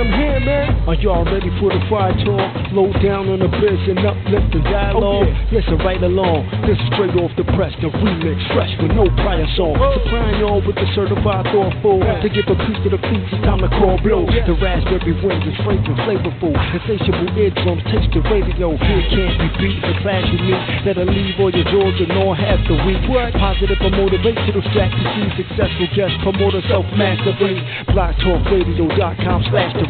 I'm here, man. Are y'all ready for the fire talk? Low down on the biz and uplift the dialogue. Oh, yeah. Listen right along. This is straight off the press, the remix, fresh with no prior song. Whoa. Supplying y'all with the certified thoughtful. Yeah. To give a piece to the feet, it's time to call blow. Yeah. The raspberry wind is fragrant, flavorful. Insatiable eardrums, taste the radio. Here can't be beat. The class unique that'll leave all your jaws and all half the week. What? Positive or motivational strategy. Successful guest promoter, self mastery. BlogTalkRadio.com slash the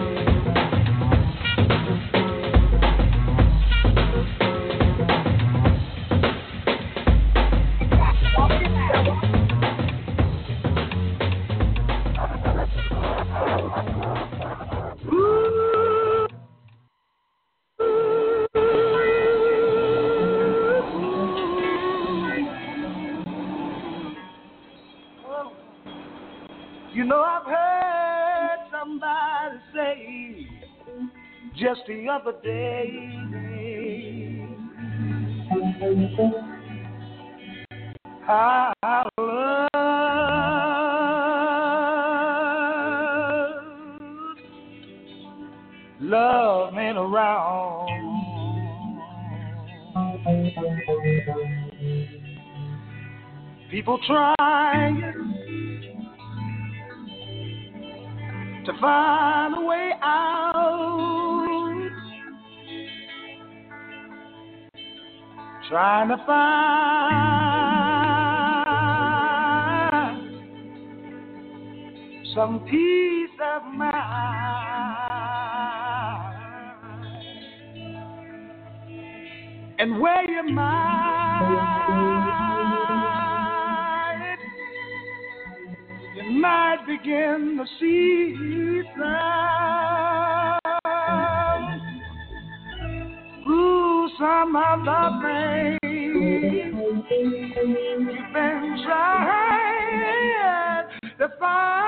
the other day. I love, love around. People trying to find a way out. Trying to find some peace of mind. And where your mind, you might begin to see some. Some other thing. You've been trying to find.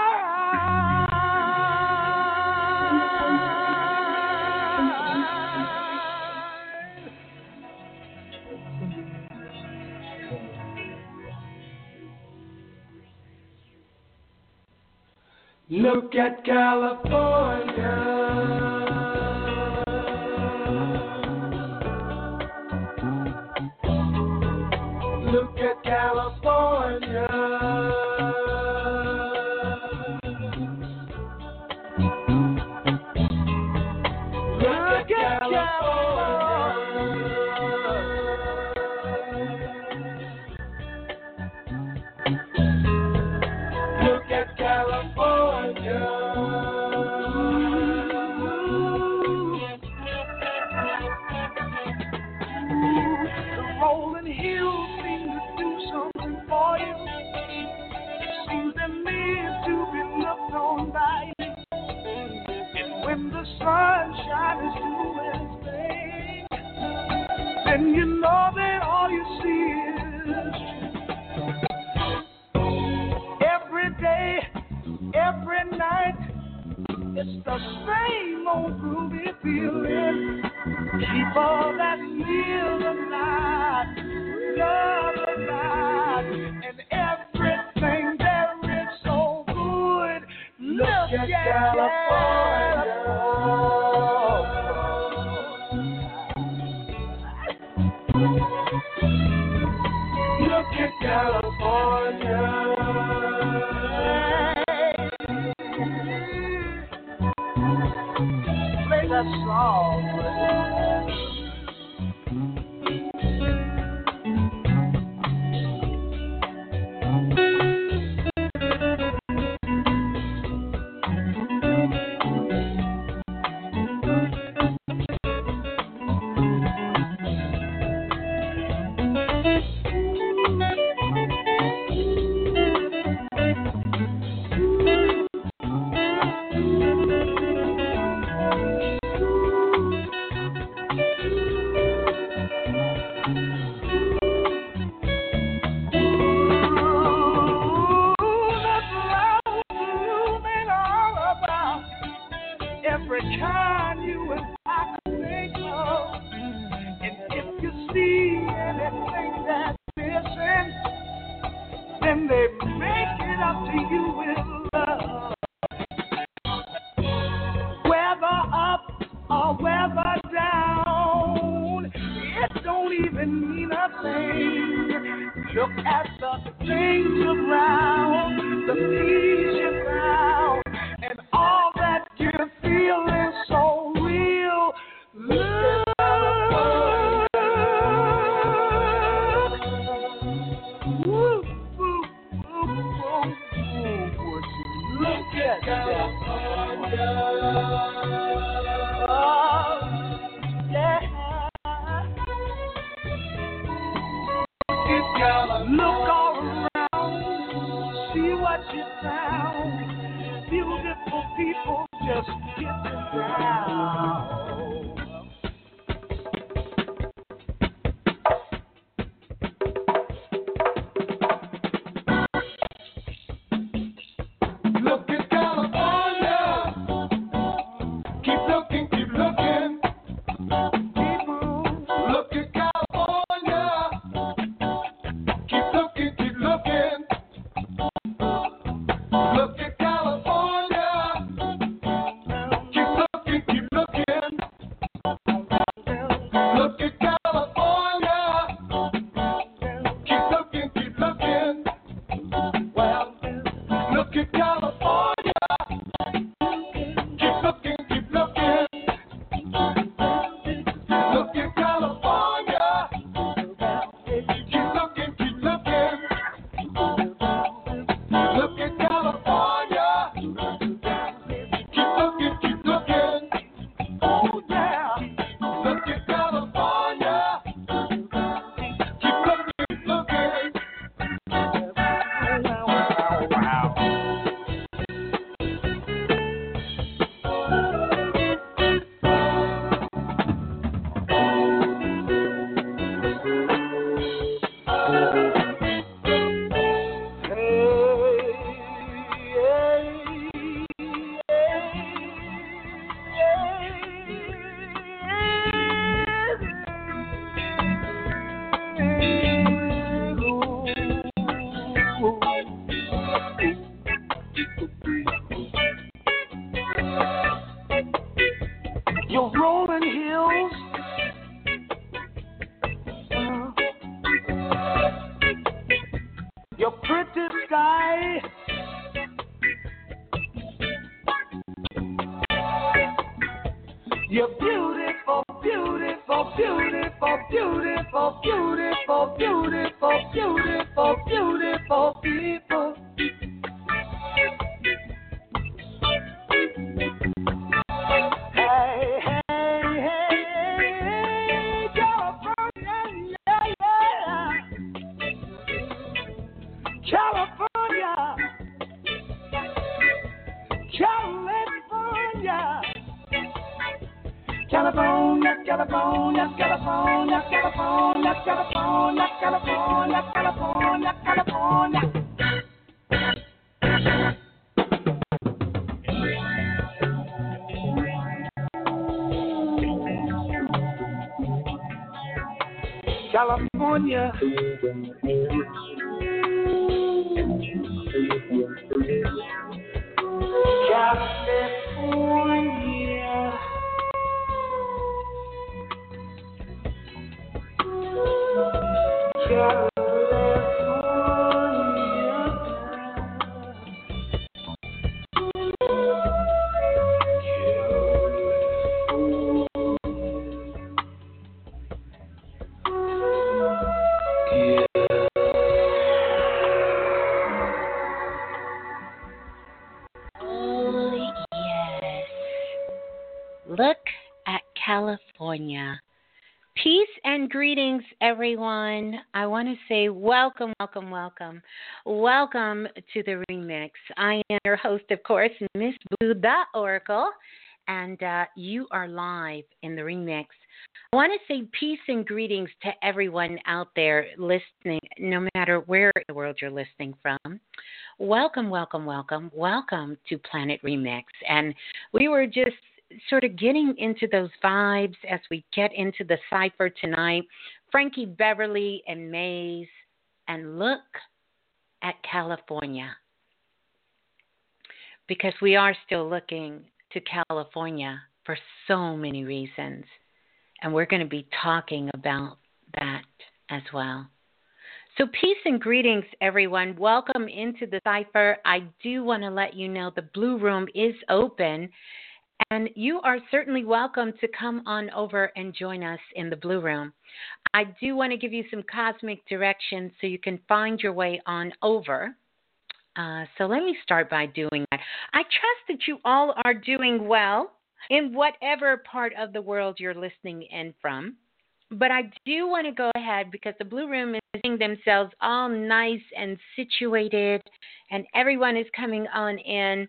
Look at California. Sunshine that welcome, welcome, welcome. Welcome to the remix. I am your host, of course, Miss the Oracle, and uh, you are live in the remix. I want to say peace and greetings to everyone out there listening, no matter where in the world you're listening from. Welcome, welcome, welcome, welcome to Planet Remix. And we were just sort of getting into those vibes as we get into the cipher tonight. Frankie Beverly and Maze, and look at California. because we are still looking to California for so many reasons. And we're going to be talking about that as well. So, peace and greetings, everyone. Welcome into the cipher. I do want to let you know the Blue Room is open, and you are certainly welcome to come on over and join us in the Blue Room. I do want to give you some cosmic directions so you can find your way on over. Uh, so, let me start by doing that. I trust that you all are doing well in whatever part of the world you're listening in from. But I do want to go ahead because the Blue Room is getting themselves all nice and situated, and everyone is coming on in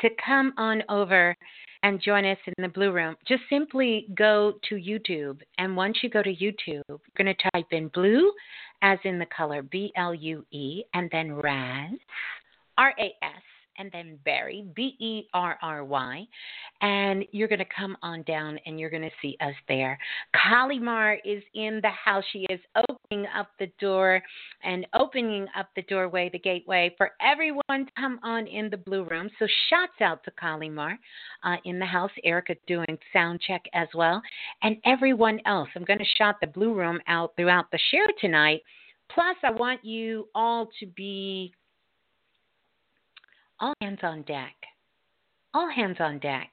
to come on over and join us in the Blue Room. Just simply go to YouTube, and once you go to YouTube, you're going to type in blue, as in the color B L U E, and then Raz, R A S and then Barry, B E R R Y. And you're going to come on down and you're going to see us there. Kalimar is in the house. She is opening up the door and opening up the doorway, the gateway for everyone to come on in the blue room. So shouts out to Kalimar uh, in the house. Erica doing sound check as well. And everyone else. I'm going to shout the blue room out throughout the show tonight. Plus, I want you all to be all hands on deck. All hands on deck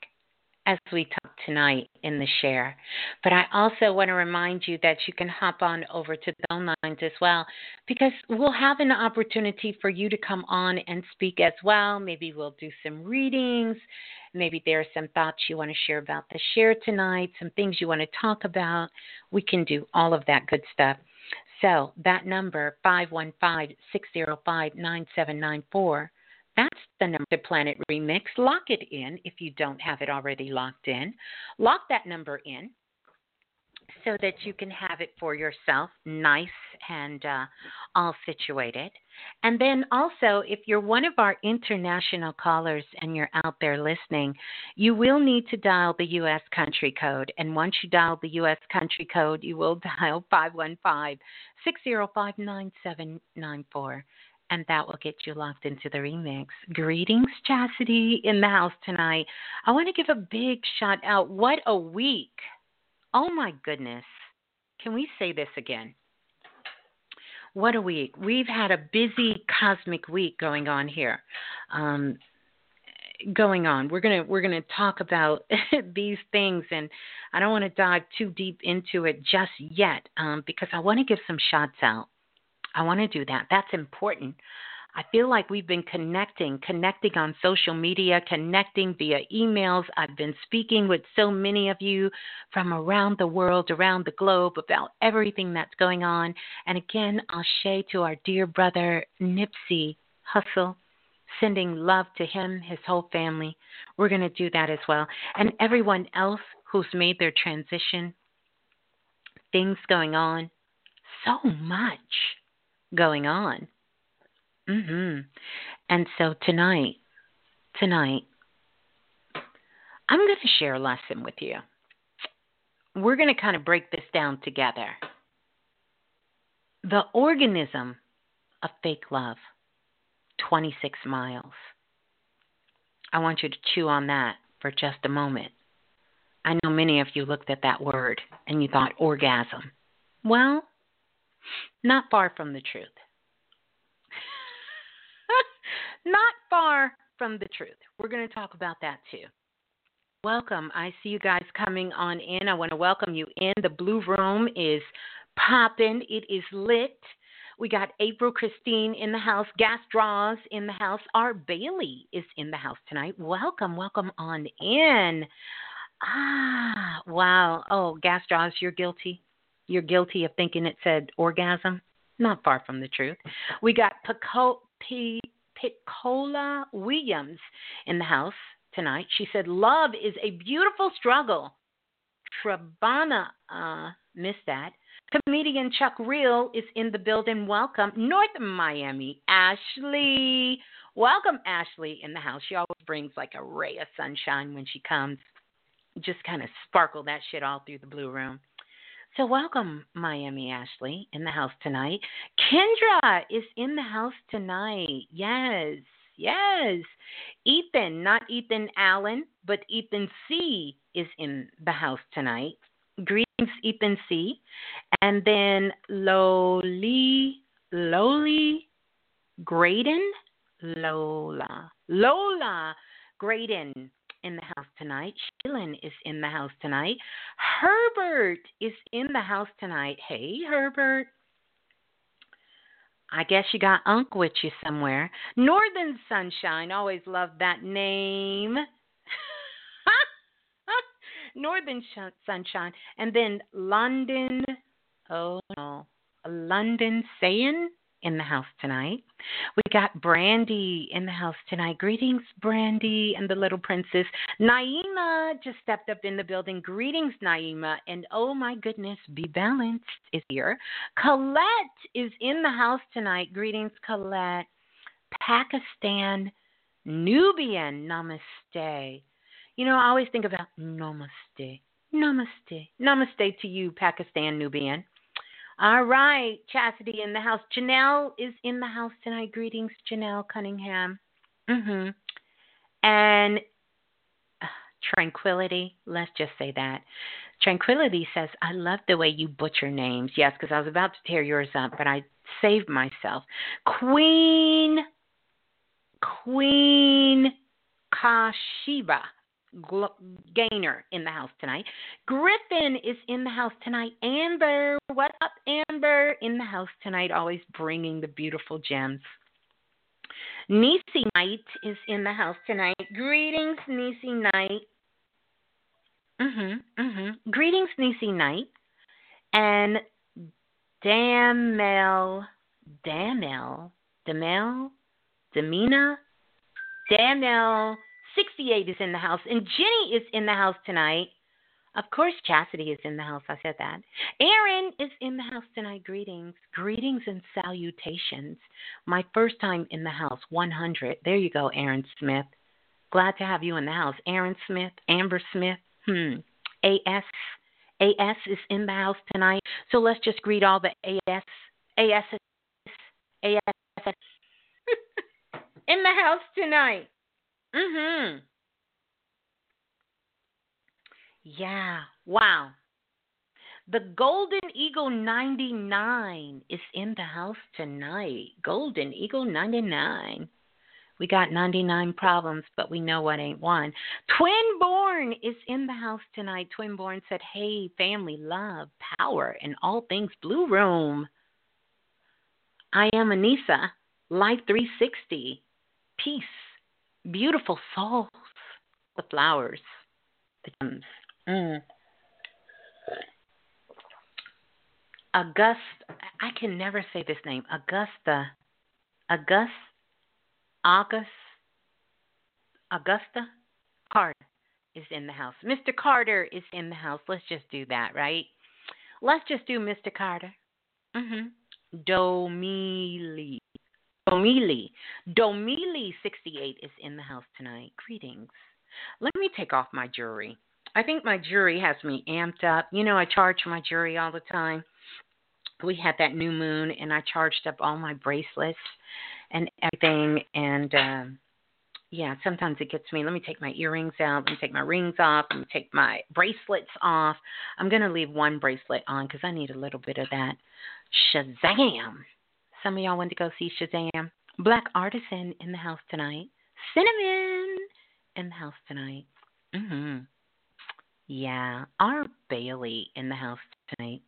as we talk tonight in the share. But I also want to remind you that you can hop on over to the phone lines as well because we'll have an opportunity for you to come on and speak as well. Maybe we'll do some readings. Maybe there are some thoughts you want to share about the share tonight, some things you want to talk about. We can do all of that good stuff. So that number, 515 605 9794 that's the number to Planet Remix. Lock it in if you don't have it already locked in. Lock that number in so that you can have it for yourself, nice and uh, all situated. And then also, if you're one of our international callers and you're out there listening, you will need to dial the U.S. country code. And once you dial the U.S. country code, you will dial 515 605 9794 and that will get you locked into the remix. Greetings, Chastity, in the house tonight. I want to give a big shout out. What a week! Oh my goodness. Can we say this again? What a week. We've had a busy cosmic week going on here. Um, going on. We're gonna we're gonna talk about these things, and I don't want to dive too deep into it just yet um, because I want to give some shots out. I want to do that. That's important. I feel like we've been connecting, connecting on social media, connecting via emails. I've been speaking with so many of you from around the world, around the globe about everything that's going on. And again, I'll say to our dear brother Nipsey Hussle, sending love to him, his whole family. We're going to do that as well. And everyone else who's made their transition, things going on, so much going on. Mhm. And so tonight, tonight I'm going to share a lesson with you. We're going to kind of break this down together. The organism of fake love, 26 miles. I want you to chew on that for just a moment. I know many of you looked at that word and you thought orgasm. Well, not far from the truth. Not far from the truth. We're going to talk about that too. Welcome. I see you guys coming on in. I want to welcome you in. The blue room is popping, it is lit. We got April Christine in the house, Gas Draws in the house. Art Bailey is in the house tonight. Welcome, welcome on in. Ah, wow. Oh, Gas Draws, you're guilty you're guilty of thinking it said orgasm. Not far from the truth. We got Pico, P, Picola Williams in the house tonight. She said, Love is a beautiful struggle. Trabana uh, missed that. Comedian Chuck Real is in the building. Welcome. North Miami, Ashley. Welcome, Ashley, in the house. She always brings like a ray of sunshine when she comes. Just kind of sparkle that shit all through the blue room. So, welcome, Miami Ashley, in the house tonight. Kendra is in the house tonight. Yes, Yes. Ethan, not Ethan Allen, but Ethan C is in the house tonight. Greetings, Ethan C. And then Loli, Loli Graydon, Lola, Lola Graydon in the house tonight. Shaylin is in the house tonight. Herbert is in the house tonight. Hey, Herbert. I guess you got Unc with you somewhere. Northern Sunshine, always loved that name. Northern Sunshine. And then London, oh no, London Sayin in the house tonight. We got Brandy in the house tonight. Greetings, Brandy and the little princess. Naima just stepped up in the building. Greetings, Naima. And oh my goodness, Be Balanced is here. Colette is in the house tonight. Greetings, Colette. Pakistan, Nubian, namaste. You know, I always think about namaste. Namaste. Namaste to you, Pakistan, Nubian. All right, Chastity in the house. Janelle is in the house tonight. Greetings, Janelle Cunningham. Mm-hmm. And uh, Tranquility, let's just say that. Tranquility says, I love the way you butcher names. Yes, because I was about to tear yours up, but I saved myself. Queen, Queen Kashiba. Gainer in the house tonight. Griffin is in the house tonight. Amber, what up, Amber? In the house tonight, always bringing the beautiful gems. Nisi Knight is in the house tonight. Greetings, Nisi Knight. Mhm, mhm. Greetings, Nisi Knight. And Damel, Damel, Damel, Damina, Damel 68 is in the house, and Jenny is in the house tonight. Of course, Chastity is in the house. I said that. Aaron is in the house tonight. Greetings. Greetings and salutations. My first time in the house, 100. There you go, Aaron Smith. Glad to have you in the house. Aaron Smith, Amber Smith, hmm. AS. AS is in the house tonight. So let's just greet all the AS. In the house tonight. Mhm. Yeah. Wow. The Golden Eagle 99 is in the house tonight. Golden Eagle 99. We got 99 problems, but we know what ain't one. Twinborn is in the house tonight. Twinborn said, Hey, family, love, power, and all things Blue Room. I am Anissa, Life 360, peace, beautiful souls, the flowers, the gems. Mm. August, I can never say this name. Augusta, August, August, Augusta Carter is in the house. Mr. Carter is in the house. Let's just do that, right? Let's just do Mr. Carter. Mm-hmm. Domili. Domili. Domili68 is in the house tonight. Greetings. Let me take off my jewelry. I think my jewelry has me amped up. You know, I charge my jewelry all the time. We had that new moon, and I charged up all my bracelets and everything. And um, yeah, sometimes it gets me. Let me take my earrings out. Let me take my rings off. Let me take my bracelets off. I'm going to leave one bracelet on because I need a little bit of that Shazam. Some of y'all went to go see Shazam. Black Artisan in the house tonight. Cinnamon in the house tonight. Mhm. Yeah, our Bailey in the house tonight.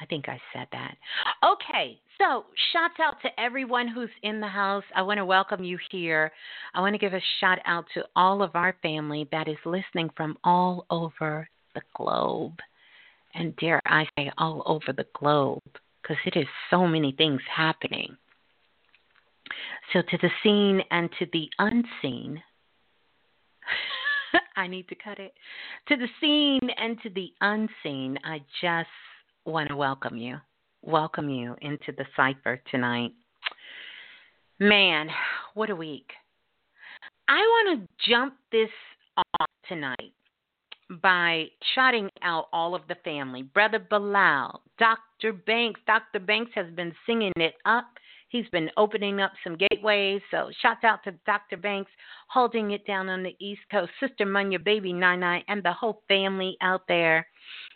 I think I said that. Okay, so shouts out to everyone who's in the house. I want to welcome you here. I want to give a shout out to all of our family that is listening from all over the globe. And dare I say, all over the globe because it is so many things happening. So, to the seen and to the unseen, I need to cut it. To the seen and to the unseen, I just want to welcome you. Welcome you into the cipher tonight. Man, what a week. I want to jump this off tonight by shouting out all of the family. Brother Balah, Dr. Banks. Dr. Banks has been singing it up He's been opening up some gateways. So shouts out to Dr. Banks holding it down on the East Coast. Sister Munya, baby Nine and the whole family out there.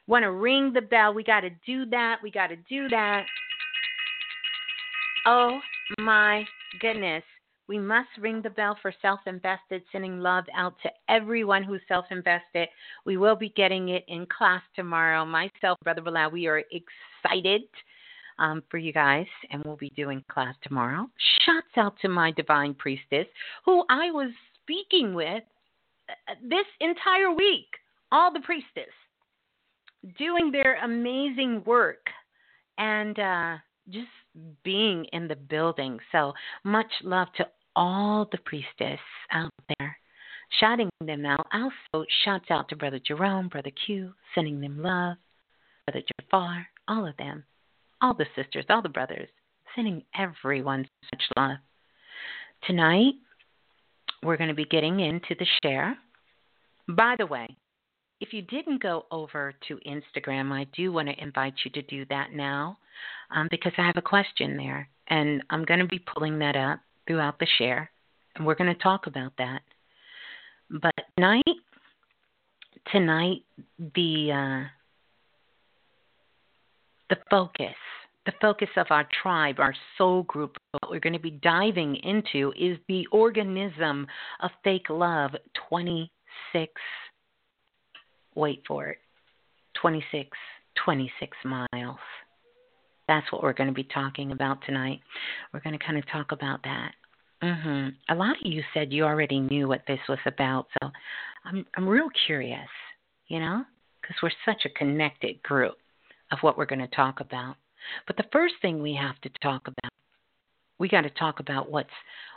Want to ring the bell. We got to do that. We got to do that. Oh my goodness. We must ring the bell for self invested, sending love out to everyone who's self invested. We will be getting it in class tomorrow. Myself, Brother Balah, we are excited um, for you guys, and we'll be doing class tomorrow. Shouts out to my divine priestess, who I was speaking with uh, this entire week, all the priestess, doing their amazing work and uh, just being in the building. So much love to all the priestess out there, shouting them out. Also, shouts out to Brother Jerome, Brother Q, sending them love, Brother Jafar, all of them, all the sisters, all the brothers, sending everyone such love. Tonight, we're going to be getting into the share. By the way, if you didn't go over to Instagram, I do want to invite you to do that now um, because I have a question there. And I'm going to be pulling that up throughout the share, and we're going to talk about that. But tonight, tonight the uh, the focus, the focus of our tribe, our soul group, what we're going to be diving into is the organism of fake love. Twenty six. Wait for it. 26, 26 miles. That's what we're going to be talking about tonight. We're going to kind of talk about that. Mhm. A lot of you said you already knew what this was about, so I'm I'm real curious, you know, because we're such a connected group of what we're going to talk about. But the first thing we have to talk about, we got to talk about what's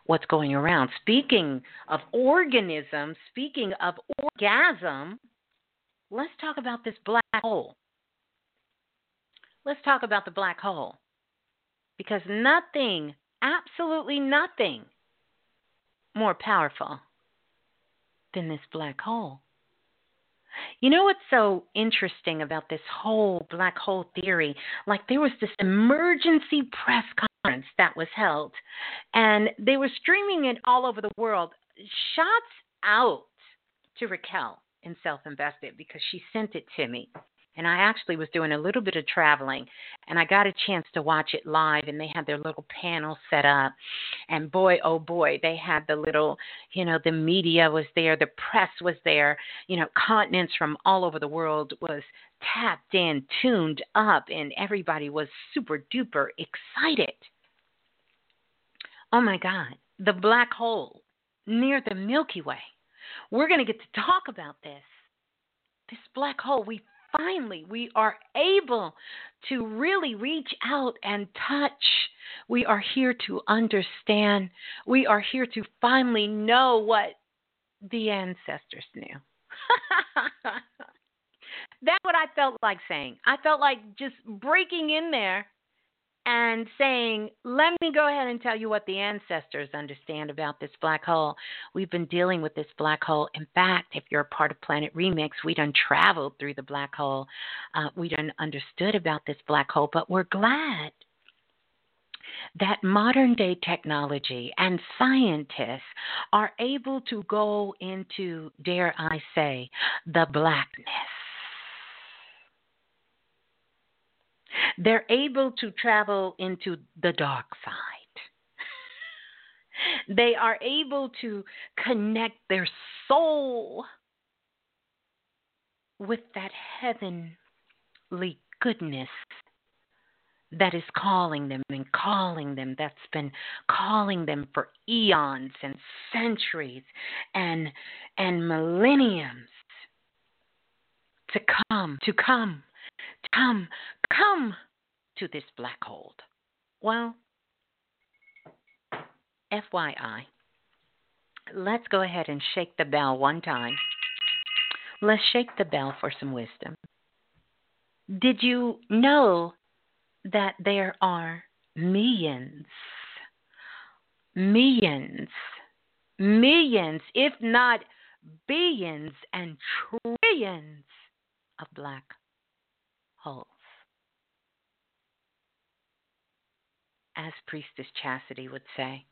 what's going around. Speaking of organisms, speaking of orgasm, let's talk about this black hole. Let's talk about the black hole. Because nothing, absolutely nothing, more powerful than this black hole. You know what's so interesting about this whole black hole theory? Like there was this emergency press conference that was held, and they were streaming it all over the world. Shots out to Raquel in Self Invested because she sent it to me and I actually was doing a little bit of traveling and I got a chance to watch it live and they had their little panel set up and boy oh boy they had the little you know the media was there the press was there you know continents from all over the world was tapped in tuned up and everybody was super duper excited. Oh my god the black hole near the milky way. We're going to get to talk about this. This black hole we finally we are able to really reach out and touch. We are here to understand. We are here to finally know what the ancestors knew. That's what I felt like saying. I felt like just breaking in there and saying, let me go ahead and tell you what the ancestors understand about this black hole. We've been dealing with this black hole. In fact, if you're a part of Planet Remix, we done traveled through the black hole. Uh, we done understood about this black hole, but we're glad that modern day technology and scientists are able to go into, dare I say, the blackness they're able to travel into the dark side. They are able to connect their soul with that heavenly goodness that is calling them and calling them, that's been calling them for eons and centuries and and millenniums to come, to come, come, come to this black hole? Well, FYI, let's go ahead and shake the bell one time. Let's shake the bell for some wisdom. Did you know that there are millions, millions, millions, if not billions and trillions of black holes? as Priestess Chastity would say,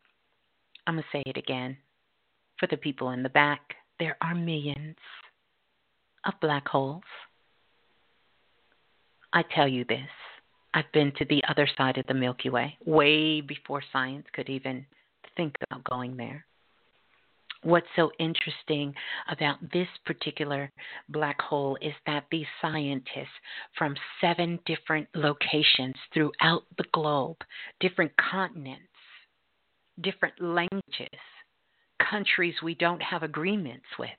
I'm going to say it again. For the people in the back, there are millions of black holes. I tell you this I've been to the other side of the Milky Way way before science could even think about going there. What's so interesting about this particular black hole is that these scientists from seven different locations throughout the globe, different continents, different languages, countries we don't have agreements with,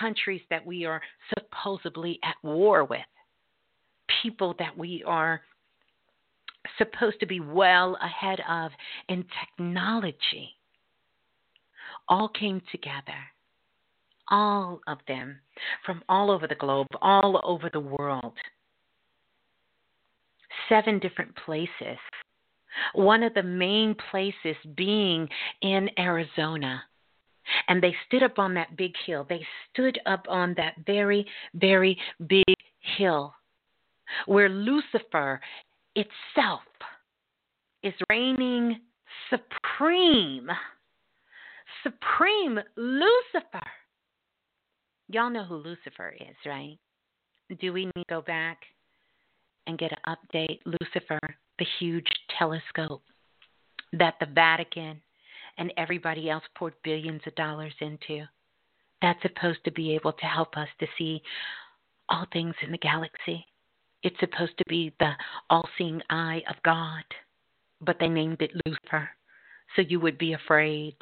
countries that we are supposedly at war with, people that we are supposed to be well ahead of in technology all came together. All of them from all over the globe, all over the world. Seven different places. One of the main places being in Arizona. And they stood up on that big hill. They stood up on that very, very big hill where Lucifer itself is reigning supreme. Supreme Lucifer. Y'all know who Lucifer is, right? Do we need to go back and get an update? Lucifer, the huge telescope that the Vatican and everybody else poured billions of dollars into. That's supposed to be able to help us to see all things in the galaxy. It's supposed to be the all seeing eye of God, but they named it Lucifer. So you would be afraid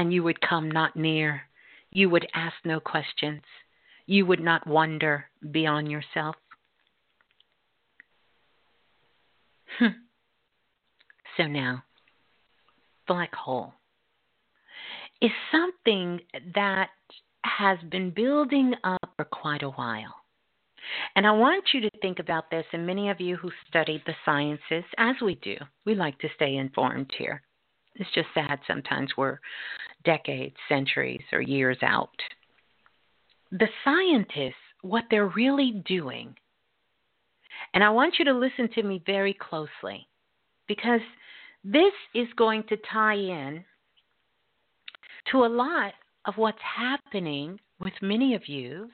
and you would come not near. You would ask no questions. You would not wonder beyond yourself. Hmm. So now, black hole is something that has been building up for quite a while. And I want you to think about this, and many of you who studied the sciences, as we do, we like to stay informed here. It's just sad sometimes we're decades, centuries, or years out. The scientists, what they're really doing, and I want you to listen to me very closely because this is going to tie in to a lot of what's happening with many of you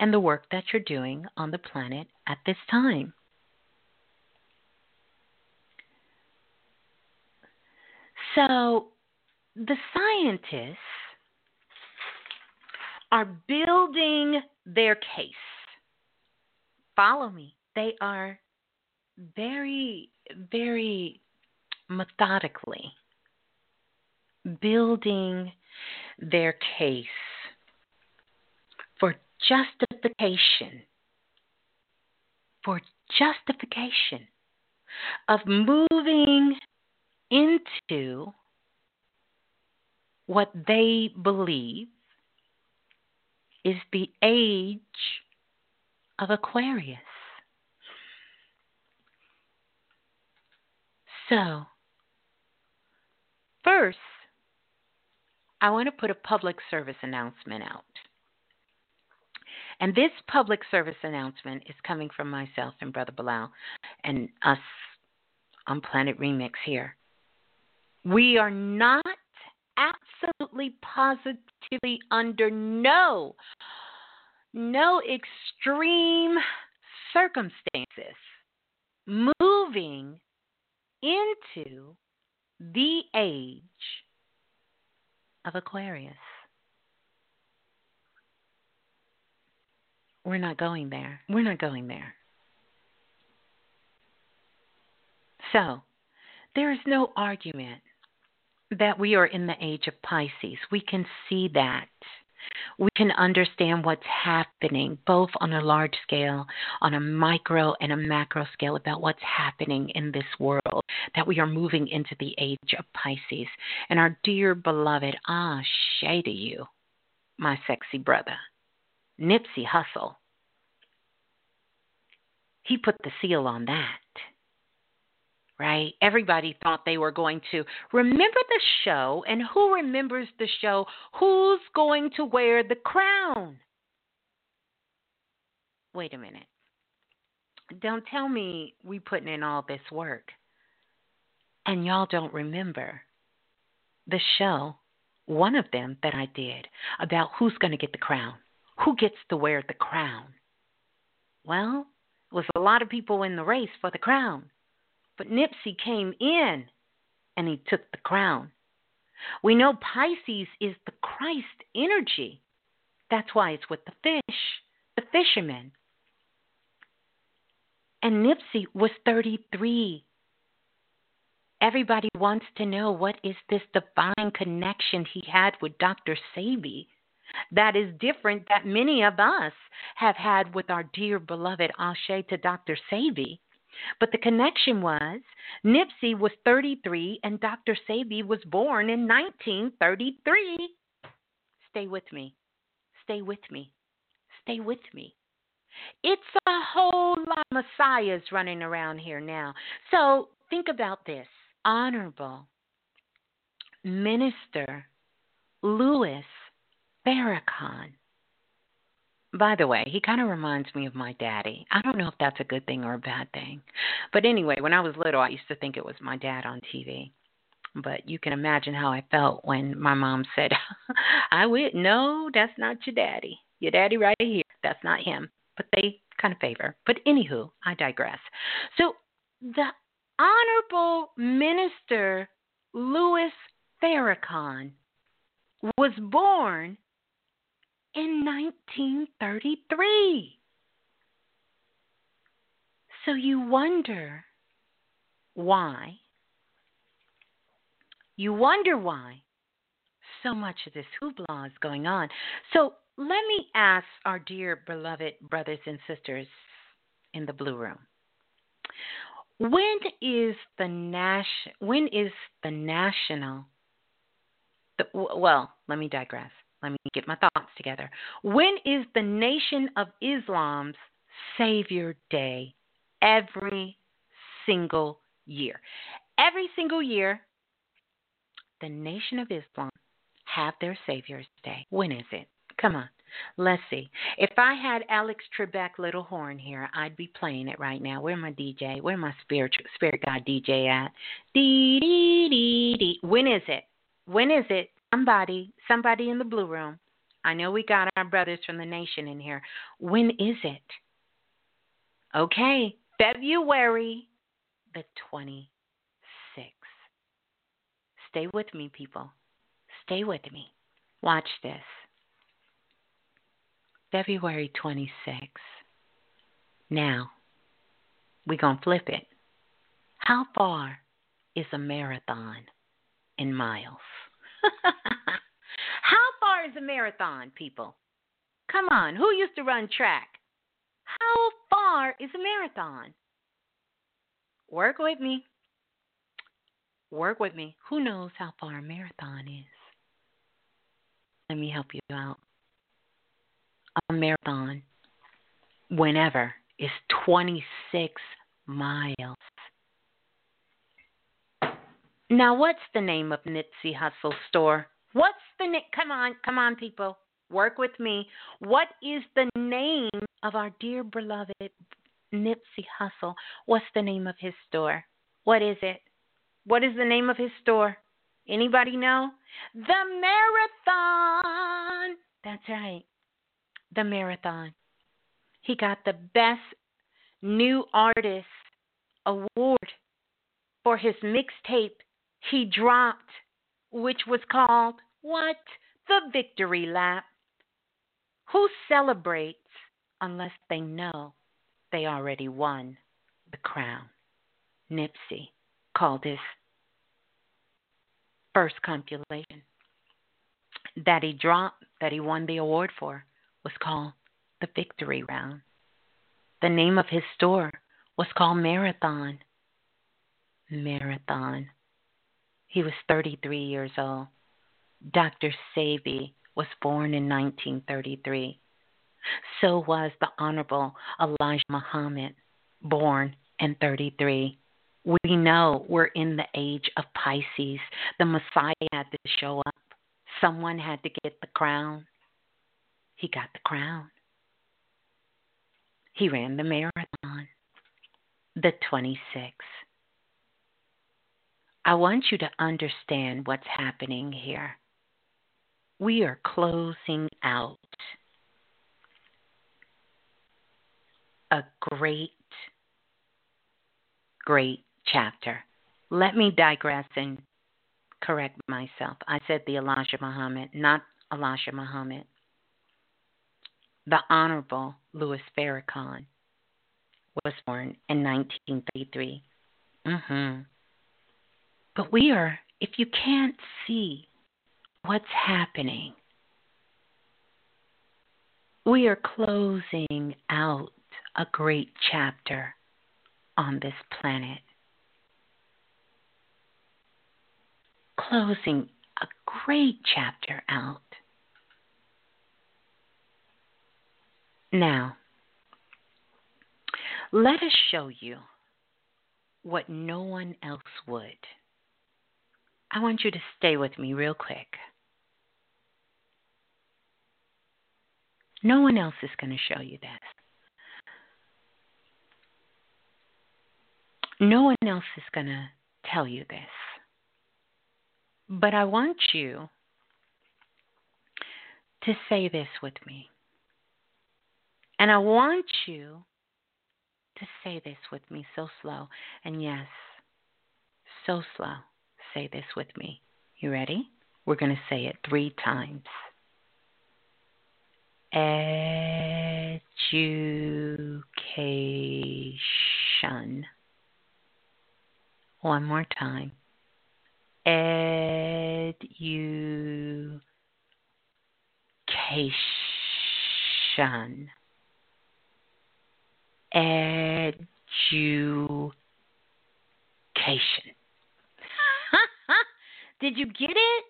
and the work that you're doing on the planet at this time. So, the scientists are building their case. Follow me. They are very, very methodically building their case for justification, for justification of moving into what they believe is the age of Aquarius. So, first, I want to put a public service announcement out. And this public service announcement is coming from myself and Brother Balah and us on Planet Remix here. We are not absolutely positively under no no extreme circumstances moving into the age of Aquarius. We're not going there. We're not going there. So, there is no argument that we are in the age of Pisces. We can see that. We can understand what's happening both on a large scale, on a micro and a macro scale about what's happening in this world, that we are moving into the age of Pisces. And our dear beloved, ah, shay to you, my sexy brother, Nipsey Hussle, he put the seal on that right? Everybody thought they were going to remember the show, and who remembers the show? Who's going to wear the crown? Wait a minute. Don't tell me we putting in all this work And y'all don't remember the show, one of them that I did, about who's going to get the crown. Who gets to wear the crown? Well, it was a lot of people in the race for the crown. But Nipsey came in and he took the crown. We know Pisces is the Christ energy. That's why it's with the fish, the fishermen. And Nipsey was 33. Everybody wants to know what is this divine connection he had with Dr. Sebi that is different that many of us have had with our dear beloved Ashe to Dr. Sebi. But the connection was Nipsey was 33 and Dr. Sebi was born in 1933. Stay with me. Stay with me. Stay with me. It's a whole lot of messiahs running around here now. So think about this. Honorable Minister Louis Farrakhan. By the way, he kind of reminds me of my daddy. I don't know if that's a good thing or a bad thing. But anyway, when I was little, I used to think it was my dad on TV. But you can imagine how I felt when my mom said, I would, no, that's not your daddy. Your daddy right here. That's not him. But they kind of favor. But anywho, I digress. So the Honorable Minister Louis Farrakhan was born in 1933. So you wonder why. You wonder why so much of this hoopla is going on. So let me ask our dear beloved brothers and sisters in the blue room. When is the nation? When is the national? The, well, let me digress. Let me get my thoughts together. When is the Nation of Islam's Savior Day? Every single year. Every single year, the Nation of Islam have their Savior's Day. When is it? Come on. Let's see. If I had Alex Trebek Little Horn here, I'd be playing it right now. Where my DJ? Where my spirit spirit God DJ at? Dee dee dee dee. When is it? When is it? Somebody, somebody in the blue room. I know we got our brothers from the nation in here. When is it? Okay, February the 26th. Stay with me, people. Stay with me. Watch this. February 26th. Now, we're going to flip it. How far is a marathon in miles? How far is a marathon, people? Come on, who used to run track? How far is a marathon? Work with me. Work with me. Who knows how far a marathon is? Let me help you out. A marathon, whenever, is 26 miles. Now, what's the name of Nipsey Hussle store? What's the name? Come on, come on, people. Work with me. What is the name of our dear beloved Nipsey Hussle? What's the name of his store? What is it? What is the name of his store? Anybody know? The Marathon. That's right. The Marathon. He got the Best New Artist Award for his mixtape he dropped, which was called what? The victory lap. Who celebrates unless they know they already won the crown? Nipsey called his first compilation that he dropped, that he won the award for, was called the Victory Round. The name of his store was called Marathon. Marathon. He was 33 years old. Dr. Sebi was born in 1933. So was the Honorable Elijah Muhammad, born in 33. We know we're in the age of Pisces. The Messiah had to show up. Someone had to get the crown. He got the crown. He ran the marathon, the 26th. I want you to understand what's happening here. We are closing out a great, great chapter. Let me digress and correct myself. I said the Elijah Muhammad, not Elijah Muhammad. The Honorable Louis Farrakhan was born in 1933. Mm-hmm. But we are, if you can't see what's happening, we are closing out a great chapter on this planet. Closing a great chapter out. Now, let us show you what no one else would. I want you to stay with me real quick. No one else is going to show you this. No one else is going to tell you this. But I want you to say this with me. And I want you to say this with me so slow. And yes, so slow. Say this with me. You ready? We're going to say it three times. Education. One more time. Education. Education. Did you get it?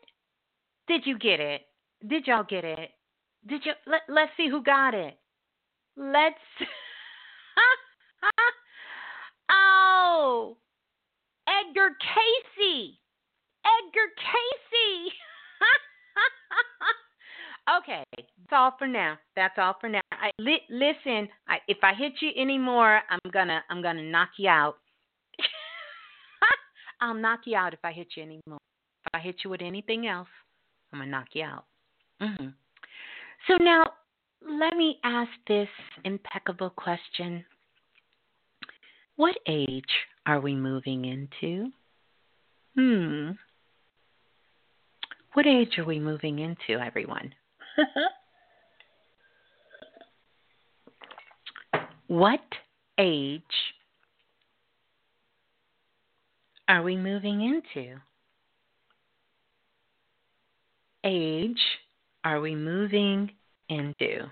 Did you get it? Did y'all get it? Did you let let's see who got it. Let's Oh Edgar Cayce. Edgar Cayce. okay, that's all for now. That's all for now. I li- listen. I, if I hit you anymore, I'm gonna I'm gonna knock you out. I'll knock you out if I hit you anymore. If I hit you with anything else, I'm gonna knock you out. Mm-hmm. So now, let me ask this impeccable question: What age are we moving into? Hmm. What age are we moving into, everyone? what age are we moving into? Age are we moving into?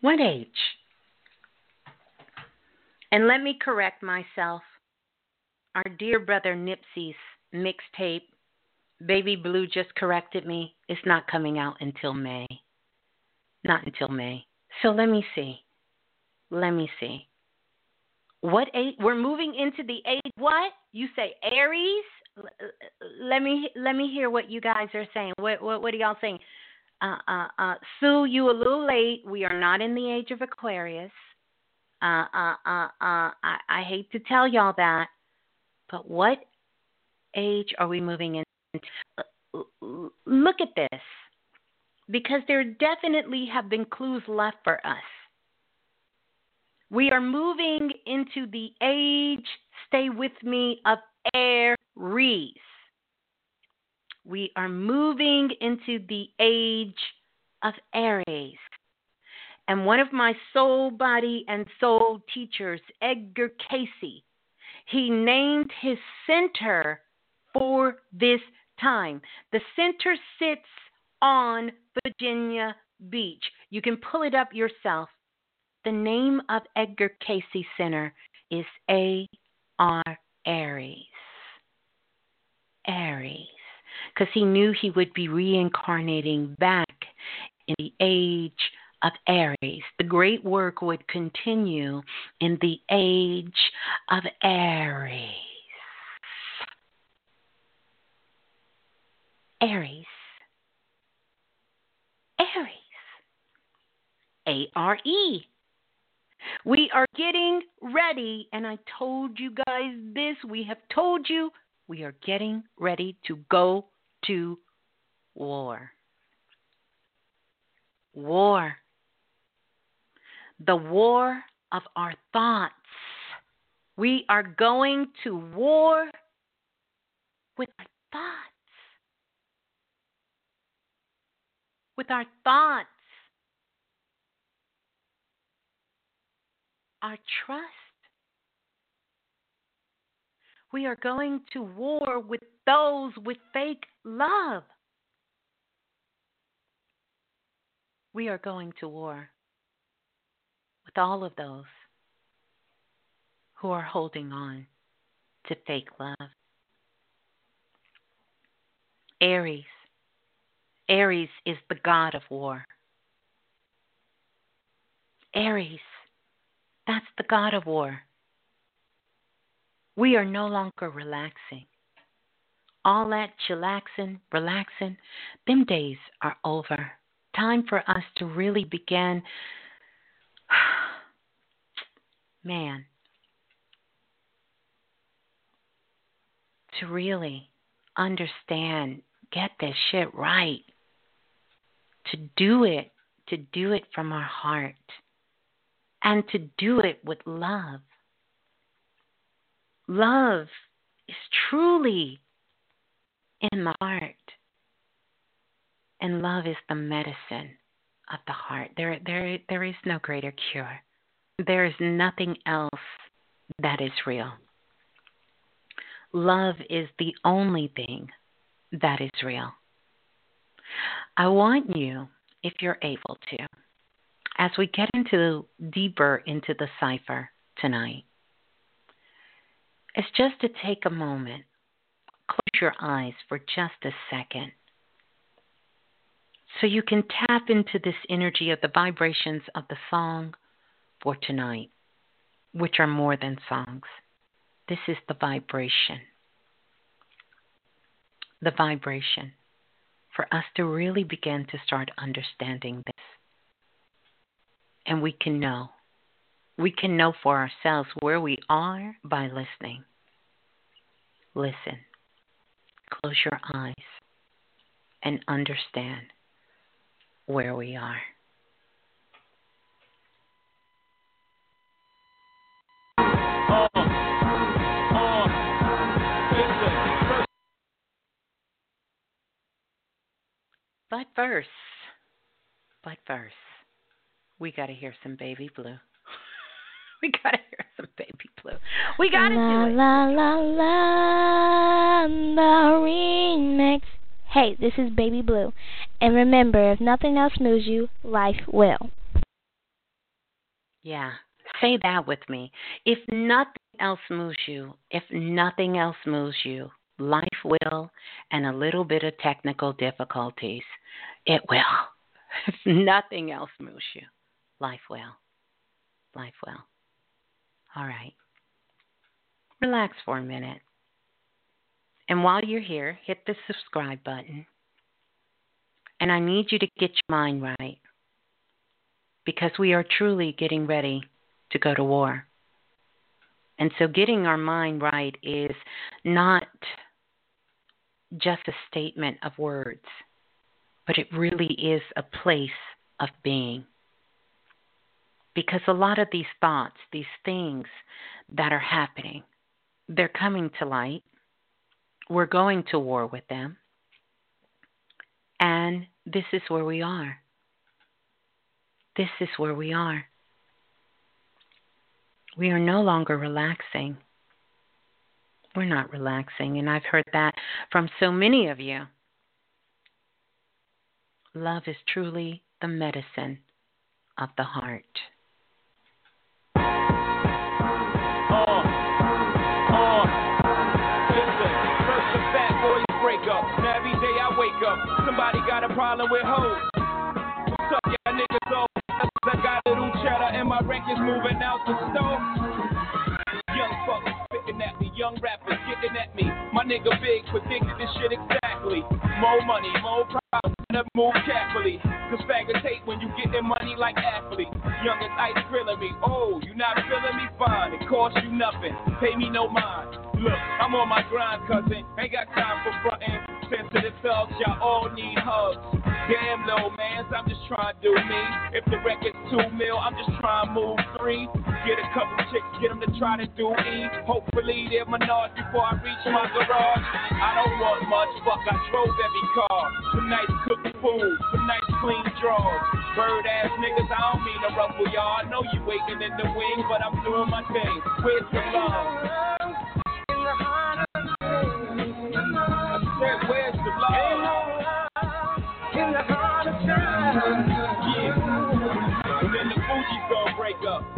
What age? And let me correct myself. Our dear brother Nipsey's mixtape, Baby Blue, just corrected me. It's not coming out until May. Not until May. So let me see. Let me see. What age? We're moving into the age. What you say, Aries? Let me let me hear what you guys are saying. What what, what are y'all saying? Uh, uh, uh, Sue, you a little late. We are not in the age of Aquarius. Uh, uh, uh, uh, I, I hate to tell y'all that, but what age are we moving into? Look at this, because there definitely have been clues left for us. We are moving into the age, stay with me, of Aries we are moving into the age of Aries. And one of my soul, body, and soul teachers, Edgar Cayce, he named his center for this time. The center sits on Virginia Beach. You can pull it up yourself. The name of Edgar Cayce Center is A R Aries. Aries because he knew he would be reincarnating back in the age of Aries. The great work would continue in the age of Aries. Aries. Aries. A R E. We are getting ready, and I told you guys this. We have told you we are getting ready to go to war. War. The war of our thoughts. We are going to war with our thoughts. With our thoughts. Our trust. We are going to war with those with fake love. We are going to war with all of those who are holding on to fake love. Aries. Aries is the god of war. Aries, that's the god of war. We are no longer relaxing. All that chillaxing, relaxing, them days are over. Time for us to really begin. Man, to really understand, get this shit right, to do it, to do it from our heart, and to do it with love. Love is truly in the heart. And love is the medicine of the heart. There, there, there is no greater cure. There is nothing else that is real. Love is the only thing that is real. I want you, if you're able to, as we get into deeper into the cipher tonight, is just to take a moment, close your eyes for just a second, so you can tap into this energy of the vibrations of the song for tonight, which are more than songs. This is the vibration. The vibration for us to really begin to start understanding. And we can know we can know for ourselves where we are by listening. Listen, close your eyes, and understand where we are. But first, but first, we got to hear some Baby Blue. we gotta hear some baby blue. We gotta do it. La la la the remix. Hey, this is Baby Blue. And remember, if nothing else moves you, life will. Yeah. Say that with me. If nothing else moves you, if nothing else moves you, life will, and a little bit of technical difficulties, it will. If nothing else moves you, life well. Life well. All right. Relax for a minute. And while you're here, hit the subscribe button. And I need you to get your mind right because we are truly getting ready to go to war. And so, getting our mind right is not just a statement of words, but it really is a place of being. Because a lot of these thoughts, these things that are happening, they're coming to light. We're going to war with them. And this is where we are. This is where we are. We are no longer relaxing. We're not relaxing, and I've heard that from so many of you. Love is truly the medicine of the heart. Problem with hoes. What's up, y'all niggas? So I got a little cheddar and my records moving out the store. Young fuckers spitting at me, young rappers getting at me. My nigga Big predicted this shit exactly. More money, more problems, never move carefully. Cause faggots hate when you get getting money like athletes. Young as ice grilling me. Oh, you not feeling me? Fine. It costs you nothing. Pay me no mind. Look, I'm on my grind, cousin. Ain't got time for frontin'. Sensitive thugs, y'all all need hugs. Damn, little mans, I'm just trying to do me. If the record's two mil, I'm just trying to move three. Get a couple chicks, get them to try to do E. Hopefully they're menage before I reach my garage. I don't want much, fuck, I drove every car. Some nice cooked food, some nice clean drawers. Bird ass niggas, I don't mean to ruffle y'all. I know you waiting in the wing, but I'm doing my thing. Where's the love?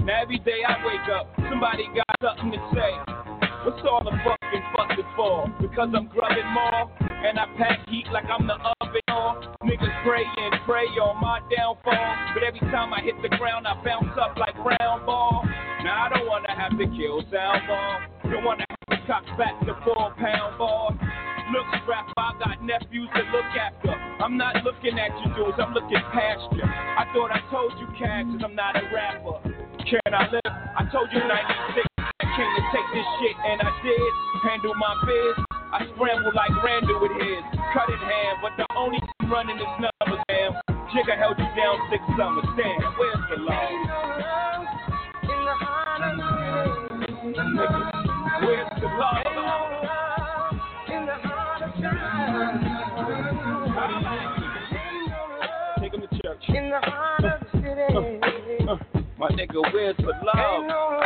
Now every day I wake up, somebody got something to say. All the fucking fussing for? Because I'm grubbing more, and I pack heat like I'm the oven on. Niggas pray and pray on my downfall, but every time I hit the ground, I bounce up like round ball. Now I don't wanna have to kill sound ball. Don't wanna have to cock back the four pound ball. Look, rapper, I got nephews to look after. I'm not looking at you dudes, I'm looking past you. I thought I told you, Cash, I'm not a rapper. Can I live? I told you 96. Handle my biz. I scramble like Randall with his. Cut in hand, but the only running is numbers, damn. Jigga held you down six summers. Damn, where's the love? Where's the love? Take him to church. In the heart of the city. Uh, uh, my nigga, where's the love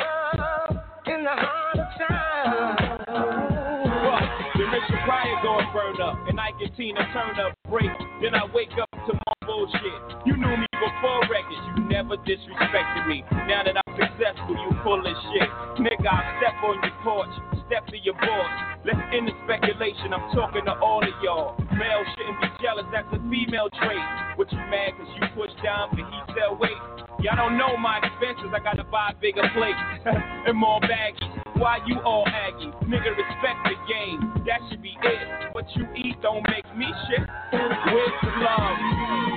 burn up, and I get Tina turn up, break. Then I wake up to my bullshit. You knew me before records, you never disrespected me. Now that I'm successful, you full of shit. Nigga, I step on your porch, step to your boss. Let's end the speculation, I'm talking to all of y'all. Male shouldn't be jealous, that's a female trait. What you mad cause you push down but he sell weight? Y'all don't know my expenses, I gotta buy bigger plates and more baggies. Why you all aggy? Nigga, respect the game, that should be it. What you eat don't make me shit. The love?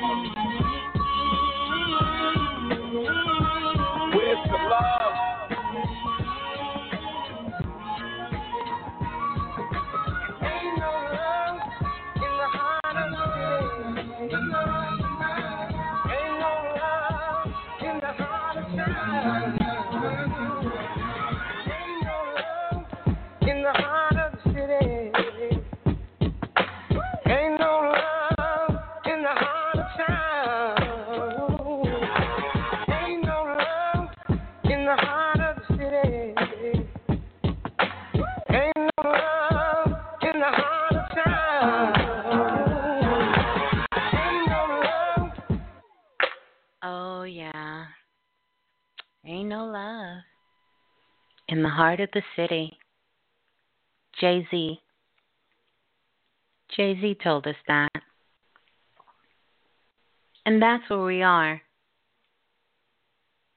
No love in the heart of the city. Jay Z. Jay Z told us that. And that's where we are.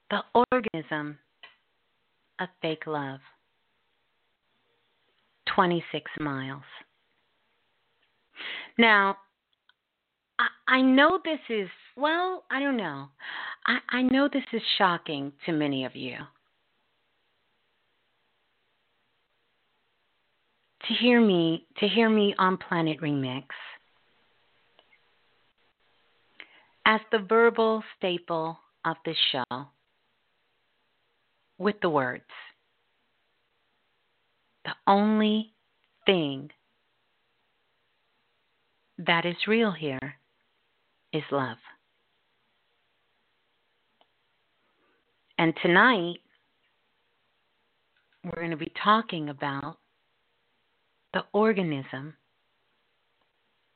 The organism of fake love. 26 miles. Now, I, know this is, well, I don't know. I, I know this is shocking to many of you. To hear me, to hear me on Planet Remix as the verbal staple of this show with the words. The only thing that is real here is love. And tonight, we're going to be talking about the organism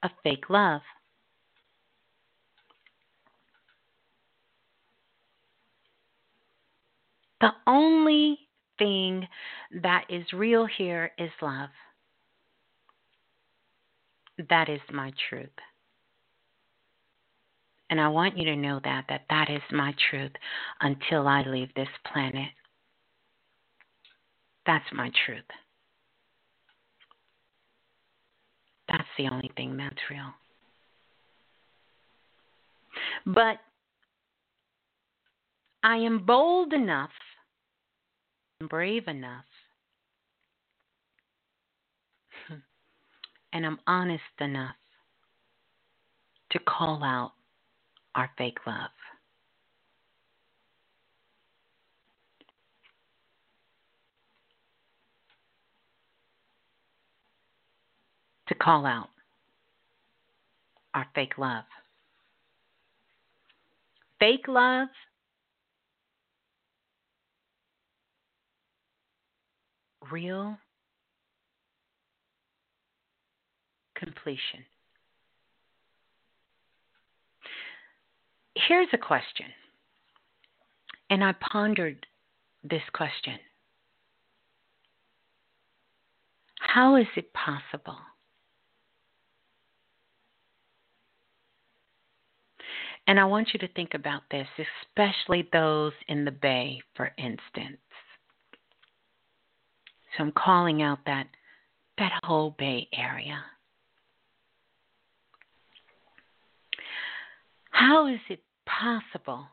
of fake love. The only thing that is real here is love. That is my truth. And I want you to know that that that is my truth until I leave this planet. That's my truth. That's the only thing that's real. But I am bold enough, brave enough, and I'm honest enough to call out our fake love. To call out our fake love. Fake love real completion. Here's a question, and I pondered this question How is it possible? And I want you to think about this, especially those in the Bay, for instance. So I'm calling out that that whole Bay Area. How is it possible?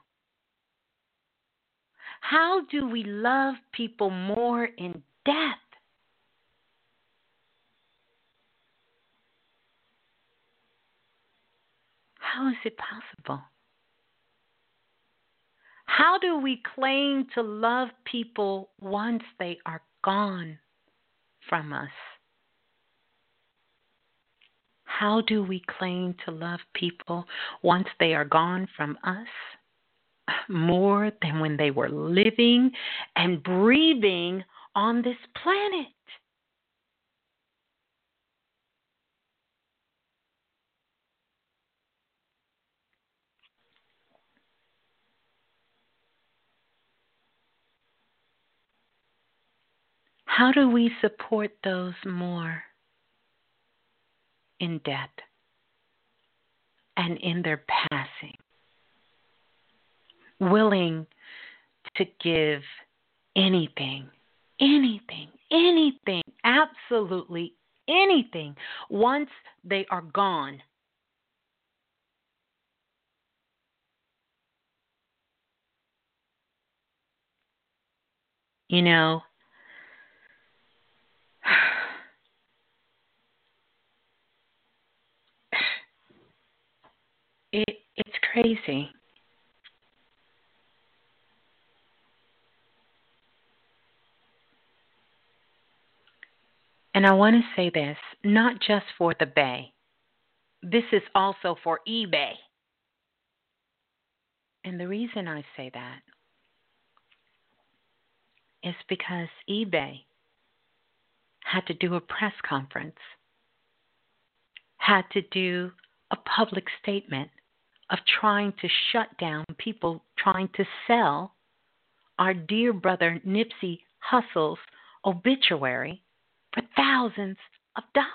How do we love people more in death? How is it possible? How do we claim to love people once they are gone from us? How do we claim to love people once they are gone from us? More than when they were living and breathing on this planet. How do we support those more in death and in their passing? Willing to give anything, anything, anything, absolutely anything once they are gone. You know, it it's crazy. And I want to say this, not just for the Bay. This is also for eBay. And the reason I say that is because eBay had to do a press conference, had to do a public statement of trying to shut down people trying to sell our dear brother Nipsey Hussle's obituary for thousands of dollars.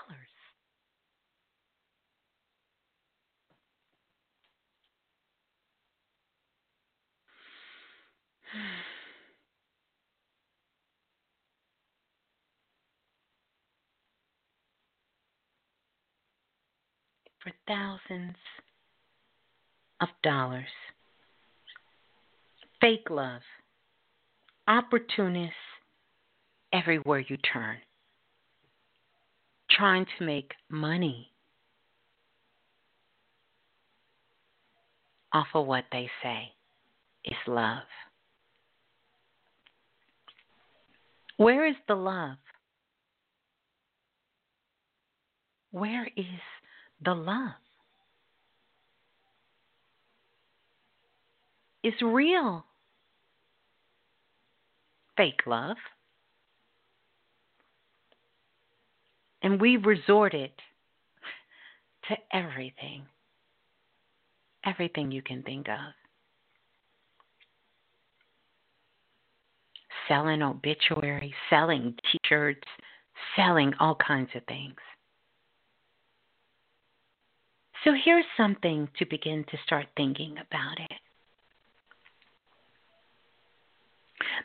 For thousands of dollars. Fake love, opportunists everywhere you turn, trying to make money off of what they say is love. Where is the love? Where is the love? Is real. Fake love. And we resorted to everything, everything you can think of. Selling obituaries, selling t shirts, selling all kinds of things. So here's something to begin to start thinking about it.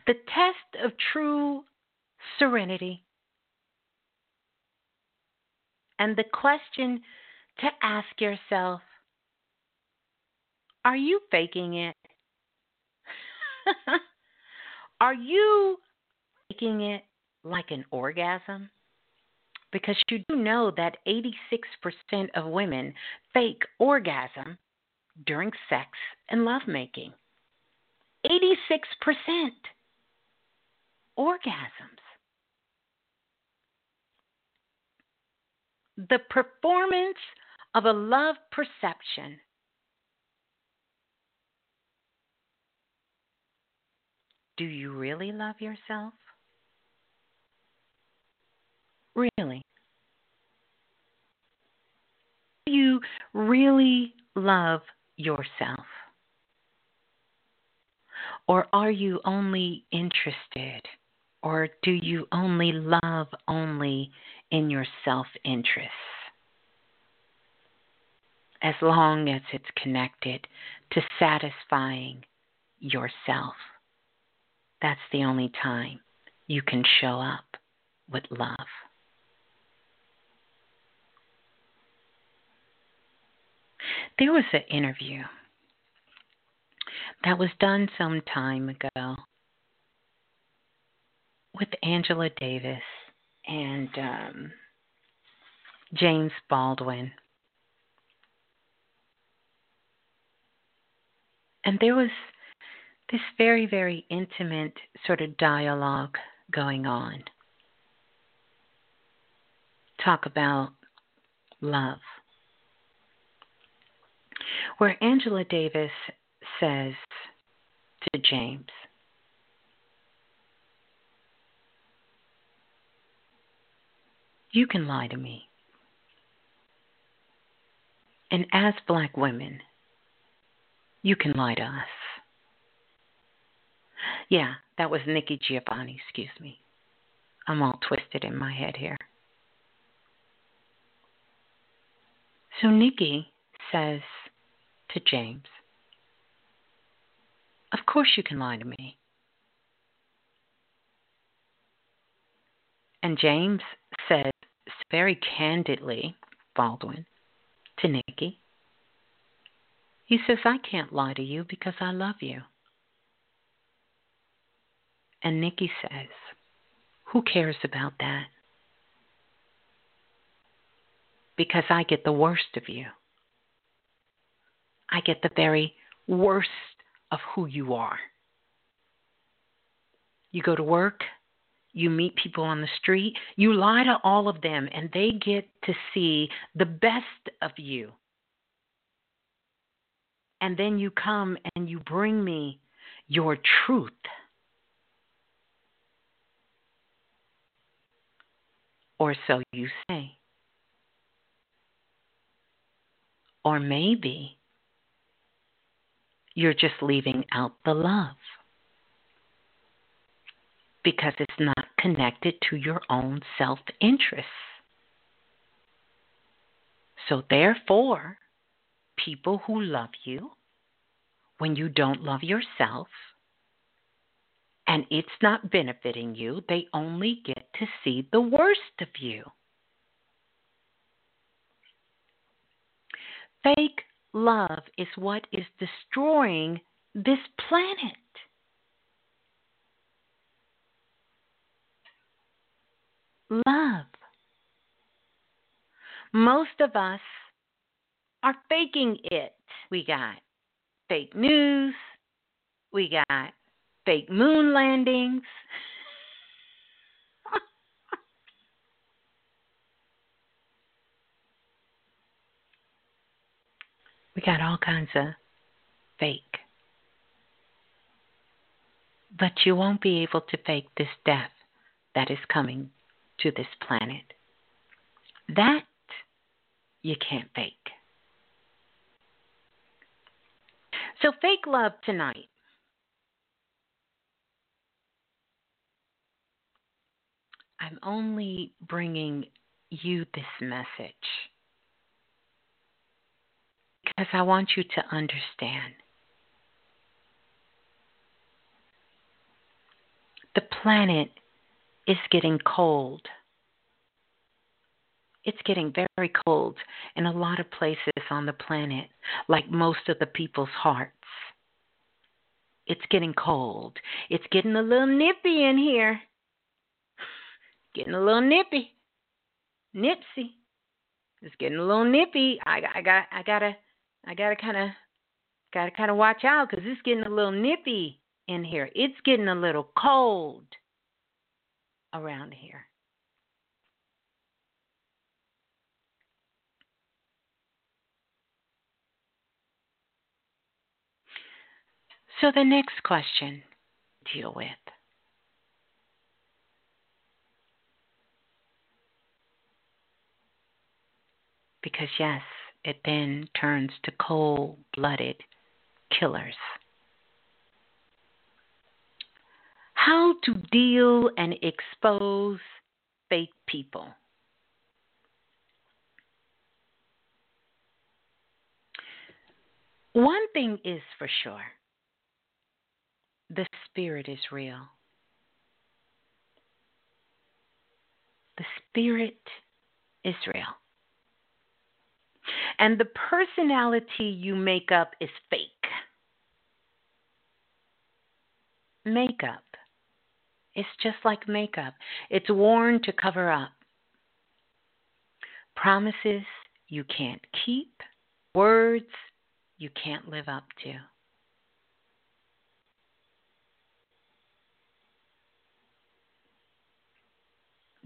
The test of true serenity. And the question to ask yourself are you faking it? Are you faking it like an orgasm? Because you do know that 86% of women fake orgasm during sex and lovemaking. 86% orgasms. The performance of a love perception Do you really love yourself? Really? Do you really love yourself? Or are you only interested? Or do you only love only in your self interest? As long as it's connected to satisfying yourself, that's the only time you can show up with love. There was an interview that was done some time ago with Angela Davis and um, James Baldwin. And there was this very, very intimate sort of dialogue going on. Talk about love. Where Angela Davis says to James, You can lie to me. And as black women, you can lie to us. Yeah, that was Nikki Giovanni, excuse me. I'm all twisted in my head here. So Nikki says to James, Of course you can lie to me. And James very candidly, Baldwin, to Nikki, he says, I can't lie to you because I love you. And Nikki says, Who cares about that? Because I get the worst of you. I get the very worst of who you are. You go to work, you meet people on the street, you lie to all of them, and they get to see the best of you. And then you come and you bring me your truth. Or so you say. Or maybe you're just leaving out the love because it's not connected to your own self interest. So, therefore, people who love you, when you don't love yourself, and it's not benefiting you, they only get to see the worst of you. Fake love is what is destroying this planet. Love. Most of us are faking it. We got fake news, we got fake moon landings. we got all kinds of fake. But you won't be able to fake this death that is coming to this planet. That you can't fake. So, fake love tonight I'm only bringing you this message because I want you to understand. The planet is getting cold. It's getting very cold in a lot of places on the planet, like most of the people's hearts. It's getting cold. It's getting a little nippy in here. Getting a little nippy. Nipsey. It's getting a little nippy. I, I got I gotta I gotta kind of gotta kind of watch out because it's getting a little nippy in here. It's getting a little cold around here. So the next question deal with. Because yes, it then turns to cold blooded killers. How to deal and expose fake people. One thing is for sure the spirit is real. The spirit is real. And the personality you make up is fake. Makeup. It's just like makeup, it's worn to cover up. Promises you can't keep, words you can't live up to.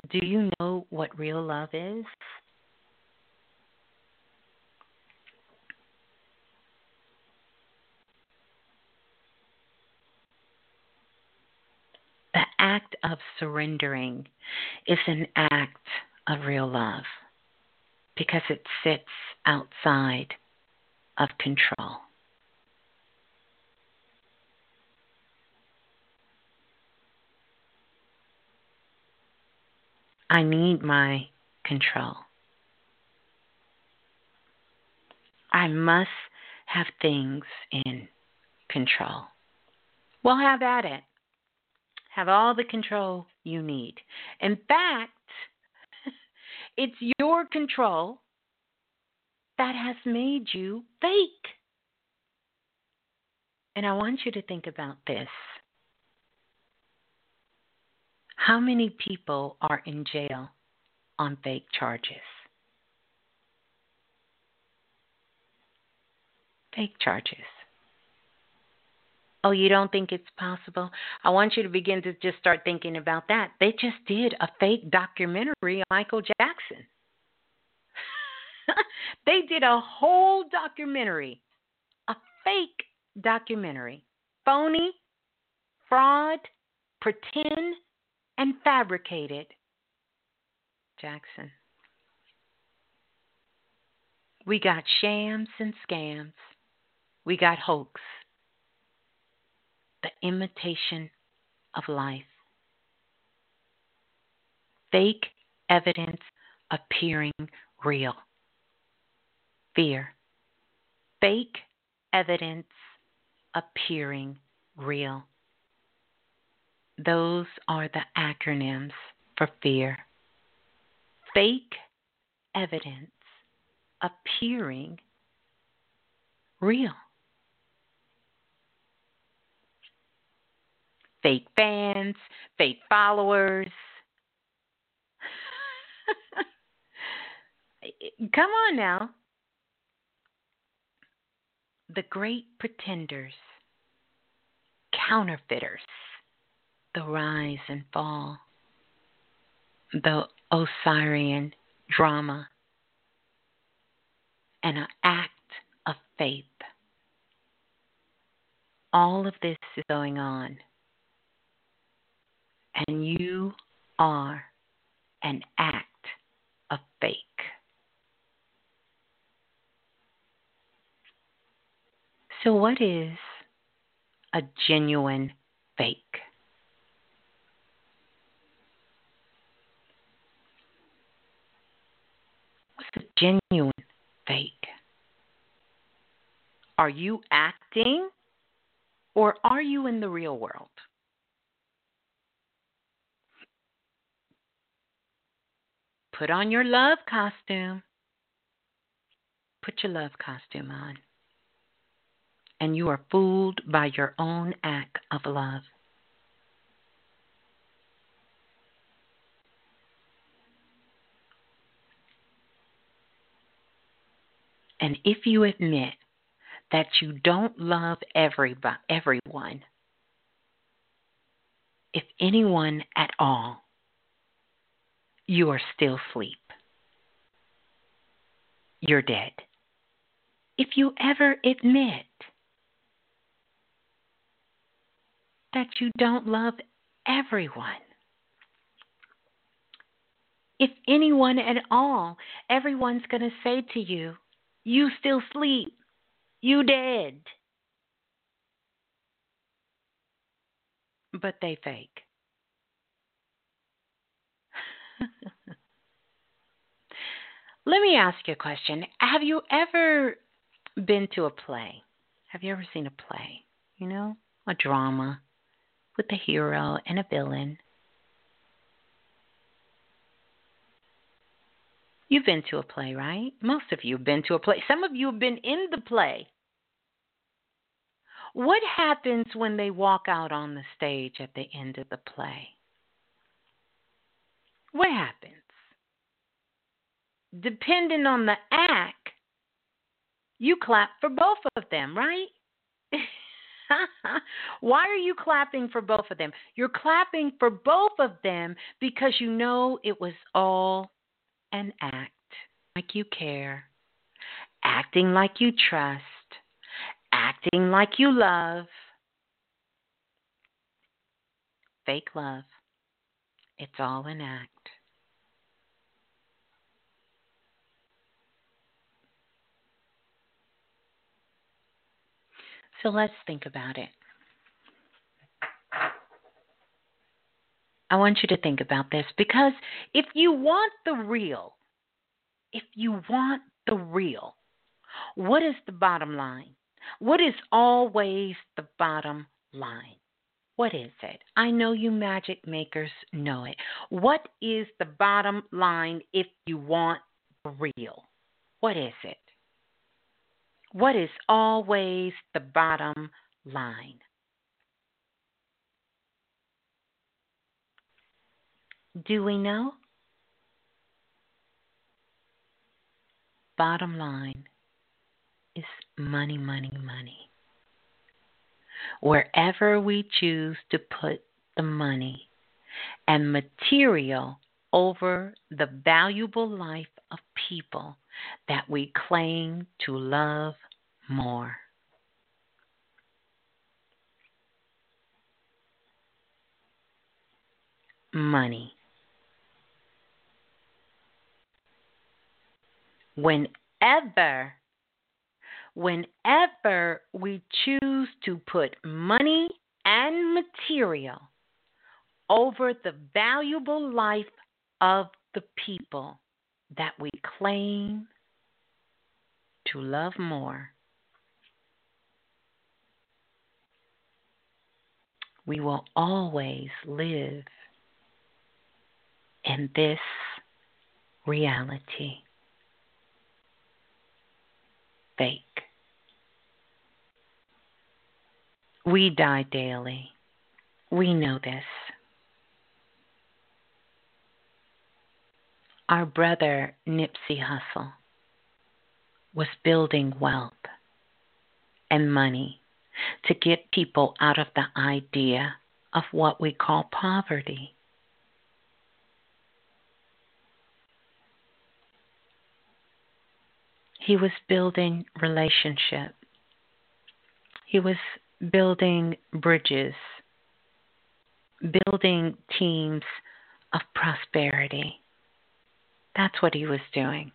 Do you know what real love is? The act of surrendering is an act of real love because it sits outside of control. I need my control. I must have things in control. Well, have at it. Have all the control you need. In fact, it's your control that has made you fake. And I want you to think about this. How many people are in jail on fake charges? Fake charges. Oh, you don't think it's possible? I want you to begin to just start thinking about that. They just did a fake documentary on Michael Jackson. they did a whole documentary, a fake documentary. Phony, fraud, pretend, and fabricated Jackson. We got shams and scams. We got hoax. The imitation of life. Fake evidence appearing real. Fear. Fake evidence appearing real. Those are the acronyms for fear. Fake evidence appearing real. Fake fans, fake followers. Come on now. The great pretenders, counterfeiters the rise and fall, the Osirian drama, and an act of faith. All of this is going on, and you are an act of fake. So, what is a genuine fake? What's a genuine fake? Are you acting or are you in the real world? Put on your love costume. Put your love costume on and you are fooled by your own act of love. And if you admit that you don't love everybody, everyone, if anyone at all, you are still asleep. You're dead. If you ever admit that you don't love everyone, if anyone at all, everyone's going to say to you, you still sleep. You dead. But they fake. Let me ask you a question. Have you ever been to a play? Have you ever seen a play? You know, a drama with a hero and a villain. You've been to a play, right? Most of you have been to a play. Some of you have been in the play. What happens when they walk out on the stage at the end of the play? What happens? Depending on the act, you clap for both of them, right? Why are you clapping for both of them? You're clapping for both of them because you know it was all an act like you care, acting like you trust, acting like you love. Fake love. It's all an act. So let's think about it. I want you to think about this because if you want the real, if you want the real, what is the bottom line? What is always the bottom line? What is it? I know you magic makers know it. What is the bottom line if you want the real? What is it? What is always the bottom line? Do we know? Bottom line is money, money, money. Wherever we choose to put the money and material over the valuable life of people that we claim to love more. Money. whenever whenever we choose to put money and material over the valuable life of the people that we claim to love more, we will always live in this reality fake. We die daily. We know this. Our brother Nipsey Hussle was building wealth and money to get people out of the idea of what we call poverty. He was building relationship. He was building bridges, building teams of prosperity. That's what he was doing.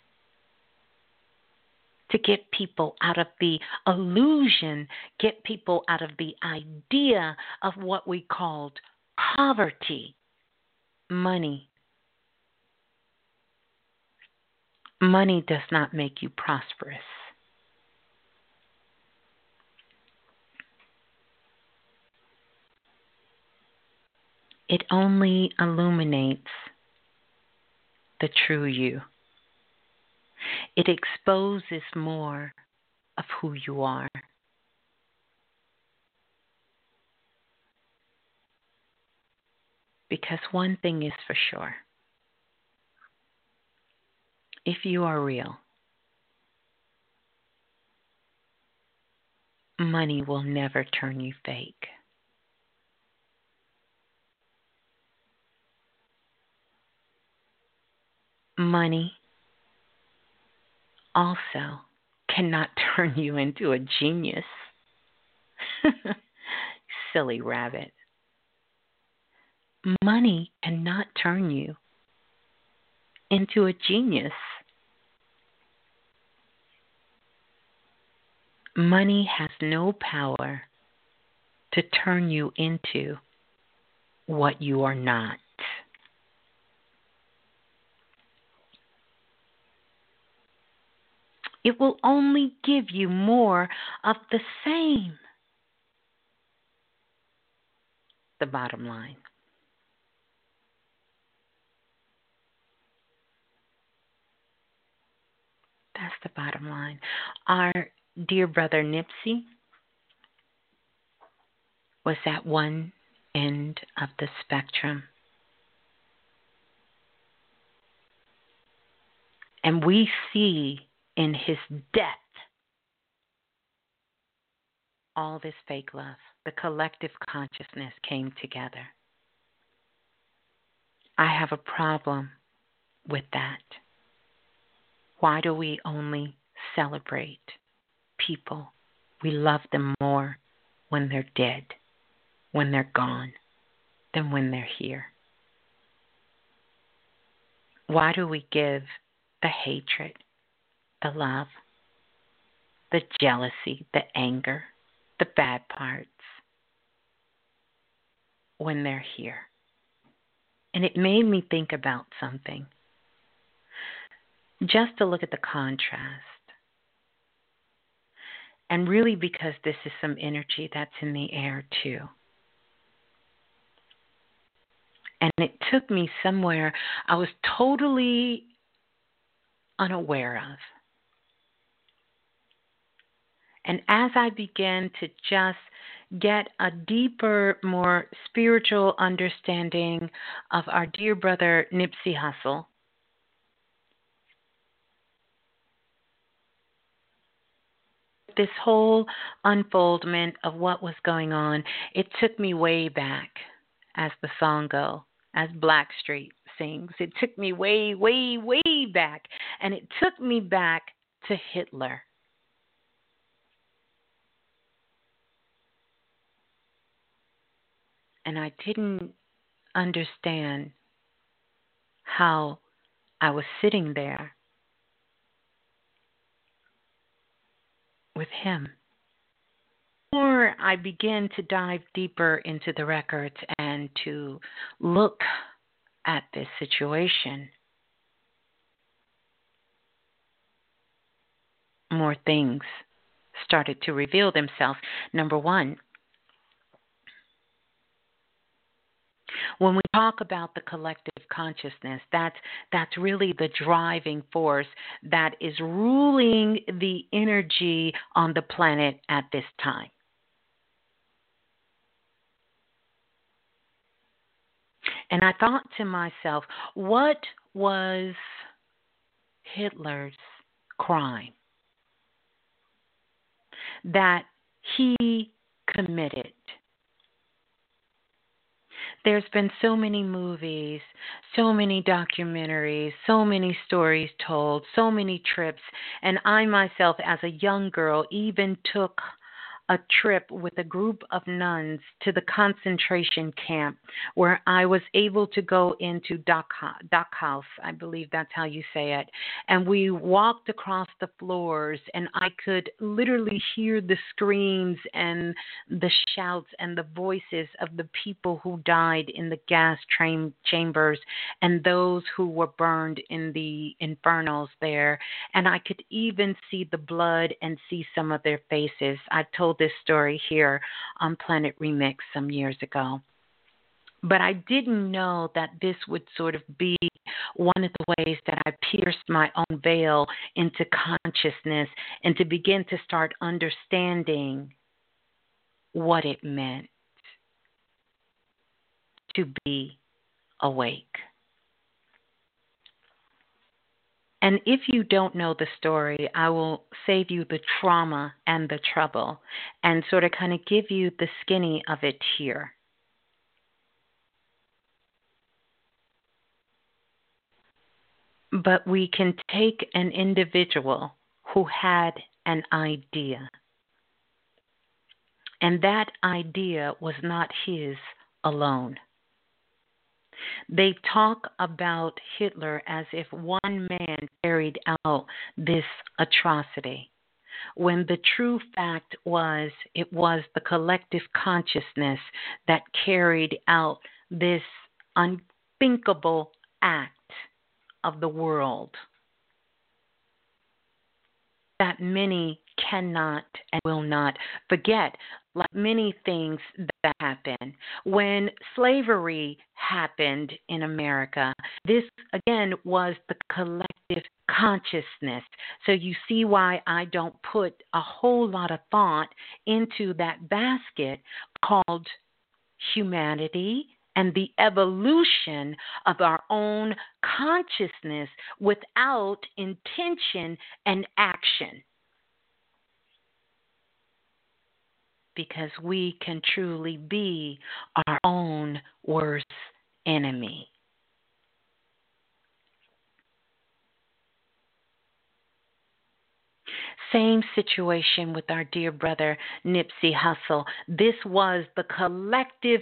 To get people out of the illusion, get people out of the idea of what we called poverty, money, Money does not make you prosperous. It only illuminates the true you. It exposes more of who you are. Because one thing is for sure if you are real, money will never turn you fake. Money also cannot turn you into a genius. Silly rabbit. Money cannot turn you into a genius. Money has no power to turn you into what you are not. It will only give you more of the same. The bottom line. That's the bottom line. Our dear brother Nipsey was at one end of the spectrum. And we see in his death all this fake love. The collective consciousness came together. I have a problem with that. Why do we only celebrate people? We love them more when they're dead, when they're gone, than when they're here. Why do we give the hatred, the love, the jealousy, the anger, the bad parts when they're here? And it made me think about something just to look at the contrast. And really, because this is some energy that's in the air too. And it took me somewhere I was totally unaware of. And as I began to just get a deeper, more spiritual understanding of our dear brother Nipsey Hussle, this whole unfoldment of what was going on, it took me way back, as the song go, as Blackstreet sings. It took me way, way, way back, and it took me back to Hitler. And I didn't understand how I was sitting there with him. Or I begin to dive deeper into the records and to look at this situation. More things started to reveal themselves. Number one, When we talk about the collective consciousness, that's that's really the driving force that is ruling the energy on the planet at this time. And I thought to myself, what was Hitler's crime that he committed? There's been so many movies, so many documentaries, so many stories told, so many trips, and I myself as a young girl even took a trip with a group of nuns to the concentration camp where I was able to go into Dachau, I believe that's how you say it. And we walked across the floors, and I could literally hear the screams and the shouts and the voices of the people who died in the gas train chambers and those who were burned in the infernals there. And I could even see the blood and see some of their faces. I told this story here on Planet Remix some years ago. But I didn't know that this would sort of be one of the ways that I pierced my own veil into consciousness and to begin to start understanding what it meant to be awake. And if you don't know the story, I will save you the trauma and the trouble and sort of kind of give you the skinny of it here. But we can take an individual who had an idea, and that idea was not his alone. They talk about Hitler as if one man carried out this atrocity, when the true fact was it was the collective consciousness that carried out this unthinkable act of the world that many cannot and will not forget, like many things that happen. When slavery happened in America, this again was the collective consciousness. So you see why I don't put a whole lot of thought into that basket called humanity and the evolution of our own consciousness without intention and action. Because we can truly be our own worst enemy. Same situation with our dear brother Nipsey Hussle. This was the collective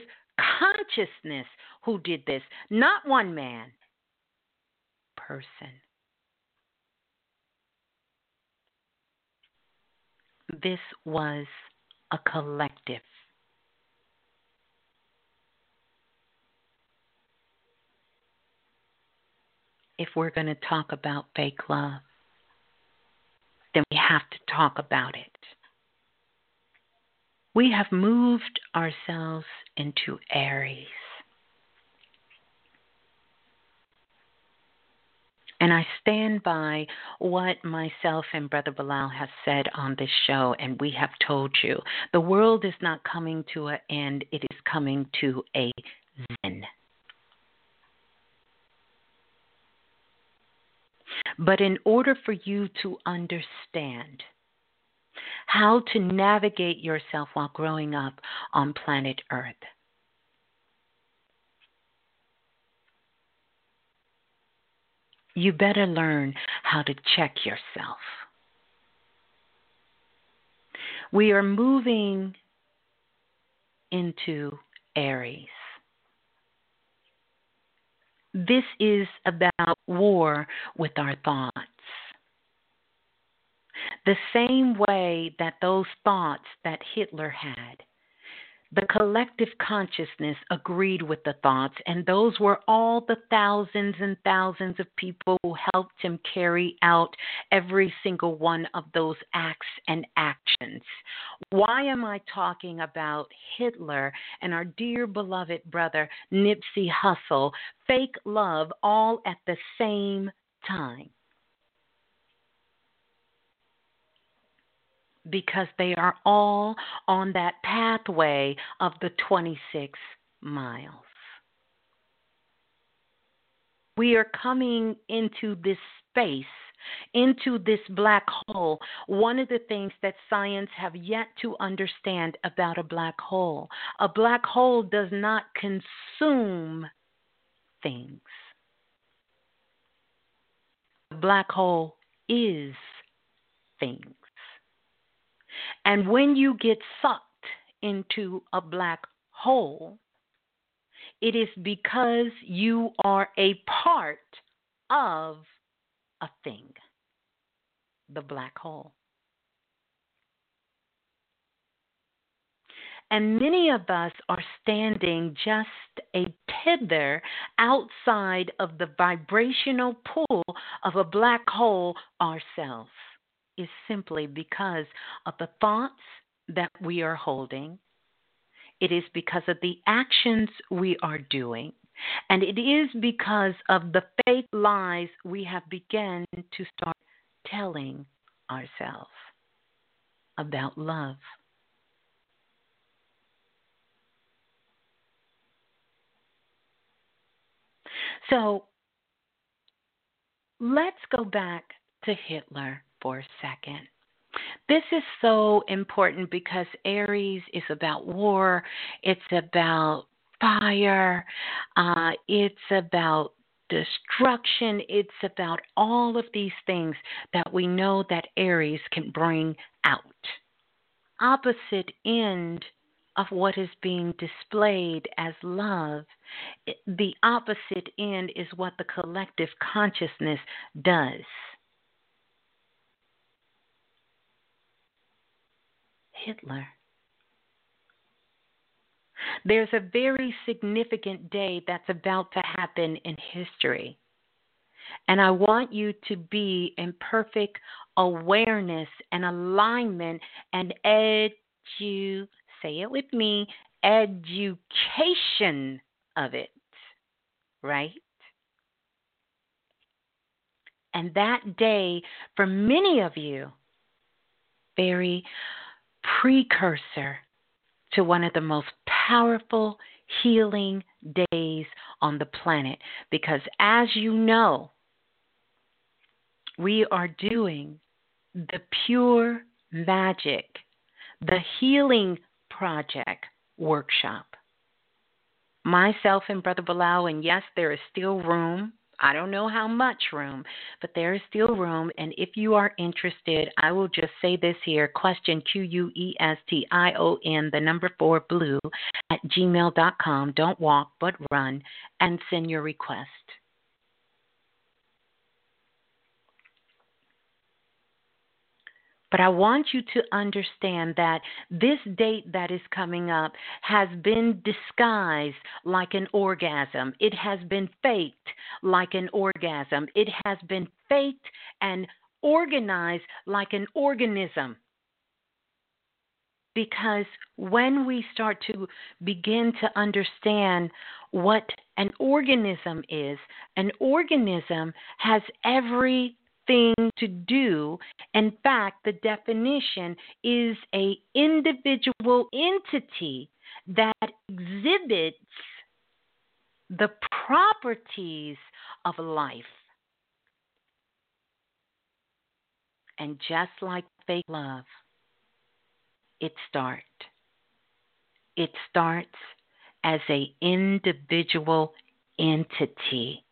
consciousness who did this, not one man, person. This was a collective. If we're going to talk about fake love, then we have to talk about it we have moved ourselves into Aries. And I stand by what myself and Brother Balah have said on this show, and we have told you. The world is not coming to an end, it is coming to a zen. But in order for you to understand how to navigate yourself while growing up on planet Earth. You better learn how to check yourself. We are moving into Aries. This is about war with our thoughts the same way that those thoughts that Hitler had, the collective consciousness agreed with the thoughts, and those were all the thousands and thousands of people who helped him carry out every single one of those acts and actions. Why am I talking about Hitler and our dear beloved brother Nipsey Hussle, fake love, all at the same time? Because they are all on that pathway of the 26 miles. We are coming into this space, into this black hole. One of the things that science have yet to understand about a black hole, a black hole does not consume things. A black hole is things. And when you get sucked into a black hole, it is because you are a part of a thing, the black hole. And many of us are standing just a tether outside of the vibrational pull of a black hole ourselves is simply because of the thoughts that we are holding. It is because of the actions we are doing. And it is because of the fake lies we have begun to start telling ourselves about love. So let's go back to Hitler for a second. This is so important because Aries is about war, it's about fire, uh, it's about destruction, it's about all of these things that we know that Aries can bring out. Opposite end of what is being displayed as love, the opposite end is what the collective consciousness does. Hitler. There's a very significant day that's about to happen in history. And I want you to be in perfect awareness and alignment and edu say it with me, education of it. Right? And that day, for many of you, very precursor to one of the most powerful healing days on the planet. Because as you know, we are doing the pure magic, the healing project workshop. Myself and Brother Balah, and yes, there is still room I don't know how much room, but there is still room. And if you are interested, I will just say this here question Q U E S T I O N, the number four blue, at gmail.com. Don't walk, but run, and send your request. But I want you to understand that this date that is coming up has been disguised like an orgasm. It has been faked like an orgasm. It has been faked and organized like an organism. Because when we start to begin to understand what an organism is, an organism has every thing to do. In fact, the definition is a individual entity that exhibits the properties of life. And just like fake love, it starts. It starts as a individual entity.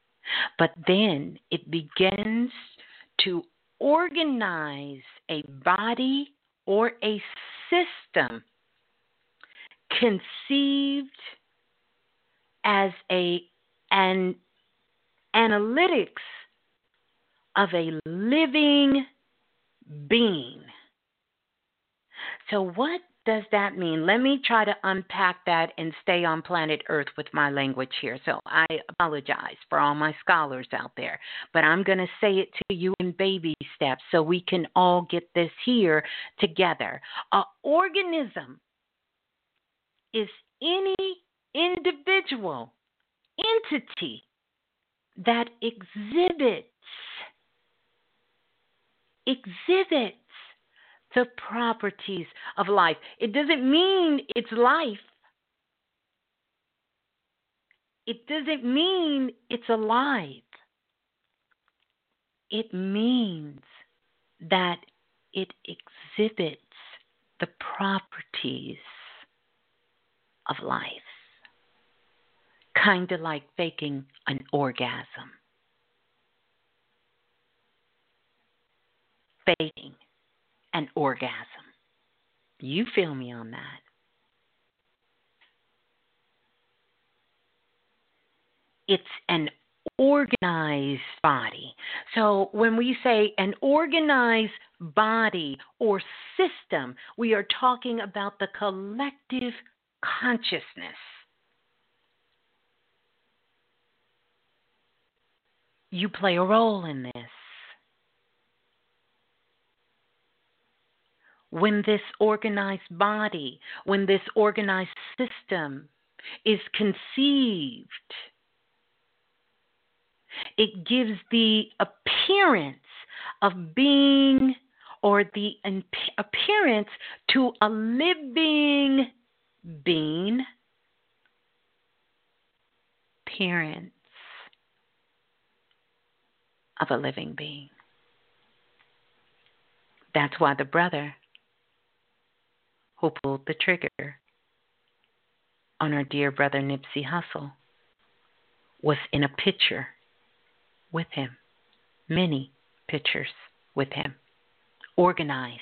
But then it begins to organize a body or a system conceived as a an analytics of a living being. So what does that mean? Let me try to unpack that and stay on planet Earth with my language here. So I apologize for all my scholars out there, but I'm going to say it to you in baby steps so we can all get this here together. An organism is any individual entity that exhibits exhibits the properties of life. It doesn't mean it's life. It doesn't mean it's alive. It means that it exhibits the properties of life. Kind of like faking an orgasm. Faking an orgasm. You feel me on that. It's an organized body. So when we say an organized body or system, we are talking about the collective consciousness. You play a role in this. When this organized body, when this organized system is conceived, it gives the appearance of being or the appearance to a living being. Parents, of a living being. That's why the brother who pulled the trigger on our dear brother Nipsey Hussle was in a picture with him, many pictures with him, organized,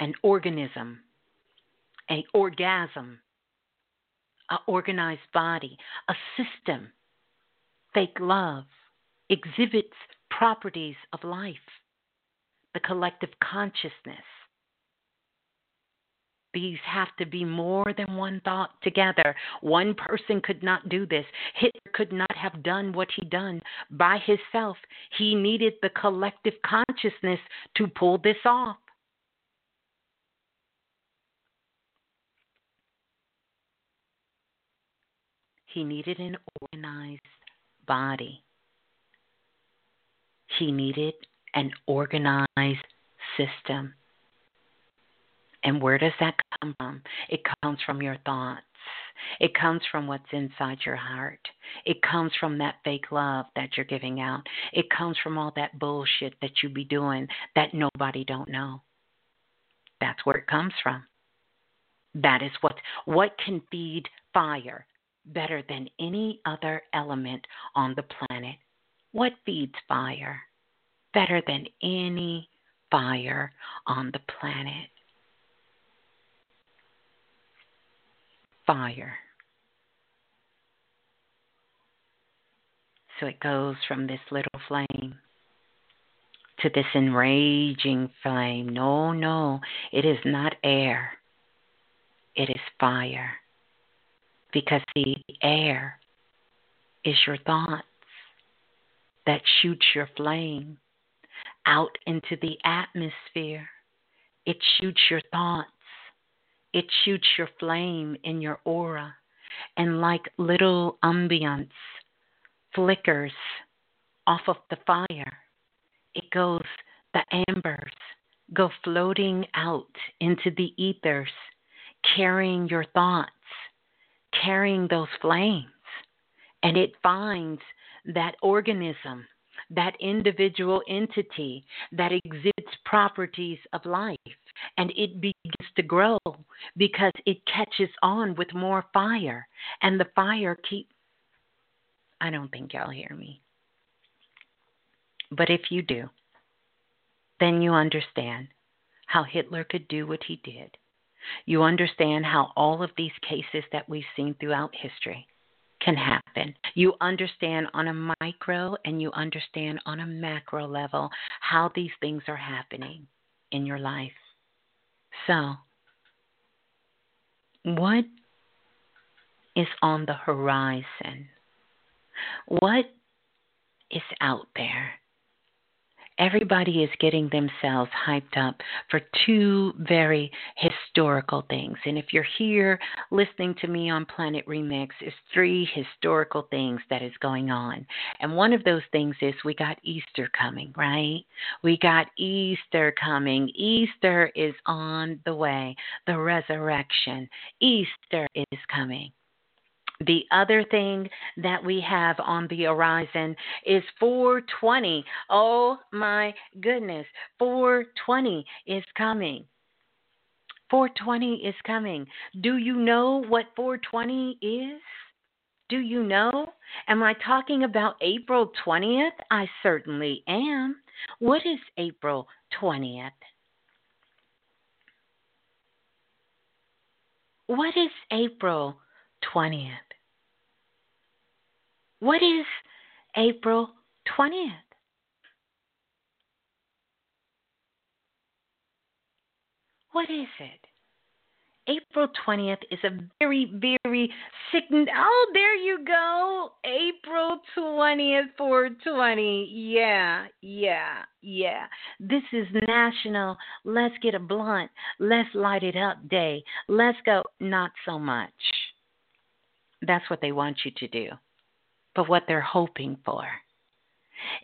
an organism, a orgasm, a organized body, a system, fake love, exhibits properties of life, the collective consciousness. These have to be more than one thought together. One person could not do this. Hitler could not have done what he done by himself. He needed the collective consciousness to pull this off. He needed an organized body. He needed an organized system. And where does that from? It comes from your thoughts. It comes from what's inside your heart. It comes from that fake love that you're giving out. It comes from all that bullshit that you be doing that nobody don't know. That's where it comes from. That is what what can feed fire better than any other element on the planet. What feeds fire better than any fire on the planet? Fire. So it goes from this little flame to this enraging flame. No, no, it is not air, it is fire because the air is your thoughts that shoots your flame out into the atmosphere. It shoots your thoughts. It shoots your flame in your aura. And like little ambience flickers off of the fire, it goes, the ambers go floating out into the ethers, carrying your thoughts carrying those flames and it finds that organism, that individual entity that exhibits properties of life, and it begins to grow because it catches on with more fire, and the fire keep. I don't think y'all hear me. But if you do, then you understand how Hitler could do what he did you understand how all of these cases that we've seen throughout history can happen. You understand on a micro and you understand on a macro level how these things are happening in your life. So, what is on the horizon? What is out there? Everybody is getting themselves hyped up for two very historical things. And if you're here listening to me on Planet Remix, it's three historical things that is going on. And one of those things is we got Easter coming, right? We got Easter coming. Easter is on the way. The resurrection. Easter is coming. The other thing that we have on the horizon is 420. Oh my goodness, 420 is coming. 420 is coming. Do you know what 420 is? Do you know? Am I talking about April 20th? I certainly am. What is April 20th? What is April 20th? What is April 20th? What is it? April 20th is a very, very significant. Oh, there you go. April 20th, 420. Yeah, yeah, yeah. This is National Let's Get a Blunt, Let's Light It Up Day. Let's go. Not so much. That's what they want you to do. But what they're hoping for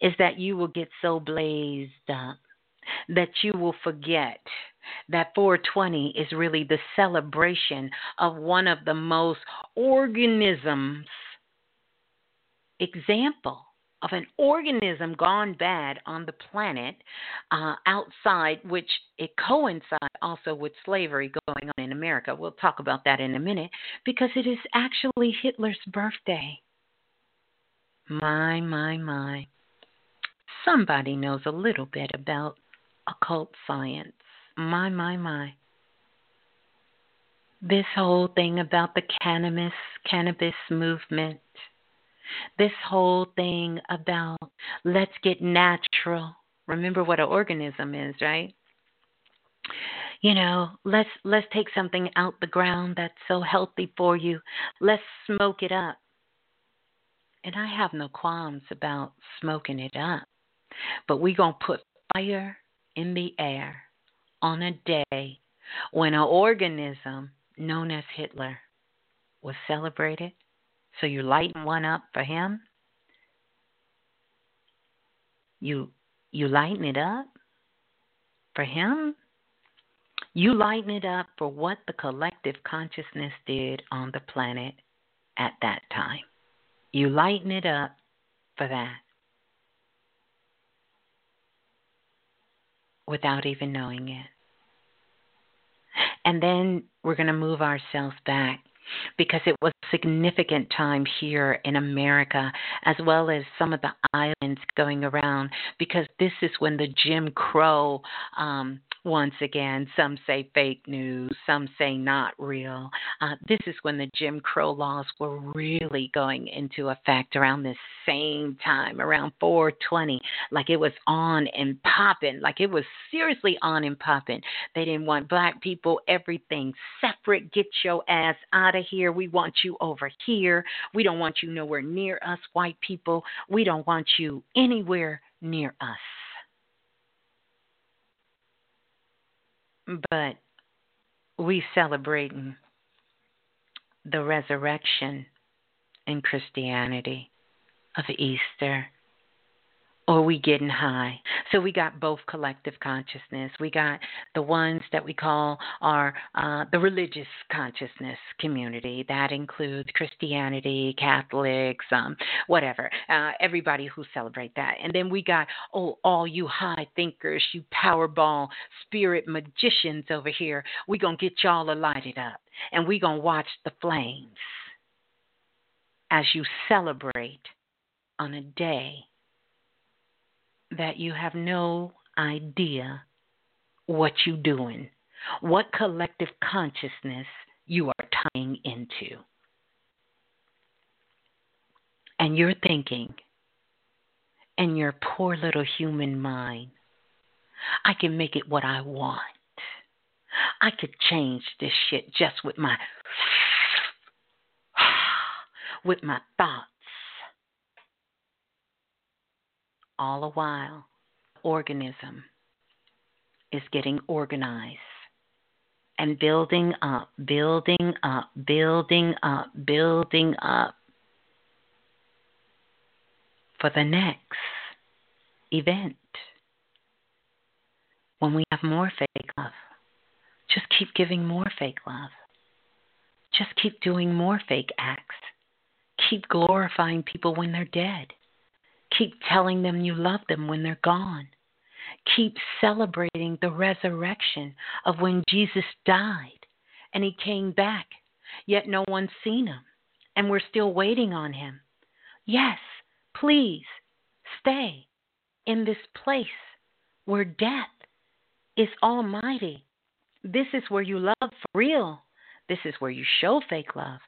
is that you will get so blazed up that you will forget that 420 is really the celebration of one of the most organisms example of an organism gone bad on the planet uh, outside, which it coincides also with slavery going on in America. We'll talk about that in a minute because it is actually Hitler's birthday. My, my, my. Somebody knows a little bit about occult science. My, my, my. This whole thing about the cannabis cannabis movement this whole thing about let's get natural. Remember what an organism is, right? You know, let's let's take something out the ground that's so healthy for you. Let's smoke it up. And I have no qualms about smoking it up. But we're going to put fire in the air on a day when an organism known as Hitler was celebrated so you lighten one up for him. You you lighten it up for him. You lighten it up for what the collective consciousness did on the planet at that time. You lighten it up for that without even knowing it. And then we're going to move ourselves back because it was a significant time here in America, as well as some of the islands going around, because this is when the Jim Crow um, once again, some say fake news, some say not real. Uh, this is when the Jim Crow laws were really going into effect around this same time, around 420. Like it was on and popping, like it was seriously on and popping. They didn't want black people, everything separate. Get your ass out of here. We want you over here. We don't want you nowhere near us, white people. We don't want you anywhere near us. But we celebrating the resurrection in Christianity of Easter or we getting high. So we got both collective consciousness. We got the ones that we call our uh, the religious consciousness community. That includes Christianity, Catholics, um, whatever. Uh, everybody who celebrate that. And then we got oh all you high thinkers, you Powerball spirit magicians over here. We gonna get y'all lighted up, and we gonna watch the flames as you celebrate on a day that you have no idea what you're doing, what collective consciousness you are tying into. And you're thinking, in your poor little human mind, I can make it what I want. I could change this shit just with my with my thoughts all the while, organism is getting organized and building up, building up, building up, building up for the next event. When we have more fake love, just keep giving more fake love. Just keep doing more fake acts. Keep glorifying people when they're dead. Keep telling them you love them when they're gone. Keep celebrating the resurrection of when Jesus died and he came back, yet no one's seen him, and we're still waiting on him. Yes, please stay in this place where death is almighty. This is where you love for real. This is where you show fake love.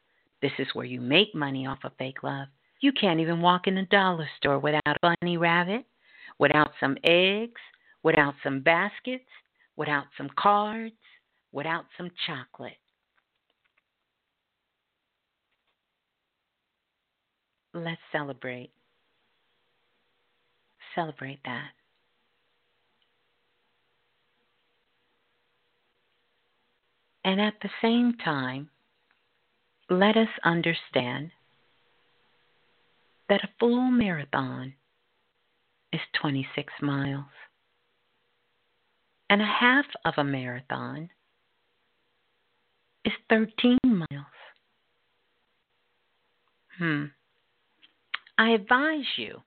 This is where you make money off of fake love. You can't even walk in a dollar store without a bunny rabbit, without some eggs, without some baskets, without some cards, without some chocolate. Let's celebrate. Celebrate that. And at the same time, let us understand that a full marathon is 26 miles, and a half of a marathon is 13 miles. Hmm. I advise you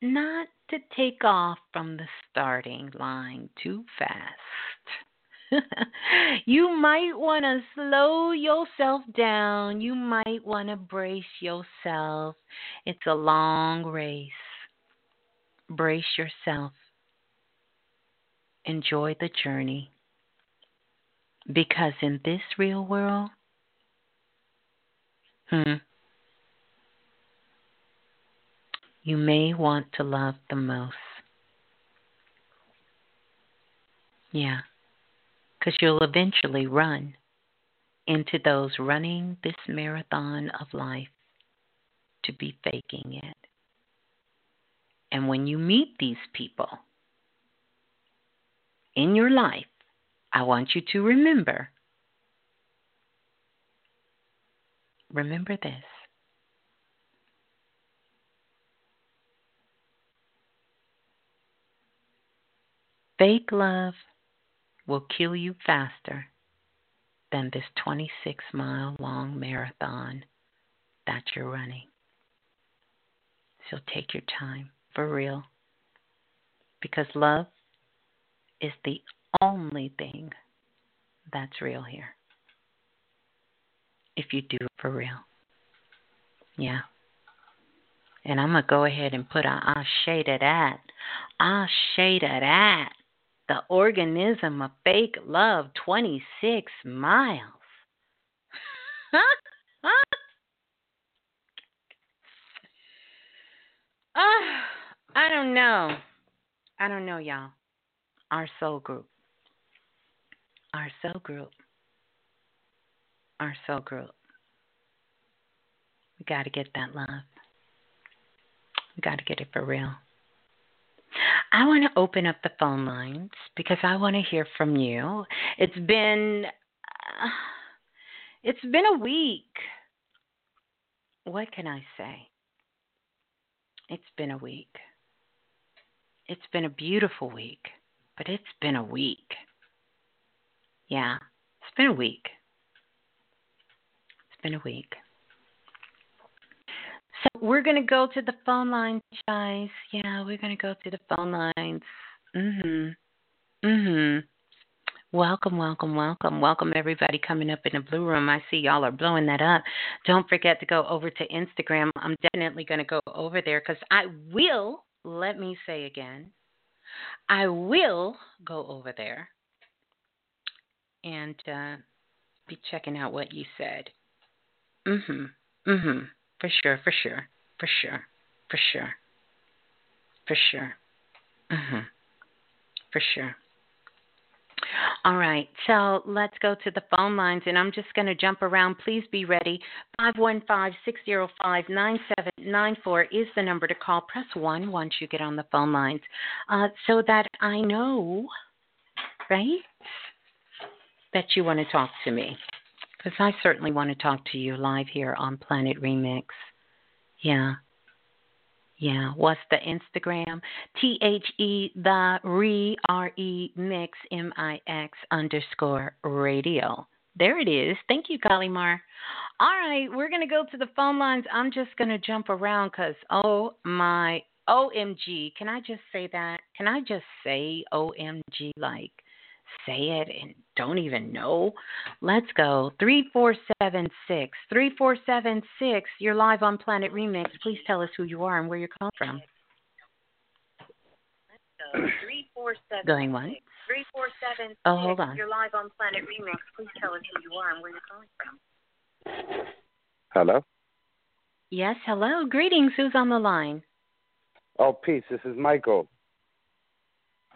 not to take off from the starting line too fast. you might want to slow yourself down. You might want to brace yourself. It's a long race. Brace yourself. Enjoy the journey. Because in this real world, hmm, you may want to love the most. Yeah, because you'll eventually run into those running this marathon of life to be faking it. And when you meet these people in your life, I want you to remember remember this. Fake love will kill you faster than this 26 mile long marathon that you're running. So take your time for real. Because love is the only thing that's real here. If you do it for real. Yeah. And I'm going to go ahead and put a I shade of that. I shade of that. The organism of fake love, 26 miles. uh, I don't know. I don't know, y'all. Our soul group. Our soul group. Our soul group. We got to get that love. We got to get it for real. I want to open up the phone lines because I want to hear from you. It's been uh, it's been a week. What can I say? It's been a week. It's been a beautiful week, but it's been a week. Yeah, it's been a week. It's been a week. So we're going to go to the phone lines, guys. Yeah, we're going to go to the phone lines. Mhm. Mhm. Welcome, welcome, welcome. Welcome everybody coming up in the blue room. I see y'all are blowing that up. Don't forget to go over to Instagram. I'm definitely going to go over there cuz I will, let me say again, I will go over there and uh, be checking out what you said. Mhm. Mhm. For sure, for sure, for sure, for sure, for sure. Mhm. For sure. All right, so let's go to the phone lines, and I'm just going to jump around. Please be ready. 515 605 9794 is the number to call. Press 1 once you get on the phone lines uh, so that I know, right, that you want to talk to me. Because I certainly want to talk to you live here on Planet Remix. Yeah. Yeah. What's the Instagram? T H E the re R E mix M I X underscore radio. There it is. Thank you, Kalimar. All right, we're going to go to the phone lines. I'm just going to jump around because, oh my, OMG. Can I just say that? Can I just say OMG like say it and don't even know. Let's go. 3476. 3476. You're live on Planet Remix. Please tell us who you are and where you're calling from. Three four seven. Going one. 3476. Oh, hold on. You're live on Planet Remix. Please tell us who you are and where you're calling from. Hello. Yes, hello. Greetings. Who's on the line? Oh, peace. This is Michael.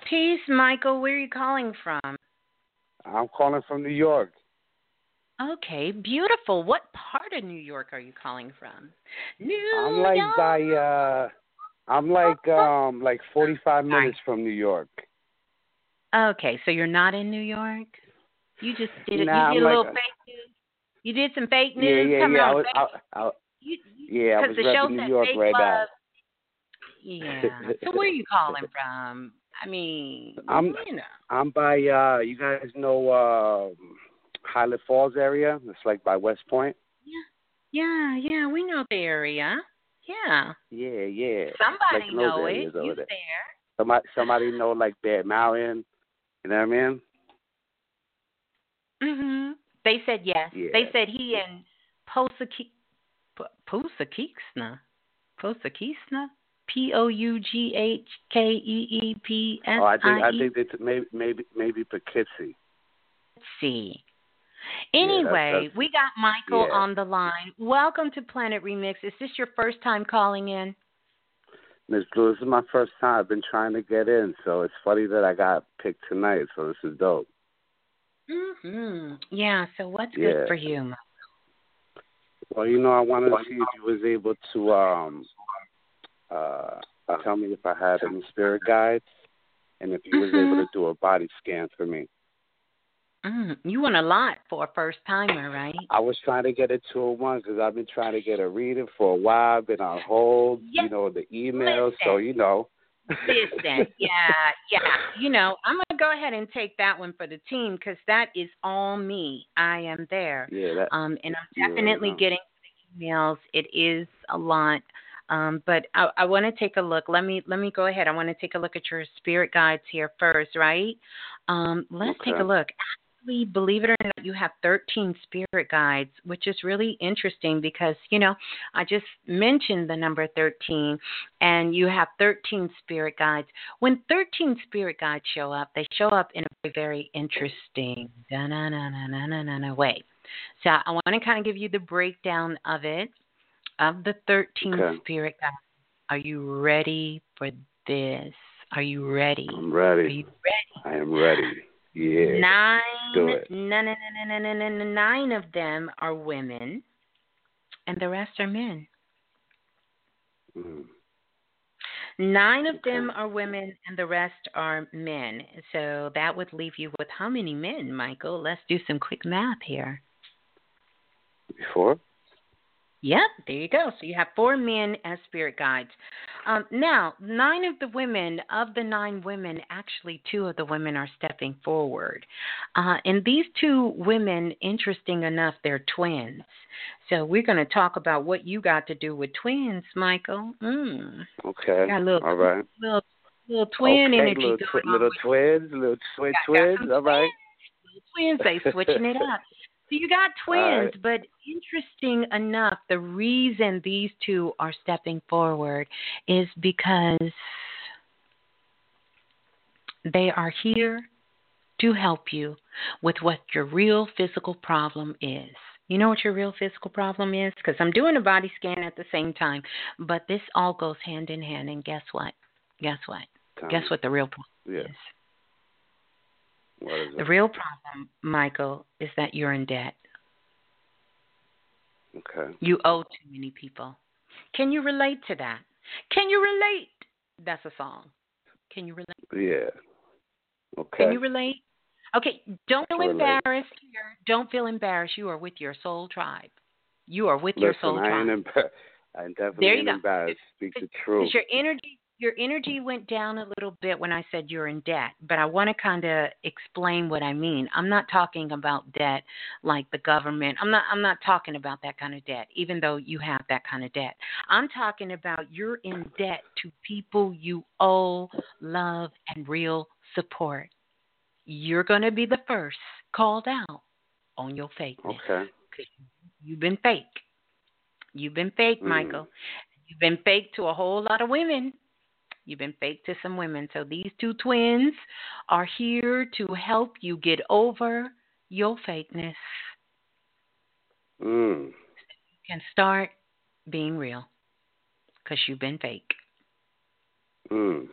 Peace, Michael. Where are you calling from? I'm calling from New York. Okay, beautiful. What part of New York are you calling from? New York. I'm like York. by uh I'm like um like 45 minutes from New York. Okay, so you're not in New York. You just did it. Nah, you did I'm a little fake news. You did some fake news. yeah, Come yeah. I was, I, I, you, you, yeah, I was the show New York right love. now. Yeah. so where are you calling from? I mean, I'm- you know. I'm by uh you guys know uh Highland Falls area? It's like by West Point. Yeah, yeah, yeah. we know the area. Yeah. Yeah, yeah. Somebody like know it. You there. Somebody, somebody know like Bad Mountain. You know what I mean? Mhm. They said yes. Yeah. They said he and Posaki Posakisna. Posakisna? P O U G H K E E P S Oh, I think I think it's maybe maybe maybe Poughkeepsie. Let's see. Yeah, Anyway, that's- we got Michael yeah. on the line. Welcome to Planet Remix. Is this your first time calling in? Miss Blue, this is my first time. I've been trying to get in, so it's funny that I got picked tonight. So this is dope. Mhm. Yeah. So what's Yeah. good for you? Michael? Well, you know, I wanted to see if you was able to um uh tell me if I had any spirit guides and if you was Mhm. able to do a body scan for me. Mm, you want a lot for a first timer, right? I was trying to get a two oh one because I've been trying to get a reading for a while. I've been on hold, Yes. you know, the emails. So you know. Listen, yeah, yeah. You know, I'm gonna go ahead and take that one for the team because that is all me. I am there. Yeah, that. Um, and I'm definitely getting the emails. It is a lot. Um, but I, I want to take a look. Let me let me go ahead. I want to take a look at your spirit guides here first, right? Um, let's take a look. Actually, believe it or not, you have 13 spirit guides, which is really interesting because you know I just mentioned the number 13, and you have 13 spirit guides. When 13 spirit guides show up, they show up in a very, very interesting way. So I want to kind of give you the breakdown of it, of the 13 Okay. spirit guides. Are you ready for this? Are you ready? I'm ready. Are you ready? I am ready. Yeah. Nine, do it. nine, nine, nine, nine, nine, nine, nine of them are women, and the rest are men. Mm. Nine of Okay. them are women, and the rest are men. So that would leave you with how many men, Michael? Let's do some quick math here. Before? Yep, there you go. So you have four men as spirit guides. Um, now, nine of the women, of the nine women, actually two of the women are stepping forward. Uh, and these two women, interesting enough, they're twins. So we're going to talk about what you got to do with twins, Michael. Mm. Okay. Got a little, All right. little, little twin okay, energy little, twi- on little twins, little got twins. All right. twins. They switching it up. So you got twins, right. but interesting enough, the reason these two are stepping forward is because they are here to help you with what your real physical problem is. You know what your real physical problem is? Because I'm doing a body scan at the same time, but this all goes hand in hand. And guess what? Guess what? Tell Guess what the real problem Yeah. is? The real problem, Michael, is that you're in debt. Okay. You owe too many people. Can you relate to that? Can you relate? That's a song. Can you relate? Yeah. Okay. Can you relate? Okay, don't feel embarrassed here. Don't feel embarrassed. You are with your soul tribe. You are with your soul I tribe. ain't embar- I'm definitely you go. embarrassed. Speak the truth. Because your energy your energy went down a little bit when I said you're in debt, but I want to kind of explain what I mean. I'm not talking about debt like the government. I'm not I'm not talking about that kind of debt, even though you have that kind of debt. I'm talking about you're in debt to people you owe love and real support. You're going to be the first called out on your fakeness. Okay. You've been fake. You've been fake, Mm. Michael. You've been fake to a whole lot of women. You've been fake to some women. So these two twins are here to help you get over your fakeness Mm. and start being real because you've been fake. Mm.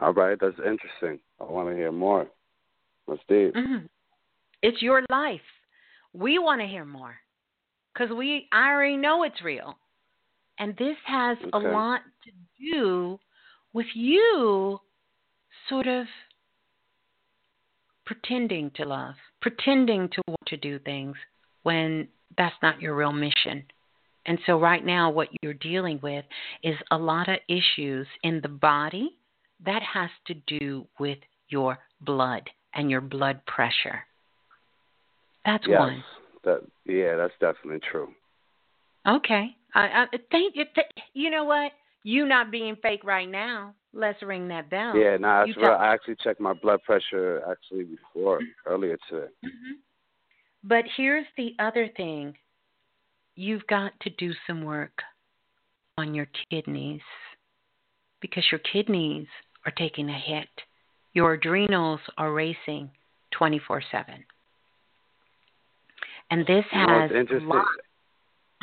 All right, that's interesting. I want to hear more. Let's do it. hmm It's your life. We want to hear more because we I already know it's real, and this has a lot to do with you, sort of pretending to love, pretending to want to do things when that's not your real mission. And so, right now, what you're dealing with is a lot of issues in the body that has to do with your blood and your blood pressure. That's yes. one. That yeah, that's definitely true. Okay. I, I think you. Th- you know what? You not being fake right now. Let's ring that bell. Yeah, nah, that's tell- I actually checked my blood pressure actually before earlier today. Mhm. But here's the other thing. You've got to do some work on your kidneys because your kidneys are taking a hit. Your adrenals are racing 24 7. And this has You know,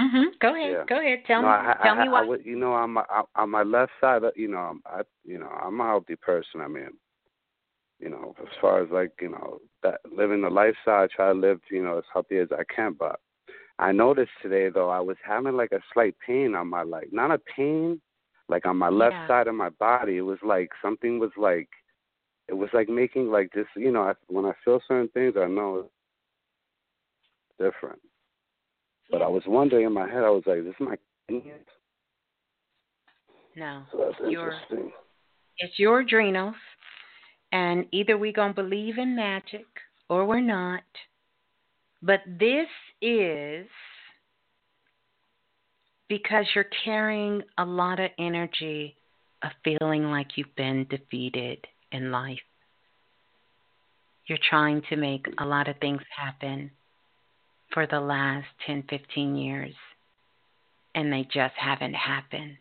has it's interesting. lot- Mhm. Go ahead. Yeah. Go ahead. Tell no, me. I, tell I, me why. I would, you know, on my on my left side, you know, I'm, I, you know, I'm a healthy person. I mean, you know, as far as like, you know, that living the lifestyle, I try to live, you know, as healthy as I can. But I noticed today though, I was having like a slight pain on my like, not a pain, like on my left Yeah. side of my body. It was like something was like, it was like making like this, you know, I, when I feel certain things, I know it's different. But I was wondering in my head, I was like, this is my kidneys? No. So that's Your- interesting. It's your adrenals. And either we're going to believe in magic or we're not. But this is because you're carrying a lot of energy of feeling like you've been defeated in life. You're trying to make a lot of things happen for the last 10, 15 years, and they just haven't happened.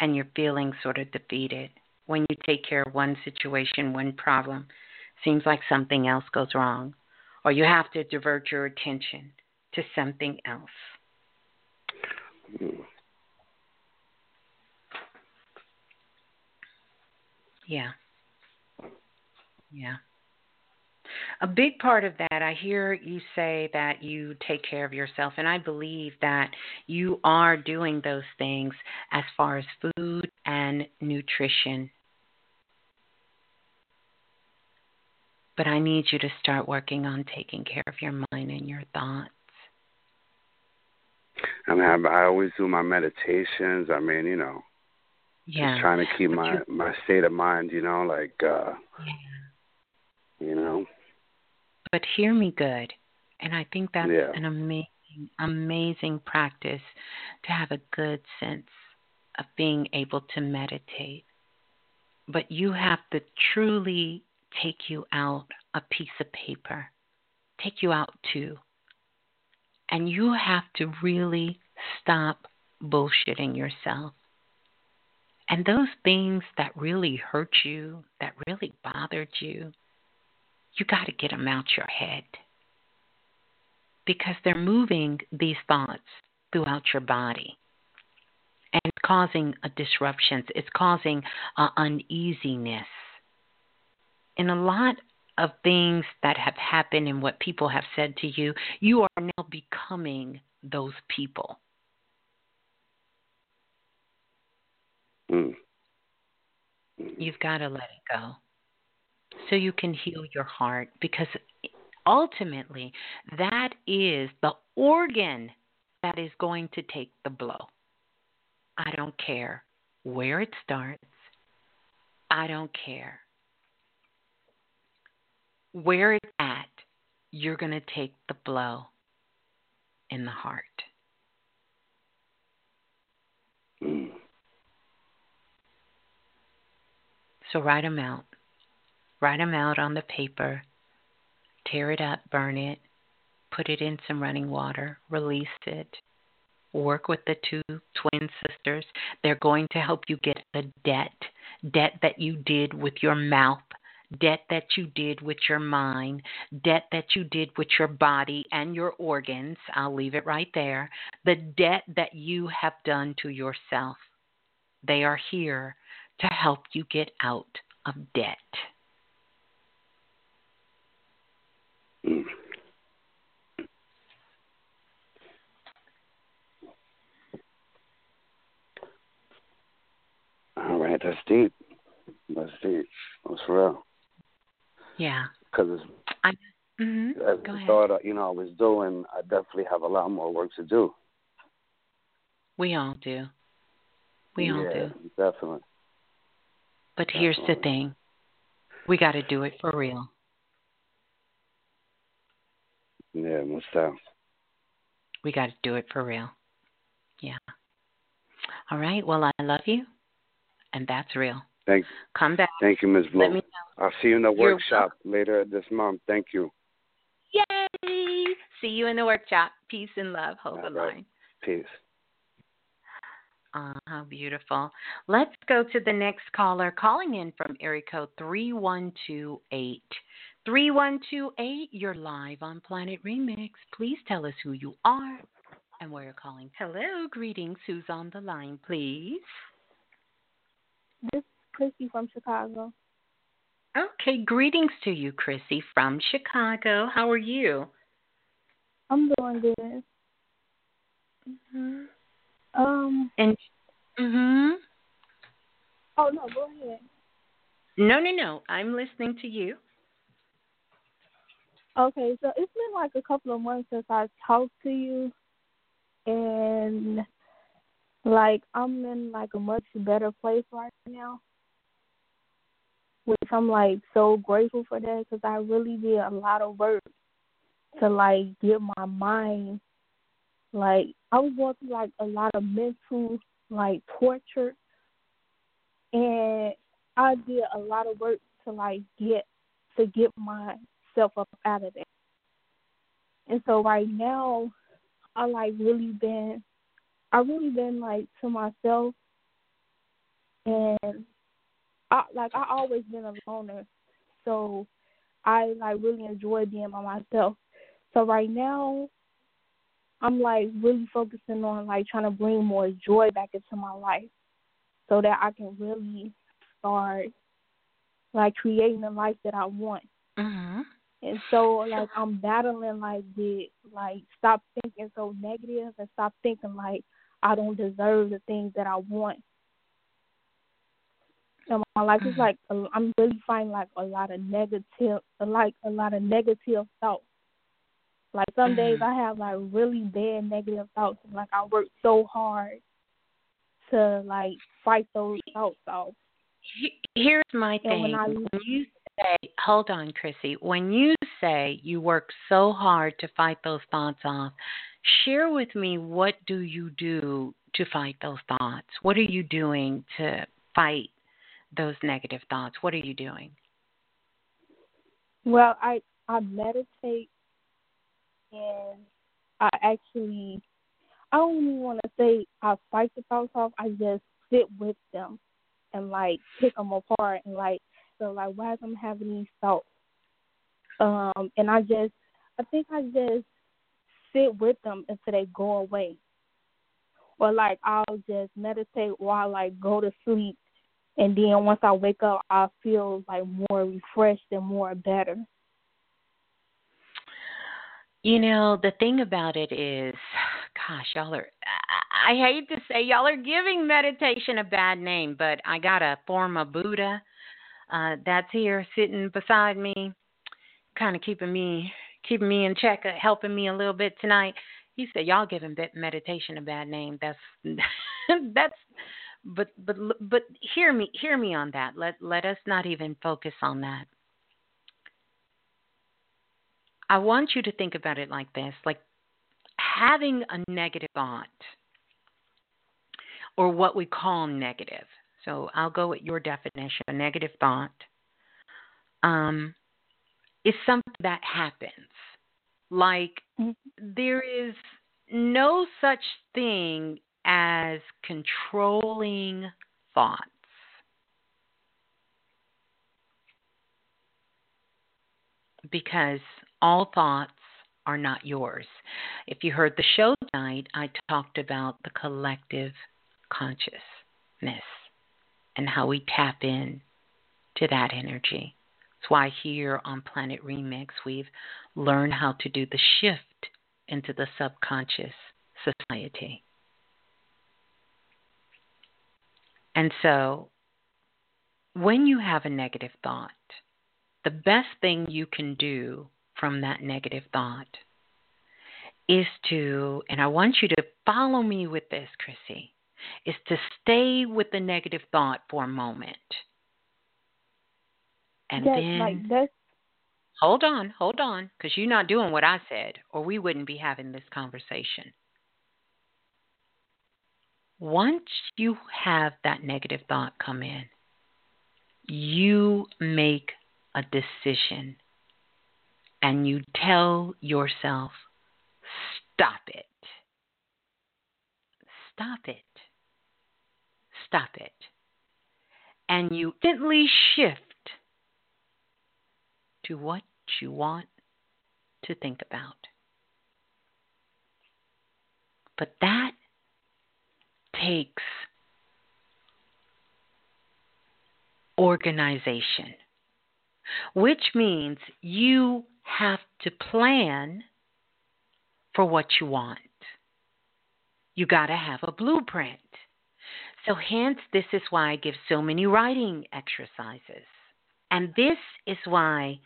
And you're feeling sort of defeated. When you take care of one situation, one problem, seems like something else goes wrong, or you have to divert your attention to something else. Yeah. Yeah. A big part of that, I hear you say that you take care of yourself, and I believe that you are doing those things as far as food and nutrition. But I need you to start working on taking care of your mind and your thoughts. I mean, I, I always do my meditations. I mean, you know, Yeah. just trying to keep my my state of mind. You know, like, uh, yeah. you know, But hear me good. And I think that's Yeah. an amazing, amazing practice to have a good sense of being able to meditate. But you have to truly take you out a piece of paper, take you out too. And you have to really stop bullshitting yourself. And those things that really hurt you, that really bothered you, you got to get them out your head. Because they're moving these thoughts throughout your body and it's causing a disruptions. It's causing uh, uneasiness. In a lot of things that have happened and what people have said to you you are now becoming those people. Mm. you've got to let it go so you can heal your heart because ultimately that is the organ that is going to take the blow. I don't care where it starts. I don't care where it's at. You're going to take the blow in the heart. Mm. So write them out. Write them out on the paper. Tear it up, burn it, put it in some running water, release it. Work with the two twin sisters. They're going to help you get the debt, debt that you did with your mouth, debt that you did with your mind, debt that you did with your body and your organs. I'll leave it right there. The debt that you have done to yourself. They are here to help you get out of debt. Mm. All right, that's deep. That's deep. That's real. Yeah. Because it's. I mhm. as Go I ahead. thought, uh, you know, I was doing, I definitely have a lot more work to do. We all do. We all yeah, do. definitely. But here's the thing. We got to do it for real. Yeah, most definitely. We got to do it for real. Yeah. All right. Well, I love you, and that's real. Thank. Come back. Thank you, Ms. Blue. Let me know. I'll see you in the You're workshop later this month. Thank you. Yay! See you in the workshop. Peace and love. Hold All the right. line. Peace. Ah, how beautiful. Let's go to the next caller calling in from area code 3128. 3128, you're live on Planet Remix. Please tell us who you are and where you're calling. Hello, greetings. Who's on the line, please? This is Chrissy from Chicago. Okay, greetings to you, Chrissy from Chicago. How are you? I'm doing good. Mm-hmm. Um. And mhm. Oh no, go ahead. No, no, no. I'm listening to you. Okay, so it's been like a couple of months since I talked to you, and like I'm in like a much better place right now, which I'm like so grateful for that because I really did a lot of work to like get my mind like I was going through like a lot of mental like torture, and I did a lot of work to like get to get up out of that. And so right now, I like really been, I really been like to myself, and I like I always been a loner, so I like really enjoy being by myself. So right now, I'm like really focusing on like trying to bring more joy back into my life so that I can really start like creating the life that I want. Mm-hmm. And so like I'm battling like with like stop thinking so negative and stop thinking like I don't deserve the things that I want. And my life is mm. like I'm really finding like a lot of negative, like a lot of negative thoughts. Like some days mm. I have like really bad negative thoughts, and like I work so hard to like fight those thoughts off. Here's my And thing. when I- When you say, hold on, Chrissy, when you say you work so hard to fight those thoughts off, share with me what do you do to fight those thoughts? What are you doing to fight those negative thoughts? What are you doing? Well, I I meditate and I actually I don't even want to say I fight the thoughts off. I just sit with them and like pick them apart and like so like why am I having these thoughts? Um, and I just I think I just sit with them until they go away. Or like I'll just meditate while I like go to sleep and then once I wake up I feel like more refreshed and more better. You know, the thing about it is, gosh, y'all are, I hate to say, y'all are giving meditation a bad name, but I got a form of Buddha uh, that's here sitting beside me, kind of keeping me keeping me in check, uh, helping me a little bit tonight. He said, "Y'all giving meditation a bad name. That's that's." But but but hear me hear me on that. Let let us not even focus on that. I want you to think about it like this like having a negative thought, or what we call negative. So I'll go with your definition a negative thought um, is something that happens. Like there is no such thing as controlling thoughts. Because all thoughts are not yours. If you heard the show tonight, I talked about the collective consciousness and how we tap in to that energy. That's why here on Planet Remix, we've learned how to do the shift into the subconscious society. And so, when you have a negative thought, the best thing you can do from that negative thought is to, and I want you to follow me with this, Chrissy, is to stay with the negative thought for a moment. And That- then like that's hold on, hold on, because you're not doing what I said, or we wouldn't be having this conversation. once you have that negative thought come in, you make a decision and you tell yourself, stop it. Stop it. Stop it. And you instantly shift to what you want to think about. But that takes organization, which means you have to plan for what you want. You got to have a blueprint. So, hence, this is why I give so many writing exercises. And this is why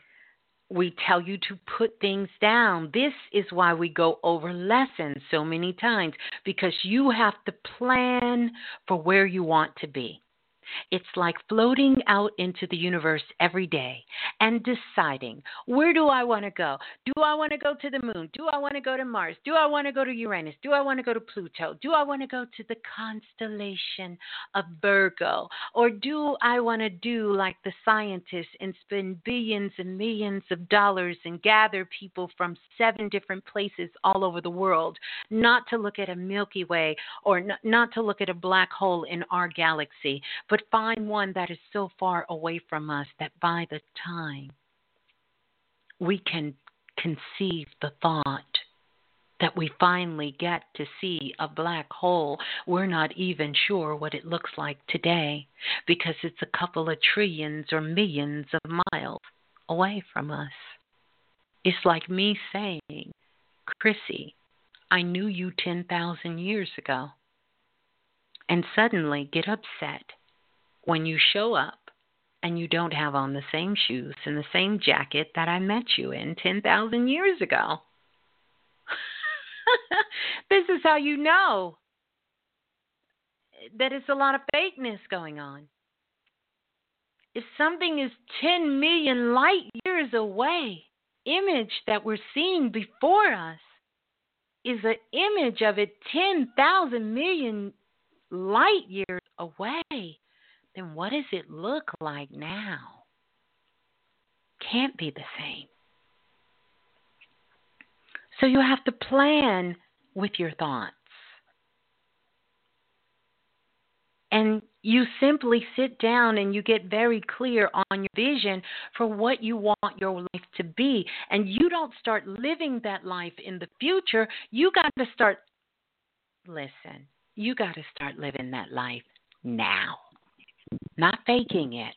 we tell you to put things down. This is why we go over lessons so many times because you have to plan for where you want to be. It's like floating out into the universe every day and deciding where do I want to go? Do I want to go to the moon? Do I want to go to Mars? Do I want to go to Uranus? Do I want to go to Pluto? Do I want to go to the constellation of Virgo? Or do I want to do like the scientists and spend billions and millions of dollars and gather people from seven different places all over the world, not to look at a Milky Way or not, to look at a black hole in our galaxy, but find one that is so far away from us that by the time we can conceive the thought that we finally get to see a black hole, we're not even sure what it looks like today because it's a couple of trillions or millions of miles away from us. It's like me saying, Chrissy, I knew you 10,000 years ago. And suddenly get upset when you show up and you don't have on the same shoes and the same jacket that I met you in 10,000 years ago. this is how you know that it's a lot of fakeness going on. If something is 10 million light years away, image that we're seeing before us is an image of it 10,000 million light years away then what does it look like now? Can't be the same. So you have to plan with your thoughts. And you simply sit down and you get very clear on your vision for what you want your life to be. And you don't start living that life in the future. You got to start, listen, you got to start living that life now not faking it.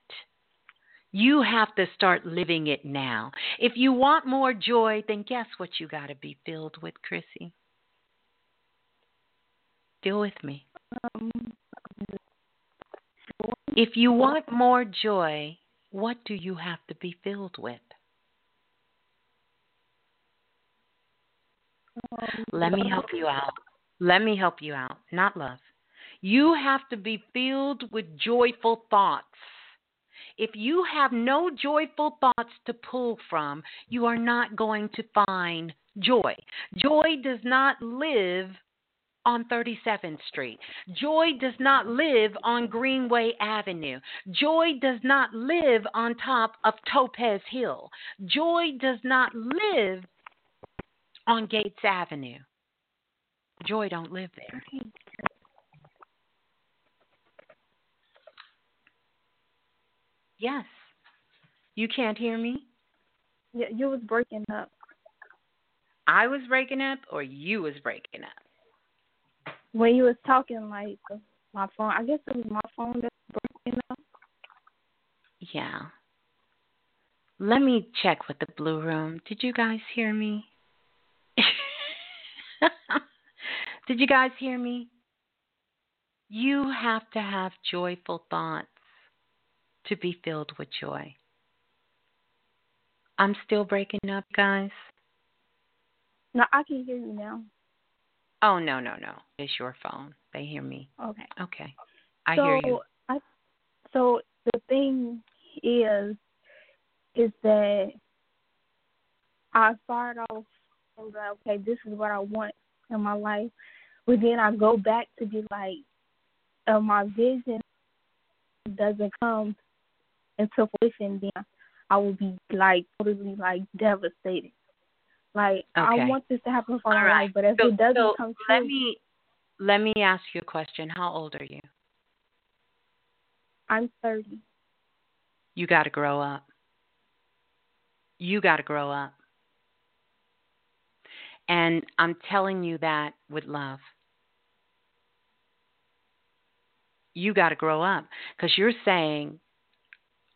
You have to start living it now. If you want more joy, then guess what you got to be filled with, Chrissy? Deal with me. If you want more joy, what do you have to be filled with? Let me help you out. Let me help you out. Not love. You have to be filled with joyful thoughts. If you have no joyful thoughts to pull from, you are not going to find joy. Joy does not live on 37th Street. Joy does not live on Greenway Avenue. Joy does not live on top of Topaz Hill. Joy does not live on Gates Avenue. Joy don't live there. Yes. You can't hear me? Yeah, you was breaking up. I was breaking up or you was breaking up? When you was talking like my phone, I guess it was my phone that breaking up. Yeah. Let me check with the blue room. Did you guys hear me? Did you guys hear me? You have to have joyful thoughts to be filled with joy. I'm still breaking up, guys. No, I can hear you now. Oh no, no, no. It's your phone. They hear me. Okay. Okay. I so, hear you. I, so the thing is, is that I start off and like, okay, this is what I want in my life, but then I go back to be like, uh, my vision doesn't come into fruition, then I will be like totally like devastated. Like Okay. I want this to happen for All my right. life, but if So- it doesn't so come true, let me let me ask you a question. How old are you? I'm thirty. You got to grow up. You got to grow up. And I'm telling you that with love. You got to grow up because you're saying,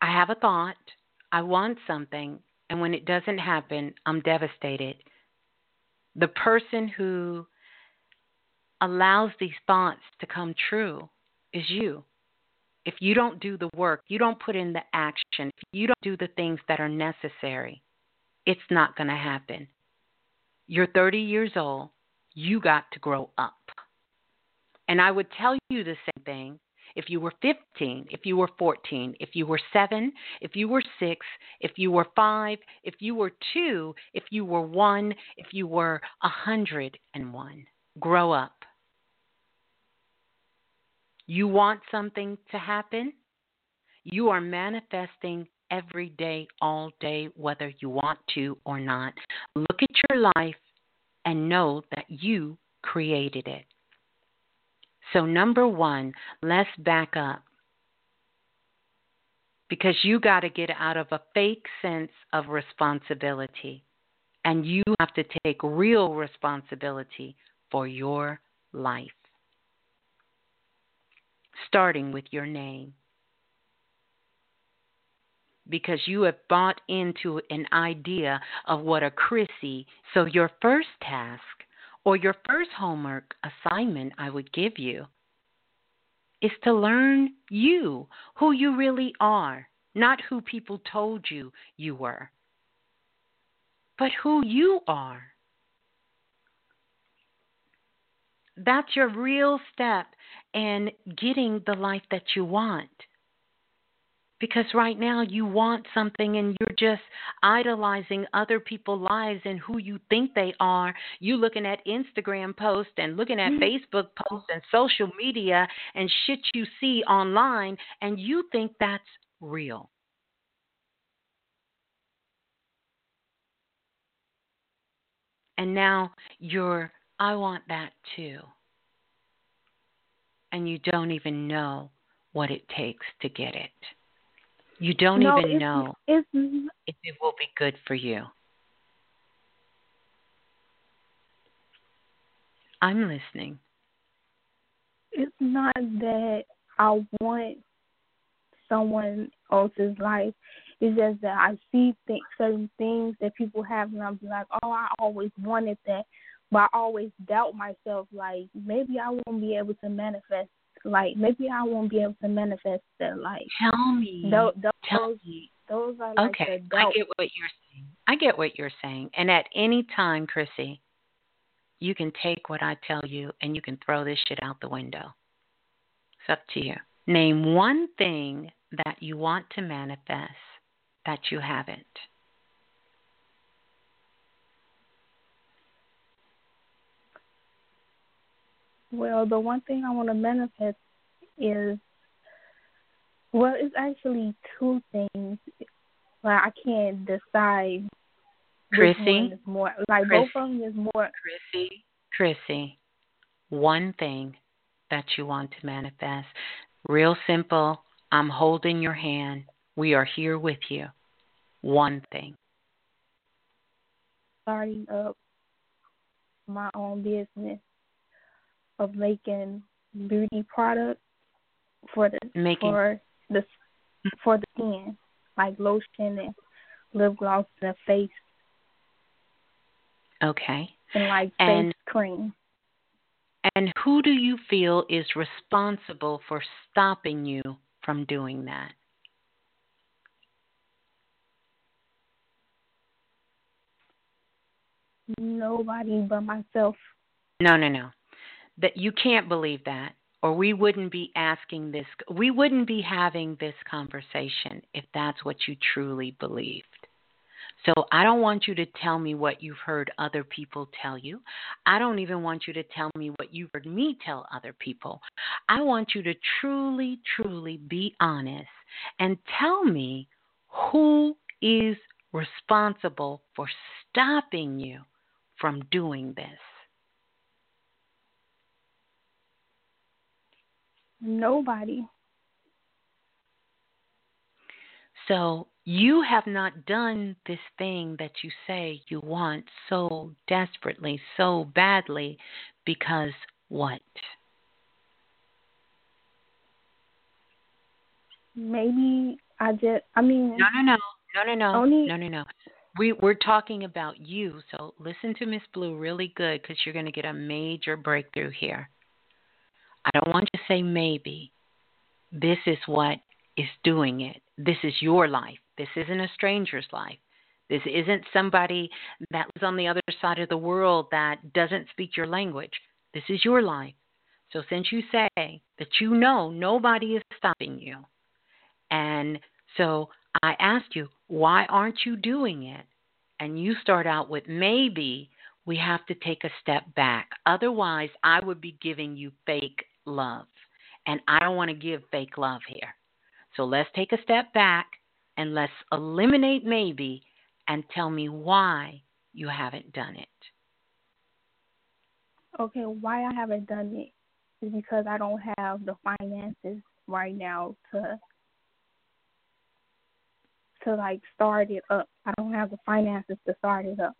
I have a thought, I want something, and when it doesn't happen, I'm devastated. The person who allows these thoughts to come true is you if you don't do the work, you don't put in the action, if you don't do the things that are necessary, it's not going to happen. You're 30 years old, you got to grow up. And I would tell you the same thing if you were 15, if you were 14, if you were 7, if you were 6, if you were 5, if you were 2, if you were 1, if you were 101. Grow up. You want something to happen? You are manifesting every day, all day, whether you want to or not. Look at your life and know that you created it. So, number one, let's back up because you got to get out of a fake sense of responsibility and you have to take real responsibility for your life starting with your name. Because you have bought into an idea of what a Chrissy, so your first task or your first homework assignment I would give you is to learn you, who you really are, not who people told you you were, but who you are. That's your real step in getting the life that you want. Because right now you want something and you're just idolizing other people's lives and who you think they are. You looking at Instagram posts and looking at mm-hmm. Facebook posts and social media and shit you see online and you think that's real. And now you're, I want that too. And you don't even know what it takes to get it. You don't no, even it's, know It's if it will be good for you. I'm listening. it's not that I want someone else's life. It's just that I see th- certain things that people have, and I'm like, oh, I always wanted that, but I always doubt myself. Like maybe I won't be able to manifest. Like maybe I won't be able to manifest that. Like Tell me. those, those, Tell me. those are like Okay, I get what you're saying. I get what you're saying. And at any time, Chrissy, you can take what I tell you and you can throw this shit out the window. It's up to you. Name one thing that you want to manifest that you haven't. Well, the one thing I want to manifest is, well, it's actually two things. Like I can't decide Chrissy? more. Like Chris- both of them is more. Chrissy, Chrissy, one thing that you want to manifest. Real simple. I'm holding your hand. We are here with you. One thing. starting up my own business of making beauty products for the Making for the for the skin, like lotion and lip gloss and face okay. and like And- face cream. And who do you feel is responsible for stopping you from doing that? Nobody but myself. No, no, no. That you can't believe that or we wouldn't be asking this we wouldn't be having this conversation if that's what you truly believed. So I don't want you to tell me what you've heard other people tell you. I don't even want you to tell me what you've heard me tell other people. I want you to truly, truly be honest and tell me who is responsible for stopping you from doing this. Nobody. So you have not done this thing that you say you want so desperately, so badly, because what? Maybe I just. I mean. No, no, no, no, no, no, Only- no, no, no. We we're talking about you. So listen to Miss Blue really good because you're going to get a major breakthrough here. I don't want to say maybe. This is what is doing it. This is your life. This isn't a stranger's life. This isn't somebody that lives on the other side of the world that doesn't speak your language. This is your life. So since you say that you know nobody is stopping you, and so I ask you, why aren't you doing it? And you start out with maybe we have to take a step back. Otherwise, I would be giving you fake love. And I don't want to give fake love here. So let's take a step back and let's eliminate maybe and tell me why you haven't done it. Okay, why I haven't done it is because I don't have the finances right now to to like start it up. I don't have the finances to start it up.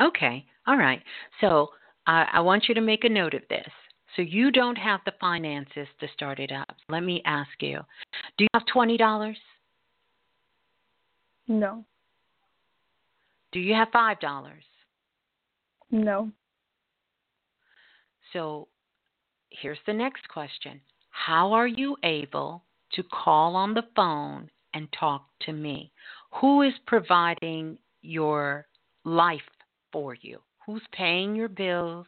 Okay, all right. So I I want you to make a note of this. So you don't have the finances to start it up. Let me ask you do you have $20? No, Do you have $5? no. So here's the next question How are you able to call on the phone and talk to me? Who is providing your life for you? Who's paying your bills?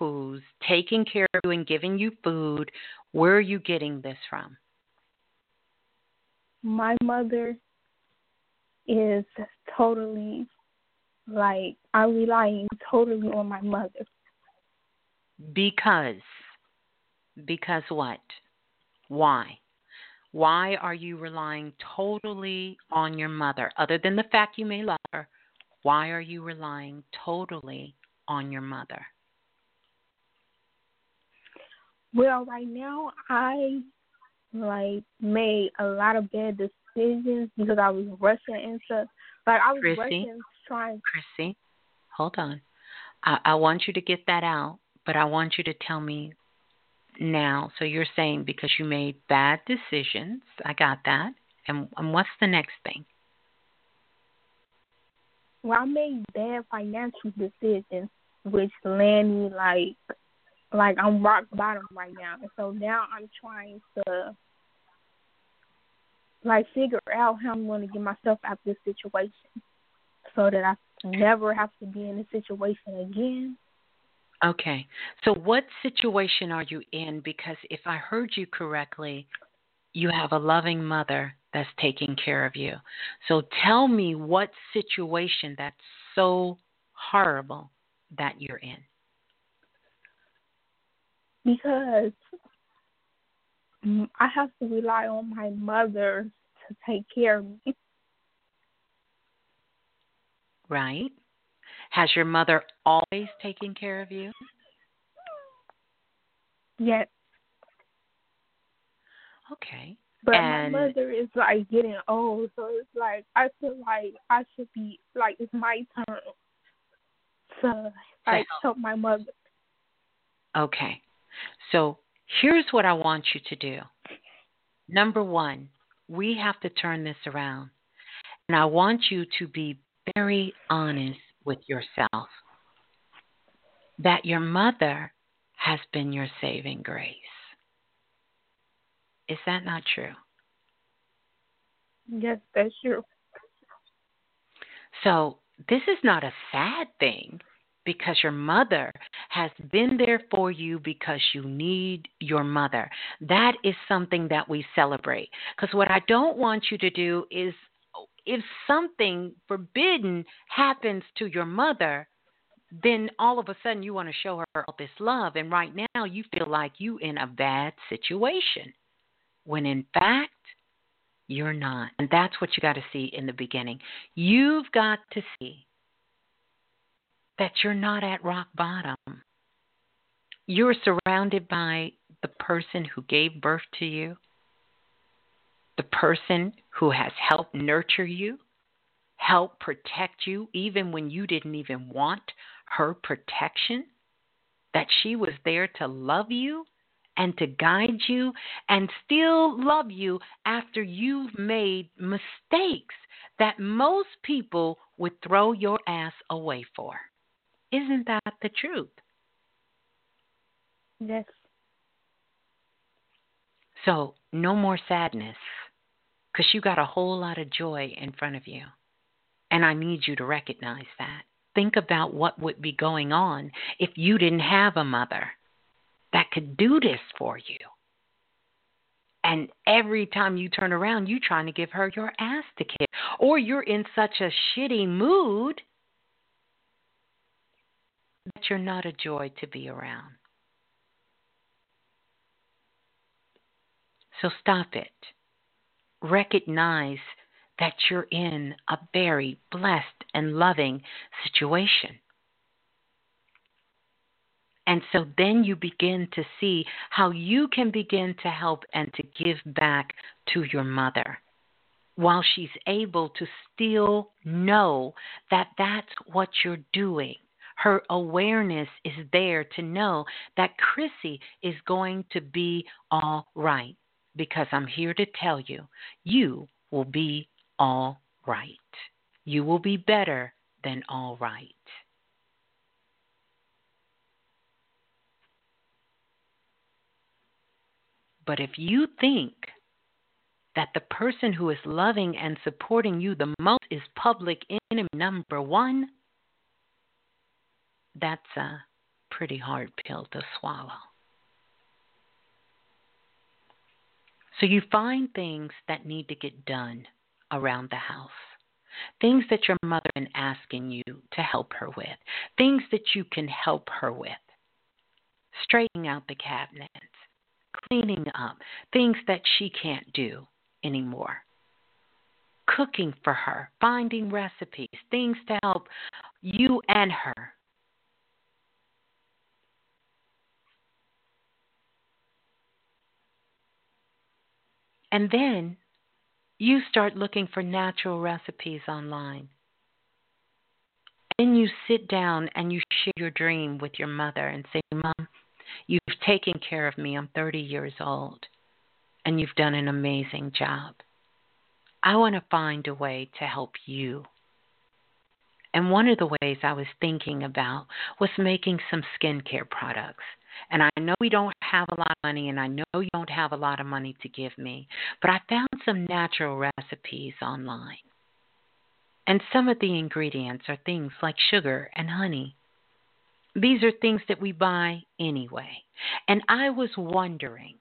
Who's taking care of you and giving you food? Where are you getting this from? My mother is totally like I'm relying totally on my mother Because. Because what? Why? Why are you relying totally on your mother? Other than the fact you may love her, why are you relying totally on your mother? Well, right now I like made a lot of bad decisions because I was rushing into like I was Chrissy? rushing trying Chrissy, hold on. I, I want you to get that out, but I want you to tell me now. So you're saying because you made bad decisions. I got that. And, and what's the next thing? well I made bad financial decisions which land me like like I'm rock bottom right now. And so now I'm trying to like figure out how I'm going to get myself out of this situation so that I never have to be in this situation again. Okay. So, what situation are you in? Because if I heard you correctly, you have a loving mother that's taking care of you. So, tell me what situation that's so horrible that you're in. Because mm, I have to rely on my mother to take care of me. Right? Has your mother always taken care of you? Yes, Okay. but And- my mother is like getting old, so it's like I feel like I should be like it's my turn to like help my mother. Okay. So here's what I want you to do. Number one, we have to turn this around. And I want you to be very honest with yourself that your mother has been your saving grace. Is that not true? Yes, that's true. So, this is not a sad thing because your mother has been there for you because you need your mother. That is something that we celebrate. Because what I don't want you to do is if something forbidden happens to your mother, then all of a sudden you want to show her all this love and right now you feel like you in a bad situation when in fact you're not and that's what you got to see in the beginning you've got to see that you're not at rock bottom you're surrounded by the person who gave birth to you the person who has helped nurture you help protect you even when you didn't even want her protection, that she was there to love you and to guide you and still love you after you've made mistakes that most people would throw your ass away for. Isn't that the truth? Yes. So, no more sadness because you got a whole lot of joy in front of you. And I need you to recognize that think about what would be going on if you didn't have a mother that could do this for you. And every time you turn around, you're trying to give her your ass to kiss. Or you're in such a shitty mood that you're not a joy to be around. So stop it. Recognize that you're in a very blessed and loving situation. And so then you begin to see how you can begin to help and to give back to your mother while she's able to still know that that's what you're doing. Her awareness is there to know that Chrissy is going to be all right. Because I'm here to tell you, you will be all right. You will be better than all right. But if you think that the person who is loving and supporting you the most is public enemy number one, that's a pretty hard pill to swallow. So you find things that need to get done around the house. Things that your mother been asking you to help her with. Things that you can help her with. Straightening out the cabinets, cleaning up, things that she can't do anymore. Cooking for her, finding recipes, things to help you and her. And then you start looking for natural recipes online. Then you sit down and you share your dream with your mother and say, Mom, you've taken care of me. I'm 30 years old, and you've done an amazing job. I want to find a way to help you. And one of the ways I was thinking about was making some skincare products. And I know we don't have a lot of money, and I know you don't have a lot of money to give me, but I found some natural recipes online. And some of the ingredients are things like sugar and honey. These are things that we buy anyway. And I was wondering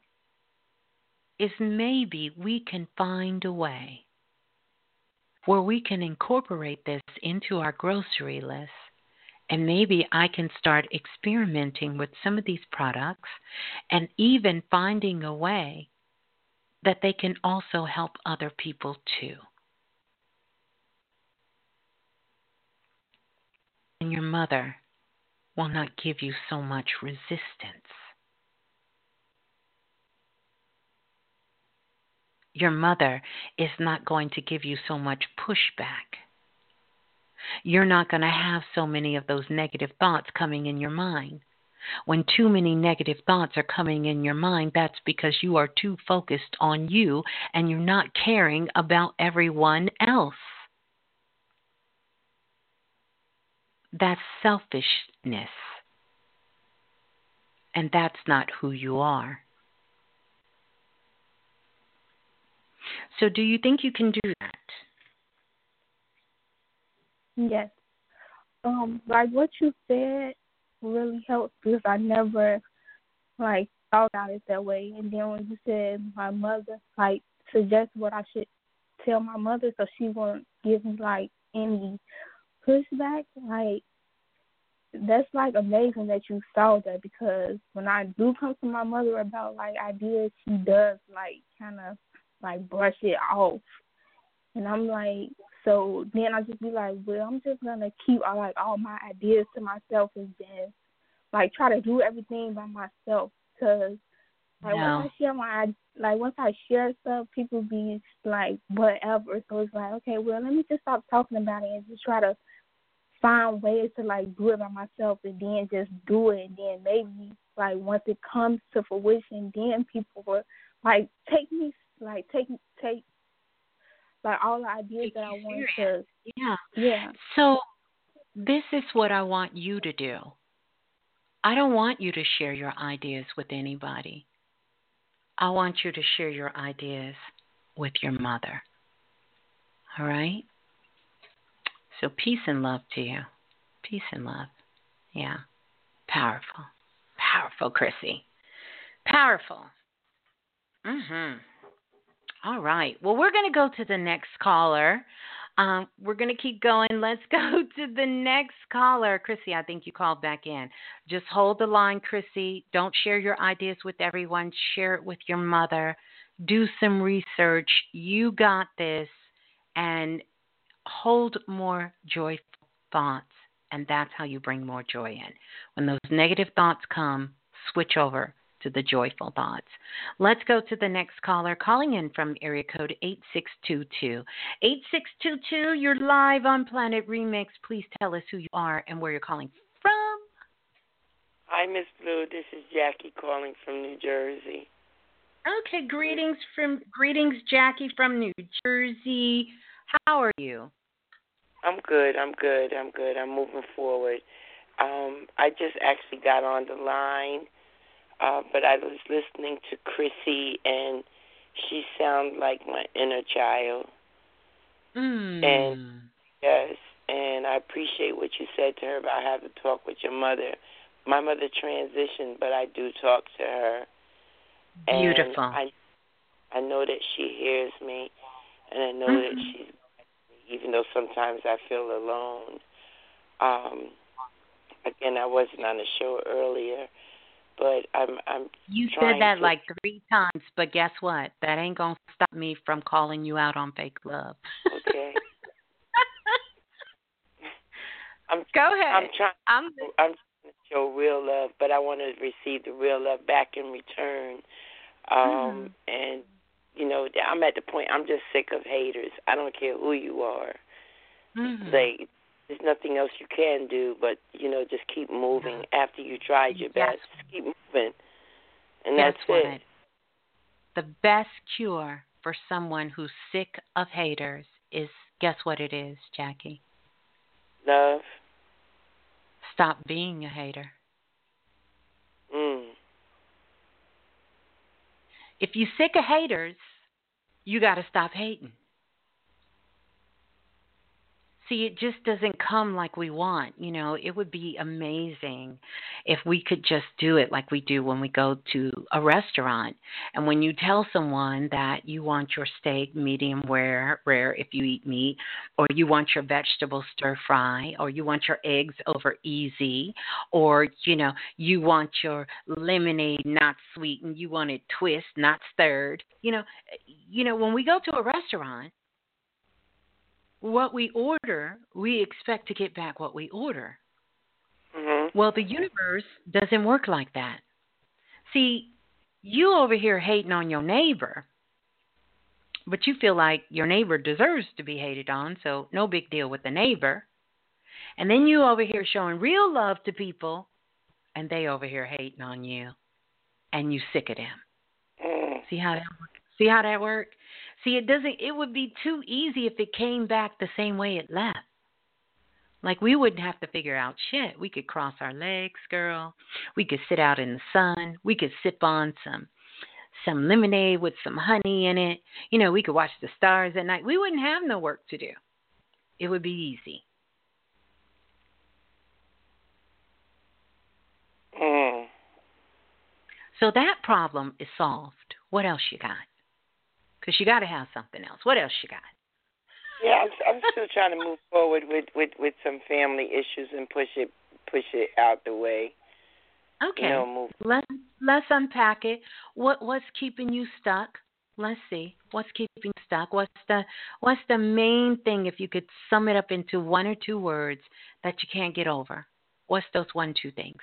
if maybe we can find a way where we can incorporate this into our grocery list and maybe I can start experimenting with some of these products and even finding a way that they can also help other people too. And your mother will not give you so much resistance. Your mother is not going to give you so much pushback you're not going to have so many of those negative thoughts coming in your mind. When too many negative thoughts are coming in your mind, that's because you are too focused on you and you're not caring about everyone else. That's selfishness. And that's not who you are. So, do you think you can do that? Yes. Um, like what you said really helped because I never like thought about it that way. And then when you said my mother like suggest what I should tell my mother so she won't give me like any pushback. Like that's like amazing that you saw that because when I do come to my mother about like ideas, she does like kind of like brush it off, and I'm like, so then I just be like, well, I'm just gonna keep all like all my ideas to myself and then like try to do everything by myself because like No. once I share my like once I share stuff, people be like whatever. So it's like okay, well let me just stop talking about it and just try to find ways to like do it by myself and then just do it and then maybe like once it comes to fruition, then people will like take me like take take like all the ideas that I want to Yeah. yeah. So, this is what I want you to do. I don't want you to share your ideas with anybody. I want you to share your ideas with your mother. All right? So, peace and love to you. Peace and love. Yeah. Powerful. Powerful, Chrissy. Powerful. Mhm. All right. Well, we're going to go to the next caller. Um, we're going to keep going. Let's go to the next caller. Chrissy, I think you called back in. Just hold the line, Chrissy. Don't share your ideas with everyone. Share it with your mother. Do some research. You got this. And hold more joyful thoughts. And that's how you bring more joy in. When those negative thoughts come, switch over to the joyful thoughts. Let's go to the next caller calling in from area code 8622. 8622, you're live on Planet Remix. Please tell us who you are and where you're calling from. Hi, Miss Blue. This is Jackie calling from New Jersey. Okay, greetings from greetings Jackie from New Jersey. How are you? I'm good. I'm good. I'm good. I'm moving forward. Um, I just actually got on the line, uh, but I was listening to Chrissy, and she sounded like my inner child. Mm. And yes, and I appreciate what you said to her about having to talk with your mother. My mother transitioned, but I do talk to her. And Beautiful. I I know that she hears me, and I know that Mhm. she's even though sometimes I feel alone. Um, again, I wasn't on the show earlier, but I'm I'm You said that to- like three times, but guess what? That ain't gonna stop me from calling you out on fake love. okay. I'm Go ahead. I'm trying I'm I'm trying to show real love, but I want to receive the real love back in return. Um, and you know, I'm at the point I'm just sick of haters. I don't care who you are. Mhm. Like there's nothing else you can do, but you know, just keep moving after you tried your Yes. best. Just keep moving, and that's what? it. The best cure for someone who's sick of haters is guess what it is, Jackie? Love. Stop being a hater. Mm. If you're sick of haters, you got to stop hating. See, it just doesn't come like we want. You know, it would be amazing if we could just do it like we do when we go to a restaurant. And when you tell someone that you want your steak medium rare, rare if you eat meat, or you want your vegetable stir fry, or you want your eggs over easy, or you know, you want your lemonade not sweetened, you want it twist, not stirred. You know, eh, you know, when we go to a restaurant, what we order, we expect to get back what we order. Mhm. Well, the universe doesn't work like that. See, you over here hating on your neighbor, but you feel like your neighbor deserves to be hated on, so no big deal with the neighbor. And then you over here showing real love to people, and they over here hating on you, and you sick of them. Mm. See how that work? See how that work? See, it doesn't. It would be too easy if it came back the same way it left. Like we wouldn't have to figure out shit. We could cross our legs, girl. We could sit out in the sun. We could sip on some some lemonade with some honey in it. You know, we could watch the stars at night. We wouldn't have no work to do. It would be easy. Mm. So that problem is solved. What else you got? Because you got to have something else. What else you got? Yeah, I'm, I'm still trying to move forward with with with some family issues and push it push it out the way. Okay. You know, move. Let's let's unpack it. What what's keeping you stuck? Let's see. What's keeping you stuck? What's the what's the main thing if you could sum it up into one or two words that you can't get over? What's those one two things?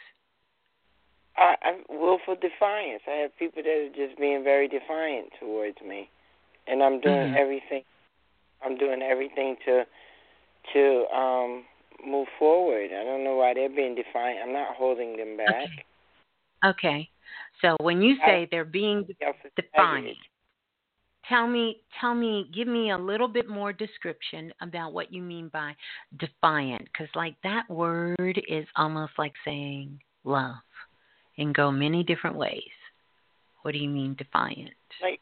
I, I'm willful defiance. I have people that are just being very defiant towards me, and I'm doing Mhm. everything. I'm doing everything to to um move forward. I don't know why they're being defiant. I'm not holding them back. Okay. Okay. So when you say they're being defiant, tell me tell me give me a little bit more description about what you mean by defiant because like that word is almost like saying love and go many different ways. What do you mean defiant? Like,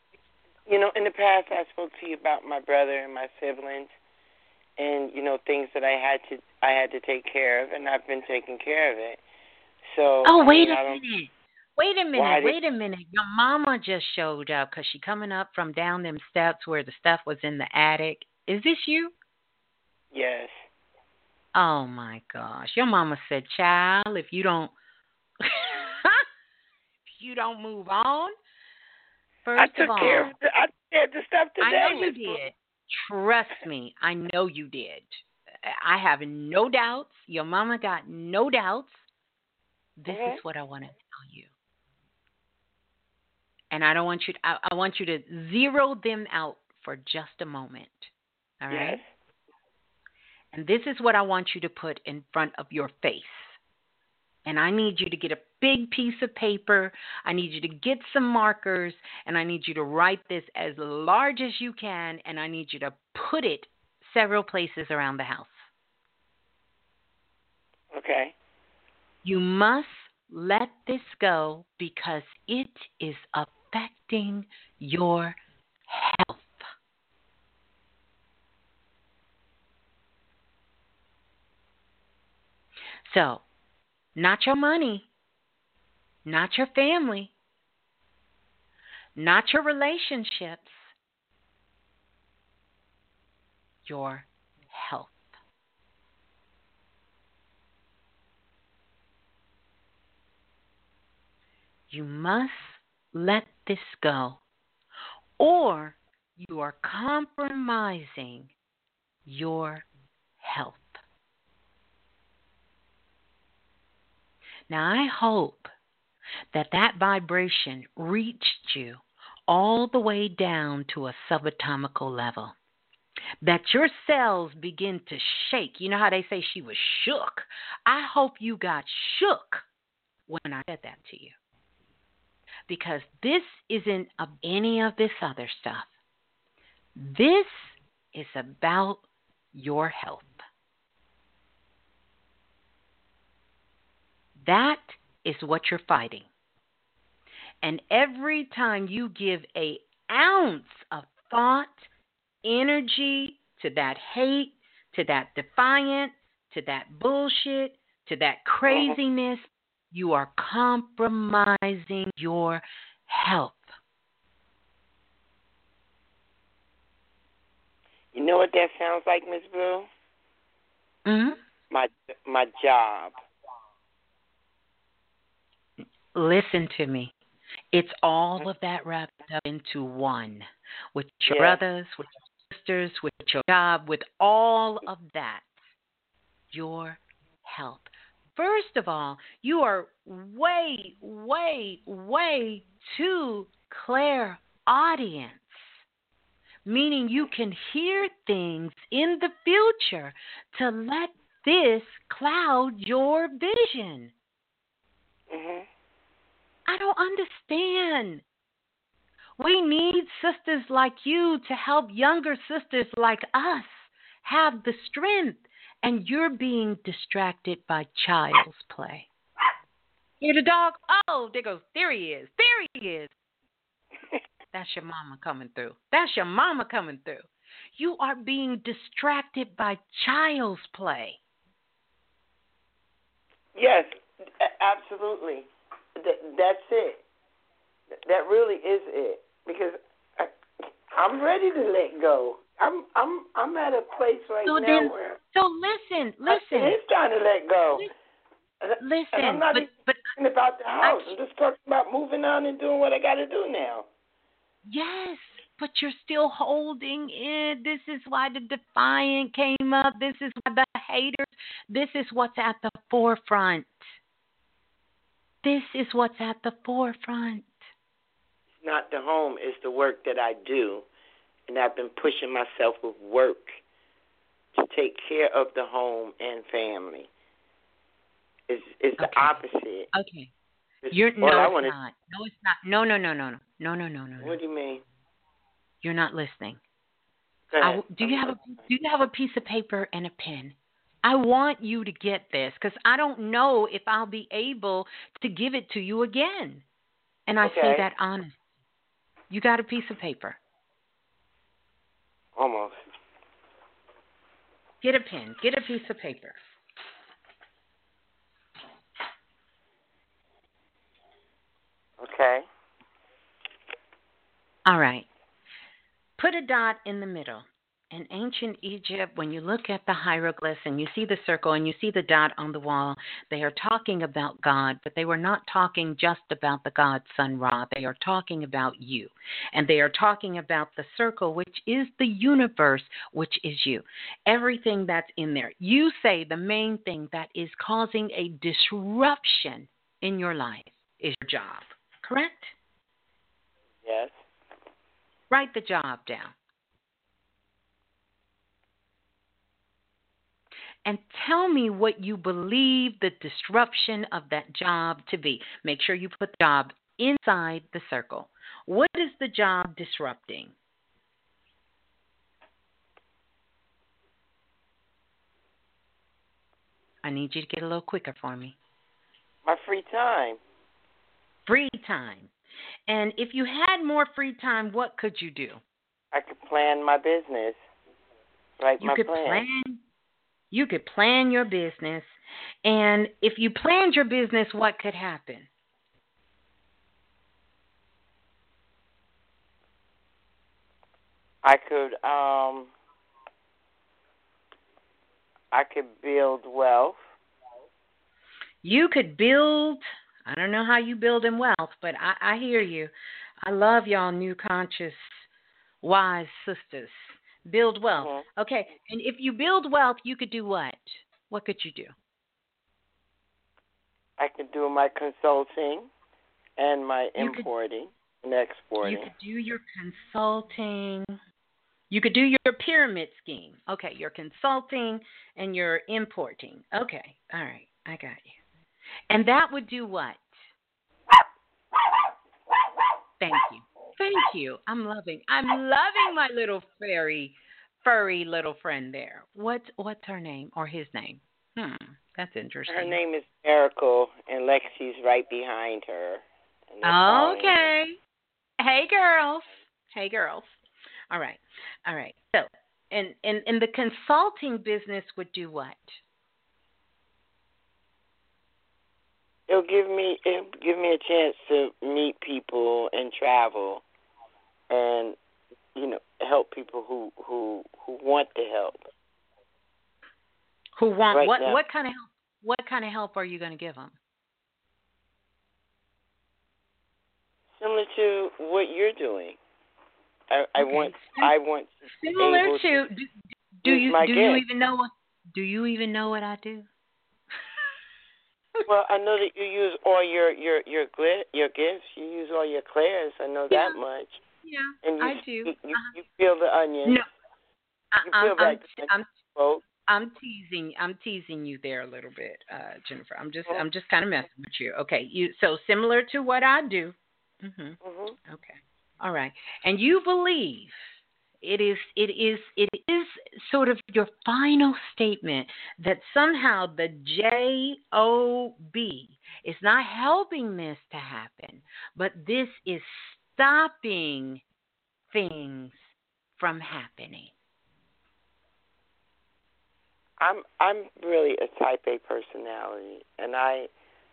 you know, in the past, I spoke to you about my brother and my siblings, and you know things that I had to I had to take care of, and I've been taking care of it. So. Oh, I wait mean, a minute. Wait a minute. Wait a minute. Your mama just showed up because she coming up from down them steps where the stuff was in the attic. Is this you? Yes. Oh my gosh. Your mama said, "Child, if you don't if you don't move on, first I took of all, care of the, I did the stuff today. I know you did. Trust me, I know you did. I have no doubts. Your mama got no doubts. This is mm-hmm. what I want to tell you. And I don't want you to, I, I want you to zero them out for just a moment. All right? Yes. And this is what I want you to put in front of your face. And I need you to get a big piece of paper. I need you to get some markers. And I need you to write this as large as you can. And I need you to put it several places around the house. Okay. You must let this go because it is affecting your health. So, not your money, not your family, not your relationships, your health. You must let this go, or you are compromising your health. Now, I hope that that vibration reached you all the way down to a subatomical level. That your cells begin to shake. You know how they say she was shook? I hope you got shook when I said that to you. Because this isn't of any of this other stuff. This is about your health. That is what you're fighting. And every time you give a ounce of thought, energy to that hate, to that defiant, to that bullshit, to that craziness, you are compromising your health. You know what that sounds like, Miss Blue? hmm My my job. Listen to me. It's all of that wrapped up into one. With your Yeah. brothers, with your sisters, with your job, with all of that. Your health. First of all, you are way, way, way too clairaudient, meaning you can hear things in the future to let this cloud your vision. Mhm. I don't understand. We need sisters like you to help younger sisters like us have the strength, and you're being distracted by child's play. Hear the dog? Oh, there goes. There he is. There he is. That's your mama coming through. That's your mama coming through. You are being distracted by child's play. Yes, absolutely. That, that's it. That really is it. Because I, I'm ready to let go. I'm I'm I'm at a place right So now then- where So listen, listen, it's trying to let go. Listen. and I'm not but even but talking about the house. I- I'm just talking about moving on and doing what I got to do now. Yes, but you're still holding it. This is why the defiant came up. This is why the haters. This is what's at the forefront. This is what's at the forefront. It's not the home, it's the work that I do. And I've been pushing myself with work to take care of the home and family. It's it's the opposite. Okay. It's You're no, I it's wanna- not. No, it's not. No, no, no, no, no, no, no, no, no. What do you mean? You're not listening. I, do you have a Do you have a piece of paper and a pen? I want you to get this because I don't know if I'll be able to give it to you again. And I say that honest. You got a piece of paper. Almost. Get a pen. Get a piece of paper. Okay. All right. Put a dot in the middle. In ancient Egypt, when you look at the hieroglyphs and you see the circle and you see the dot on the wall, they are talking about God, but they were not talking just about the god Sun Ra. They are talking about you. And they are talking about the circle, which is the universe, which is you. Everything that's in there. You say the main thing that is causing a disruption in your life is your job, correct? Yes. Write the job down. And tell me what you believe the disruption of that job to be. Make sure you put the job inside the circle. What is the job disrupting? I need you to get a little quicker for me. My free time. Free time. And if you had more free time, what could you do? I could plan my business. Write you my could plan. You could plan your business. And if you planned your business what could happen? I could um I could build wealth. you could build i don't know how you build in wealth but i i hear you. I love y'all new conscious wise sisters build wealth Mhm. okay and if you build wealth you could do what what could you do I could do my consulting and my You could- importing and exporting. You could do your consulting. You could do your pyramid scheme. Okay, your consulting and your importing. Okay, all right, I got you. And that would do what? Thank you. Thank you. I'm loving. I'm loving my little fairy, furry little friend there. What's what's her name or his name? Hmm, that's interesting. Her name is Miracle, and Lexi's right behind her. And they're following her. Okay. Hey girls. Hey girls. All right. All right. So and and, and the consulting business would do what? It'll give me it'll give me a chance to meet people and travel, and you know help people who who who want the help. Who want Right what now. what kind of help what kind of help are you going to give them? Similar to what you're doing. I I want I want Similar able to do, do you do you even know what do you even know what I do? Well, I know that you use all your your your gli- your gifts. You use all your clairs. I know Yeah. that much. Yeah, And you I do. You, you, Uh-huh. you peel the onion. No. I, I'm, feel I'm, I'm I'm teasing I'm teasing you there a little bit, uh, Jennifer. I'm just. I'm just kind of messing with you. Okay, you so similar to what I do. Mhm. Mhm. Okay. All right. And you believe it is it is it is sort of your final statement that somehow the J O B is not helping this to happen, but this is stopping things from happening. I'm I'm really a type A personality, and I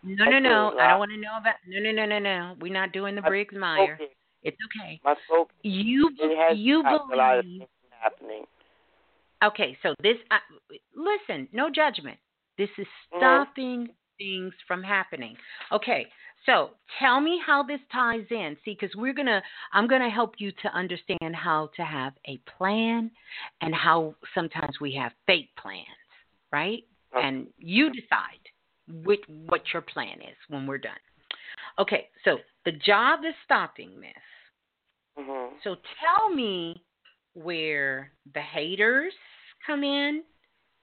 No, I no, no. I don't want to know about. No, no, no, no, no. We're not doing the Briggs Meyer. focus. It's okay. My focus. You it has you stopped a lot of believe. happening. Okay, so this. Uh, listen, no judgment. This is Mhm. stopping things from happening. Okay, so tell me how this ties in. See, because we're gonna, I'm gonna help you to understand how to have a plan, and how sometimes we have fake plans, right? Okay. And you decide which what your plan is when we're done. Okay, so the job is stopping this. Mhm. So tell me where the haters come in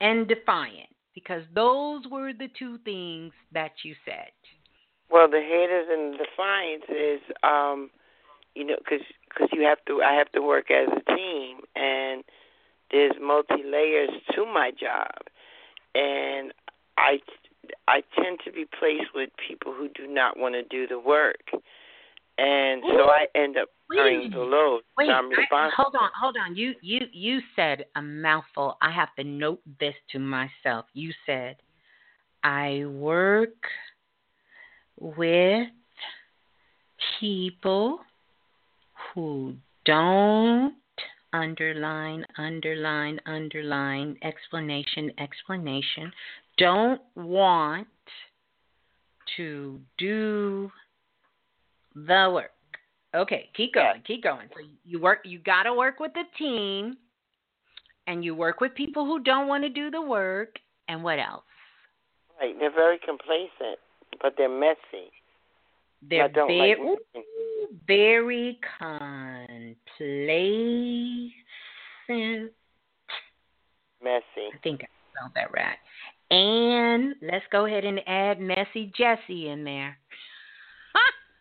and defiant, because those were the two things that you said. Well, the haters and the defiance is, um, you know, because cause you have to. I have to work as a team, and there's multi layers to my job, and I I tend to be placed with people who do not want to do the work, and so I end up carrying the load. Wait, so I'm I- hold on, hold on. You you you said a mouthful. I have to note this to myself. You said, "I work with people who don't underline, underline, underline, explanation, explanation, don't want to do the work. Okay, keep going, keep going. So you work you got to work with the team and you work with people who don't want to do the work and what else? Right, they're very complacent, but they're messy. They're very, like very complacent. messy. I think I spelled that right. And let's go ahead and add Messy Jesse in there.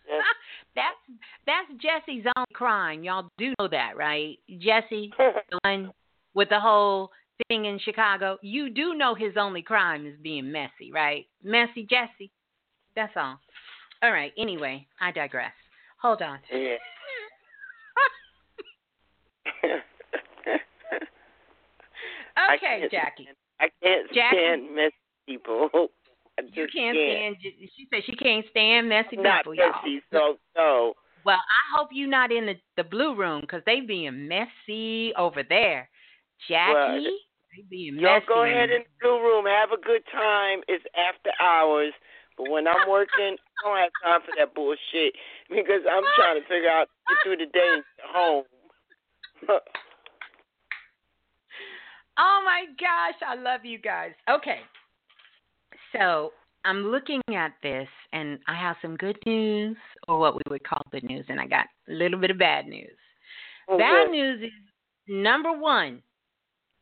Yes. that's that's Jesse's own crime. Y'all do know that, right? Jesse, the one with the whole thing in Chicago. You do know his only crime is being messy, right? Messy Jesse. That's all. All right. Anyway, I digress. Hold on. yeah. Okay, Jackie. I can't Jackie. stand messy people. I just You can't stand. She said she can't stand messy Not people, y'all. messy, so no. Well, I hope you're not in the the blue room because they being messy over there. Jackie, Well, they being Y'all messy. go ahead in the blue room, have a good time. It's after hours. But when I'm working, I don't have time for that bullshit because I'm trying to figure out get through the day and get home. Oh my gosh, I love you guys. Okay. So I'm looking at this and I have some good news, or what we would call good news, and I got a little bit of bad news. Bad news is number one,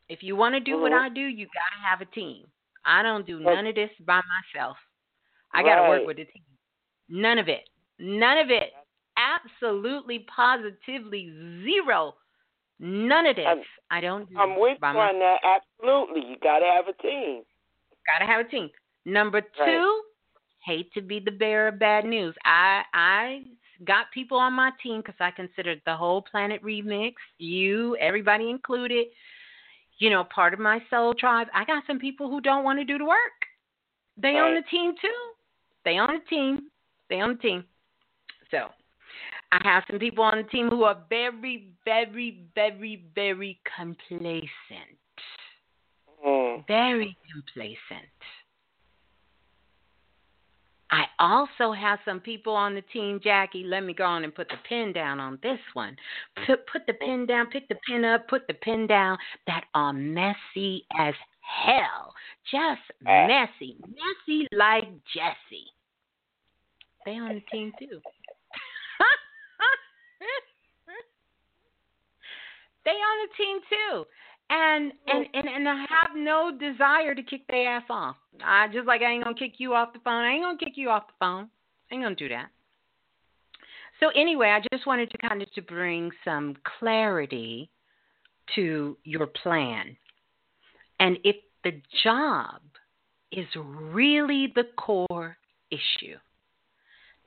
if you want to do what Mhm. I do, you got to have a team. I don't do none of this by myself. I got to work with a team. None of it. None of it. Absolutely, positively zero. None of this. I'm- I don't do I'm with you on that. Absolutely, you got to have a team. Gotta have a team. Number two, Right. hate to be the bearer of bad news. I I got people on my team because I considered the whole Planet Remix, you, everybody included, you know, part of my soul tribe. I got some people who don't want to do the work. They on the team too. They on the team. They on the team. So I have some people on the team who are very, very, very, very complacent Mm. very complacent. I also have some people on the team, Jackie. Let me go on and put the pen down on this one. Put put the pen down, pick the pen up, put the pen down that are messy as hell. Just Ah. messy. Messy like Jesse. They on the team too. They on the team too. And and, and and I have no desire to kick their ass off. I just like I ain't gonna kick you off the phone. I ain't gonna kick you off the phone. I ain't gonna do that. So anyway, I just wanted to kind of to bring some clarity to your plan. And if the job is really the core issue,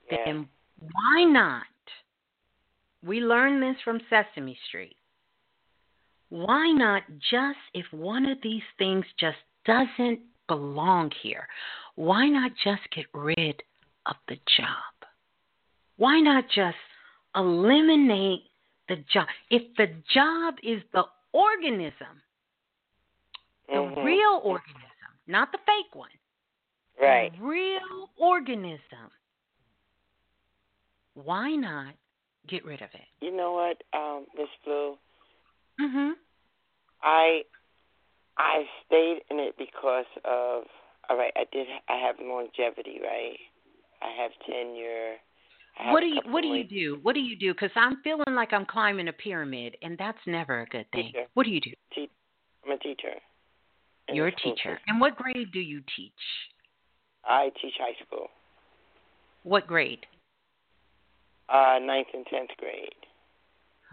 Yeah. then why not? We learned this from Sesame Street. Why not just if one of these things just doesn't belong here, why not just get rid of the job? Why not just eliminate the job. If the job is the organism, the Mhm. real organism, not the fake one, Right. the real organism, why not get rid of it? You know what, um, Miss Blue? Mhm. I I stayed in it because of all right. I did. I have longevity, right? I have tenure. I have What do you What do you do? What do you do? Because I'm feeling like I'm climbing a pyramid, and that's never a good thing. Teacher. What do you do? Te- I'm a teacher. You're a teacher. system. And what grade do you teach? I teach high school, What grade? uh, ninth and tenth grade.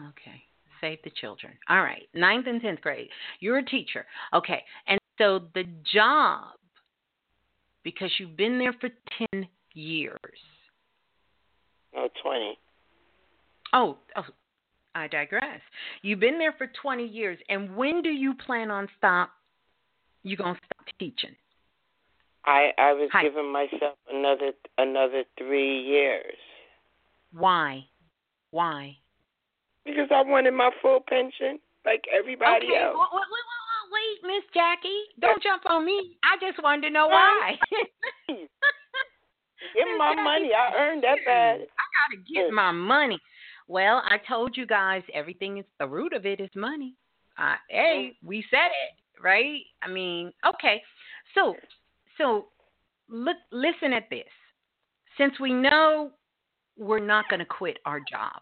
Okay. Save the children. All right. Ninth and tenth grade. You're a teacher. Okay. And so the job, because you've been there for 10 years. No, twenty. Oh, oh, I digress. You've been there for 20 years. And when do you plan on stop? You're going to stop teaching? I I was Hi. giving myself another another three years Why? Why? Because I wanted my full pension like everybody okay. else. Wait, wait, wait, wait, Miss Jackie. Don't jump on me. I just wanted to know why. Give me my money. I earned that bad. I gotta get my money. Well, I told you guys everything is the root of it is money. Uh, hey, we said it, right? I mean, okay. So, so look, listen at this. Since we know we're not going to quit our job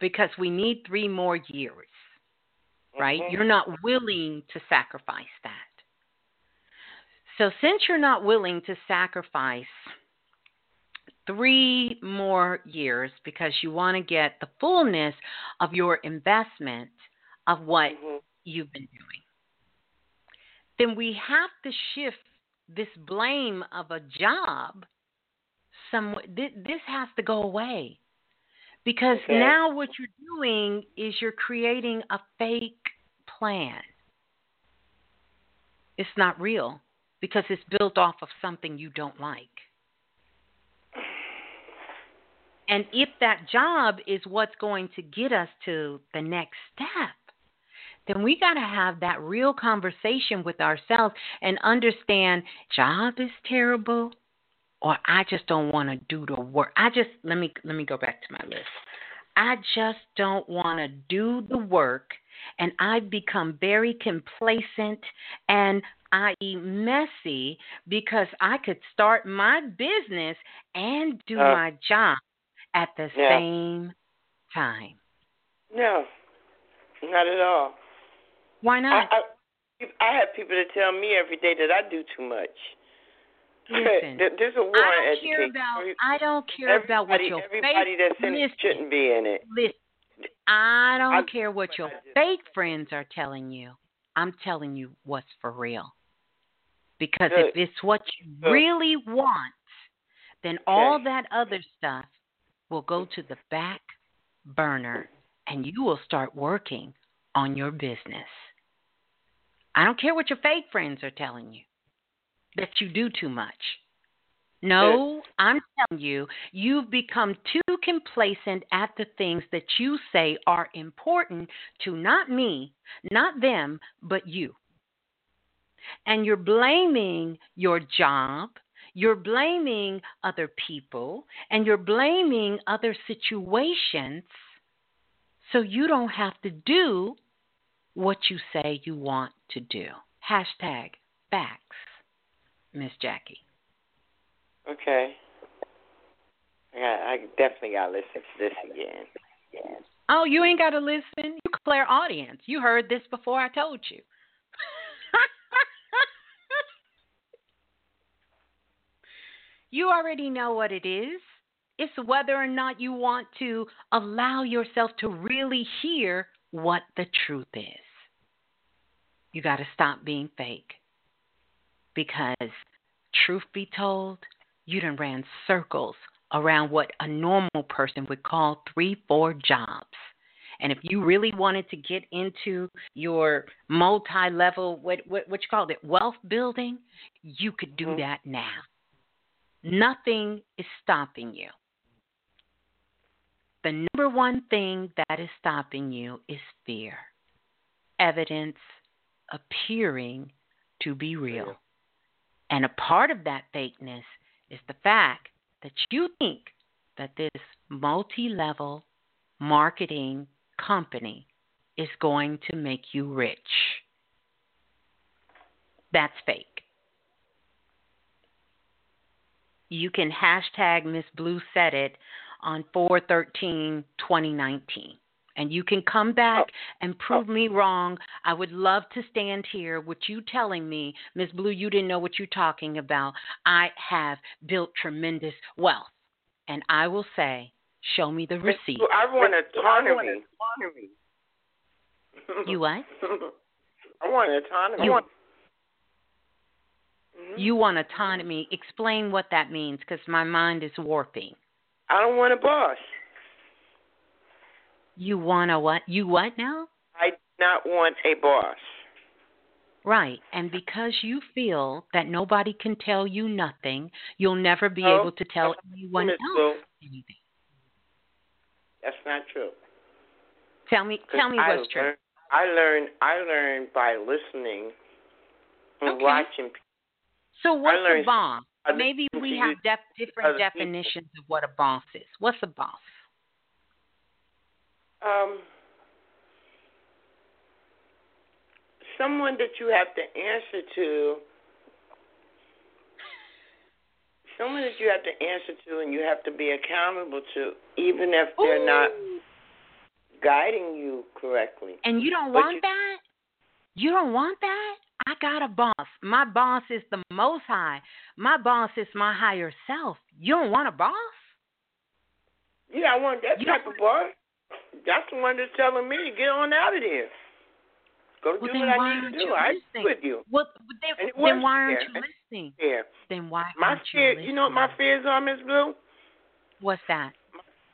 because we need three more years, right? Mhm. You're not willing to sacrifice that. So, since you're not willing to sacrifice three more years because you want to get the fullness of your investment of what Mhm. you've been doing, then we have to shift this blame of a job. Some this has to go away because Okay. now what you're doing is you're creating a fake plan. It's not real because it's built off of something you don't like. And if that job is what's going to get us to the next step, then we got to have that real conversation with ourselves and understand job is terrible or I just don't want to do the work. I just let me let me go back to my list. I just don't want to do the work and I've become very complacent and i.e. messy because I could start my business and do Uh, my job at the same time. No, not at all. Why not? I? I I have people that tell me every day that I do too much. Listen, There's a war I don't care about I don't care about what everybody, your everybody fake that's in it listen, shouldn't be in it. listen. I don't I- care what your fake friends are telling you. I'm telling you what's for real. Because Good. if it's what you Good. really want, then all that other stuff will go to the back burner and you will start working on your business. I don't care what your fake friends are telling you that you do too much. No, I'm telling you, you've become too complacent at the things that you say are important to not me, not them, but you. And you're blaming your job, you're blaming other people, and you're blaming other situations so you don't have to do what you say you want to do. Hashtag facts, Miss Jackie. Okay. I, got, I definitely got to listen to this again. Oh, you ain't got to listen. You clear audience. You heard this before I told you. you already know what it is. It's whether or not you want to allow yourself to really hear what the truth is. You got to stop being fake. Because, truth be told, you done ran circles around what a normal person would call three, four jobs. And if you really wanted to get into your multi-level, what what, what you call it, wealth building, you could do Mhm. that now. Nothing is stopping you. the number one thing that is stopping you is fear. Evidence appearing to be real. And a part of that fakeness is the fact that you think that this multi level marketing company is going to make you rich. That's fake. You can hashtag Miss Blue said it on 413 2019. And you can come back oh, and oh. prove me wrong. I would love to stand here with you telling me, Miss Blue, you didn't know what you're talking about. I have built tremendous wealth. And I will say, show me the receipt. I want autonomy. You what? I want autonomy. You, you want mm-hmm. autonomy. Explain what that means because my mind is warping. I don't want a boss. You want a what? You what now? I do not want a boss. Right. And because you feel that nobody can tell you nothing, you'll never be No, able to tell anyone else anything. That's not true. Tell me tell me I what's true. I learned. I learned by listening and Okay. watching. So what's a boss? Maybe we have def- different other people. definitions of what a boss is. What's a boss? Um, someone that you have to answer to. Someone that you have to answer to and you have to be accountable to, even if they're not guiding you correctly. And you don't But want you- that? You don't want that? I got a boss. My boss is the most high. My boss is my higher self. You don't want a boss? Yeah, I want that You type of boss. That's the one that's telling me to get on out of there. Go Well, do what I need to do. I agree with you. Well, then, then why aren't you listening? Yeah. Then why My aren't fear, you you know what my fears are, Miss Blue? What's that?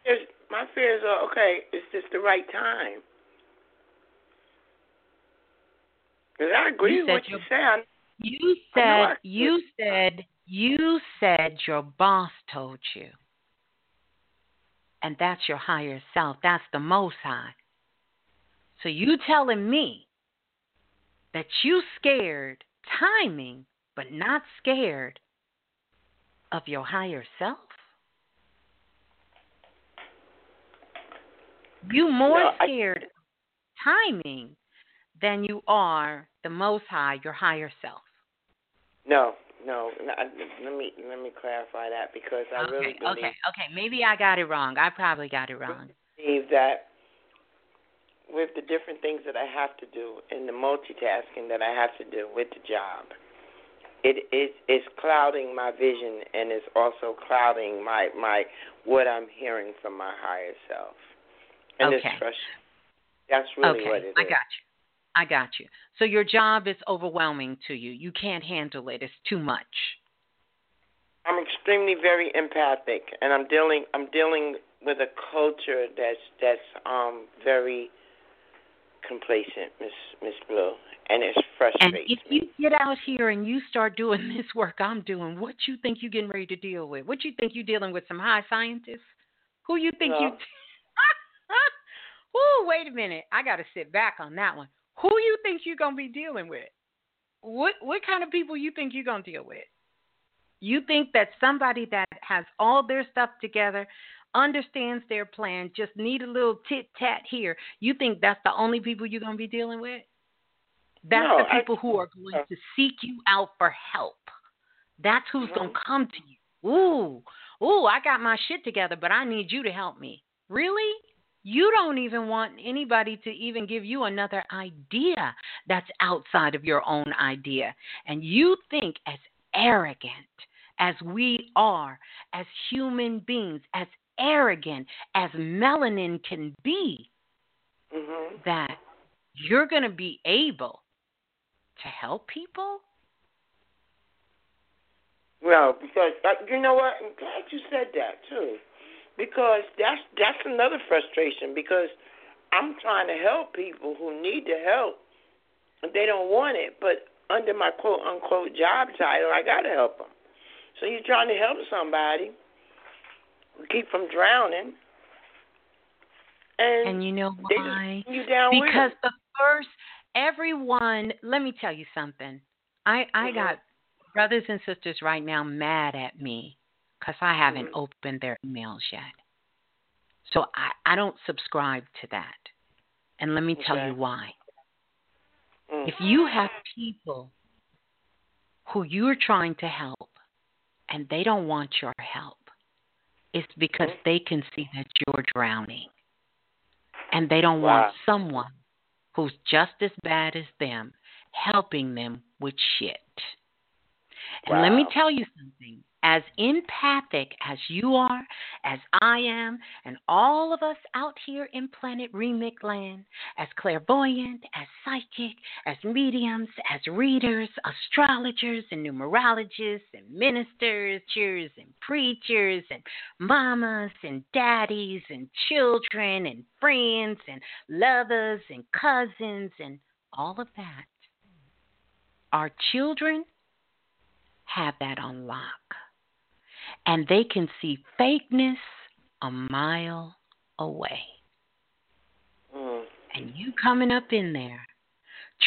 Fears- My fears are okay. It's just the right time. Because I agree with what you your-. I, You said you said you said your boss told you. And that's your higher self. That's the most high. So you telling me that you scared timing but not scared of your higher self? You more No, I- scared of timing than you are the most high, your higher self. no, no, no. I- Let me let me clarify that because I okay, really believe, okay, okay. Maybe I got it wrong. I probably got it wrong. believe that with the different things that I have to do and the multitasking that I have to do with the job, it is it's clouding my vision and it's also clouding my my what I'm hearing from my higher self. And Okay. it's frustrating. That's really okay, what it is. I got you. I got you. So your job is overwhelming to you. You can't handle it. It's too much. I'm extremely very empathic, and I'm dealing I'm dealing with a culture that's that's um very complacent, Miss Miss Blue, and it And if you get out here and you start doing this work I'm doing, what you think you're getting ready to deal with? What you think you're dealing with? Some high scientists? Who you think you? Ooh, wait a minute. I got to sit back on that one. Who you think you're gonna be dealing with? What what kind of people you think you're gonna deal with? You think that somebody that has all their stuff together, understands their plan, just need a little tit tat here. You think that's the only people you're gonna be dealing with? That's No, the I- people who are going uh. to seek you out for help. That's who's gonna mm-hmm. come to you. Ooh, ooh, I got my shit together, but I need you to help me. Really? You don't even want anybody to even give you another idea that's outside of your own idea. And you think, as arrogant as we are, as human beings, as arrogant as melanin can be, Mhm. that you're going to be able to help people? Well, because uh, you know what? I'm glad you said that too, because that's that's another frustration. Because I'm trying to help people who need the help, and they don't want it. But under my quote unquote job title, I got to help them. So you're trying to help somebody keep from drowning, And, And you know why? you Because the first everyone, let me tell you something. I I Mhm. got brothers and sisters right now mad at me cuz I haven't Mhm. opened their emails yet. So I I don't subscribe to that. And let me tell you why. Mm. If you have people who you're trying to help and they don't want your help, it's because Mhm. they can see that you're drowning. And they don't Wow. want someone who's just as bad as them helping them with shit. And let me tell you something. As empathic as you are, as I am, and all of us out here in Planet Remix Land, as clairvoyant, as psychic, as mediums, as readers, astrologers, and numerologists, and ministers, and preachers, and mamas, and daddies, and children, and friends, and lovers, and cousins, and all of that. Our children have that on lock. And they can see fakeness a mile away. Mm. And you coming up in there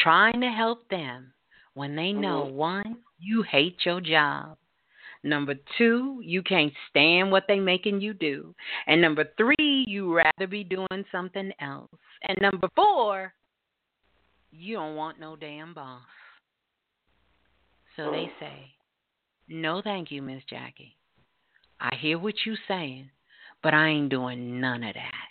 trying to help them when they know Mhm. one, you hate your job. Number two, you can't stand what they making you do. And number three, you rather be doing something else. And number four, you don't want no damn boss. So they say, No thank you, Miss Jackie. I hear what you saying, but I ain't doing none of that.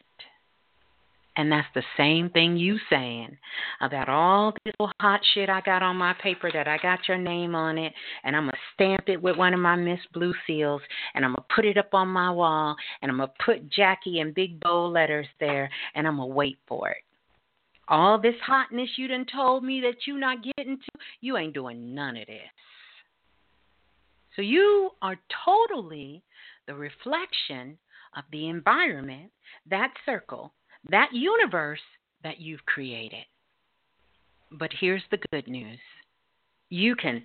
And that's the same thing you saying about all this little hot shit I got on my paper that I got your name on it, and I'm gonna stamp it with one of my Miss Blue seals, and I'm gonna put it up on my wall, and I'm gonna put Jackie in big bold letters there, and I'm gonna wait for it. All this hotness you done told me that you not getting to, you ain't doing none of this. So you are totally the reflection of the environment, that circle, that universe that you've created. But here's the good news you can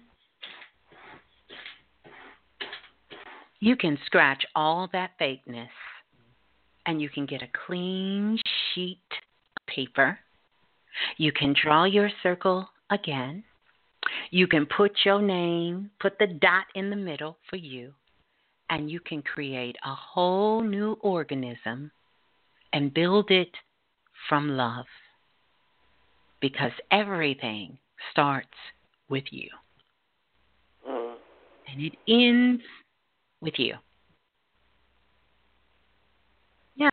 you can scratch all that fakeness and you can get a clean sheet of paper. You can draw your circle again. You can put your name, put the dot in the middle for you, and you can create a whole new organism and build it from love. Because everything starts with you Mm. and it ends with you. Yeah.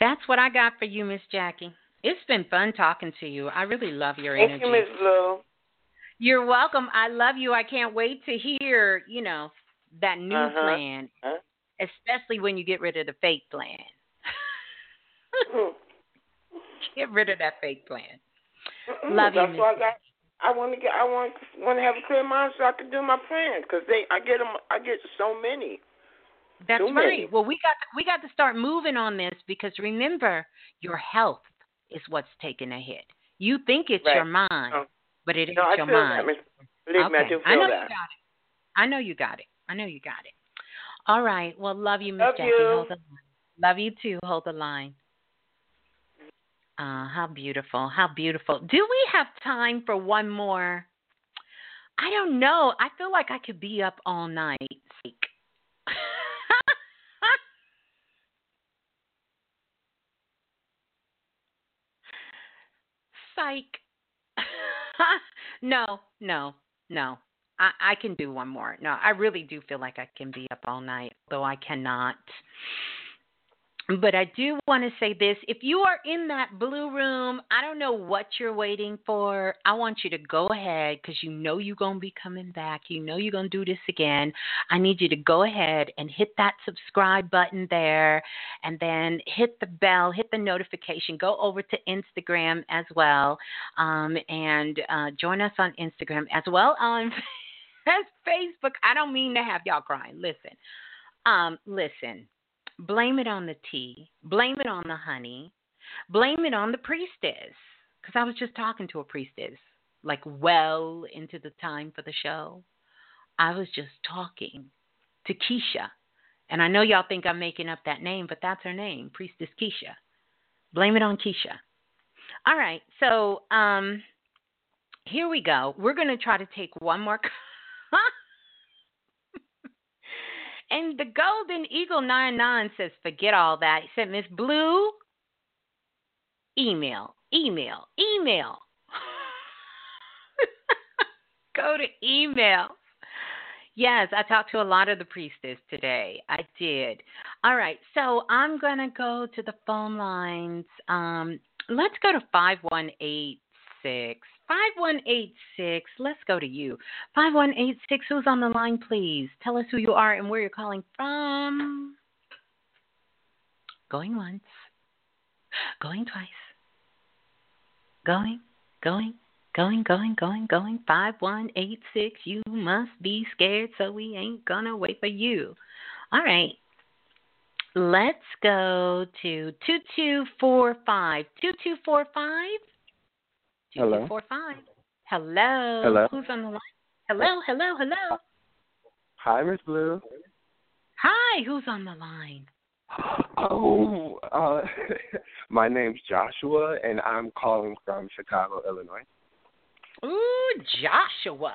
That's what I got for you, Miss Jackie. It's been fun talking to you. I really love your Thank energy. you, Miss Blue. You're welcome. I love you. I can't wait to hear, you know, that new Uh-huh. plan, Huh? especially when you get rid of the fake plan. Get rid of that fake plan. Love you, That's Miss why I got. I want to get. I want want to have a clear mind so I can do my plans because they. I get them. I get so many. That's Too many. right. Well, we got we got to start moving on this because remember, your health is what's taking a hit. You think it's Right. your mind, Oh. But it is No, I your feel mind. Miss. Believe me, I do feel know that. you got it. I know you got it. I know you got it. All right. Well, love you, Miss Love Jackie. you. Hold the line. Love you too. Hold the line. Uh, how beautiful. How beautiful. Do we have time for one more? I don't know. I feel like I could be up all night. Psych. No, no, no. I, I can do one more. No, I really do feel like I can be up all night, though I cannot. But I do want to say this. If you are in that blue room, I don't know what you're waiting for. I want you to go ahead because you know you're going to be coming back. You know you're going to do this again. I need you to go ahead and hit that subscribe button there and then hit the bell, hit the notification. Go over to Instagram as well um, and uh, join us on Instagram as well on as Facebook. I don't mean to have y'all crying. Listen, um, listen. Blame it on the tea. Blame it on the honey. Blame it on the priestess. Because I was just talking to a priestess, like well into the time for the show. I was just talking to Keisha, And I know y'all think I'm making up that name, but that's her name, Priestess Keisha. Blame it on Keisha. All right, so um, here we go. We're going to try to take one more. and the Golden Eagle 99 says, forget all that. He said, Miss Blue, email, email, email. Go to email. Yes, I talked to a lot of the priestess today. I did. All right, so I'm going to go to the phone lines. Um, let's go to 5186. 5186, let's go to you. 5186, who's on the line, please? Tell us who you are and where you're calling from. Going once, going twice, going, going, going, going, going, going. 5186, you must be scared, so we ain't gonna wait for you. All right. Let's go to 2245. 2245? Hello. Four five. Hello. Hello. Who's on the line? Hello, hello, hello. Hi, Miss Blue. Hi, who's on the line? Oh, uh, my name's Joshua, and I'm calling from Chicago, Illinois. Ooh, Joshua.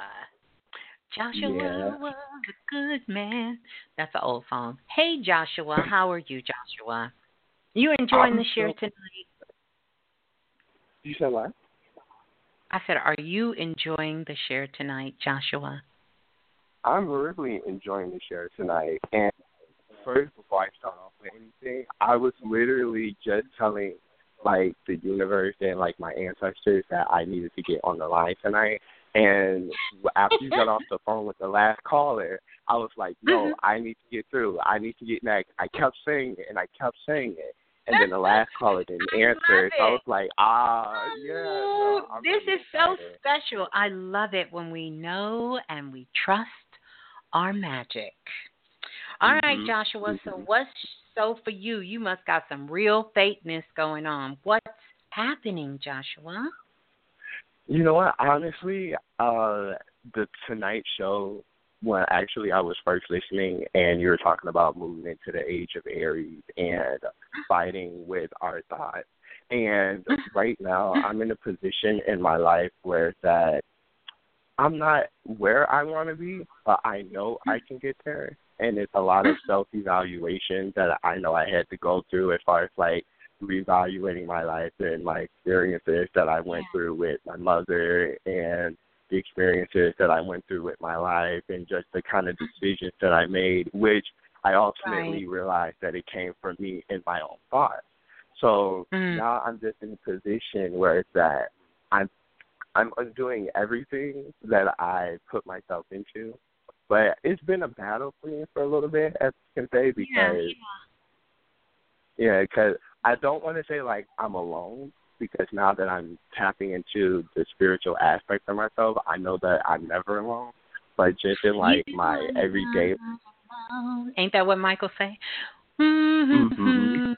Joshua Yeah. a good man. That's an old song. Hey, Joshua, how are you, Joshua? You enjoying I'm the show so- tonight? You said what? I said, are you enjoying the share tonight, Joshua? I'm really enjoying the show tonight. And first, before I start off with anything, I was literally just telling like the universe and like my ancestors that I needed to get on the line tonight. And after you got off the phone with the last caller, I was like, no, mm-hmm. I need to get through. I need to get next. I kept saying it and I kept saying it. And then the last caller didn't answer. So I was like, ah, yeah. no, this really is so excited. special. I love it when we know and we trust our magic. All right, Mhm, Joshua. So mhm. what's so for you? You must got some real fakeness going on. What's happening, Joshua? You know what? Honestly, uh, the Tonight Show, when actually I was first listening, and you were talking about moving into the age of Aries and fighting with our thoughts. And right now, I'm in a position in my life where that I'm not where I want to be, but I know I can get there. And it's a lot of self evaluation that I know I had to go through as far as like reevaluating my life and my experiences that I went through with my mother and the experiences that I went through with my life and just the kind of decisions that I made, which I ultimately realized that it came from me and my own thoughts. So Mm. now I'm just in a position where it's that I'm I'm undoing everything that I put myself into. But it's been a battle for me for a little bit, as I can say, because yeah, because I don't want to say like I'm alone because now that I'm tapping into the spiritual aspect of myself, I know that I'm never alone. But just in like my everyday, Ain't that what Michael say? Mm-hmm. Mhm.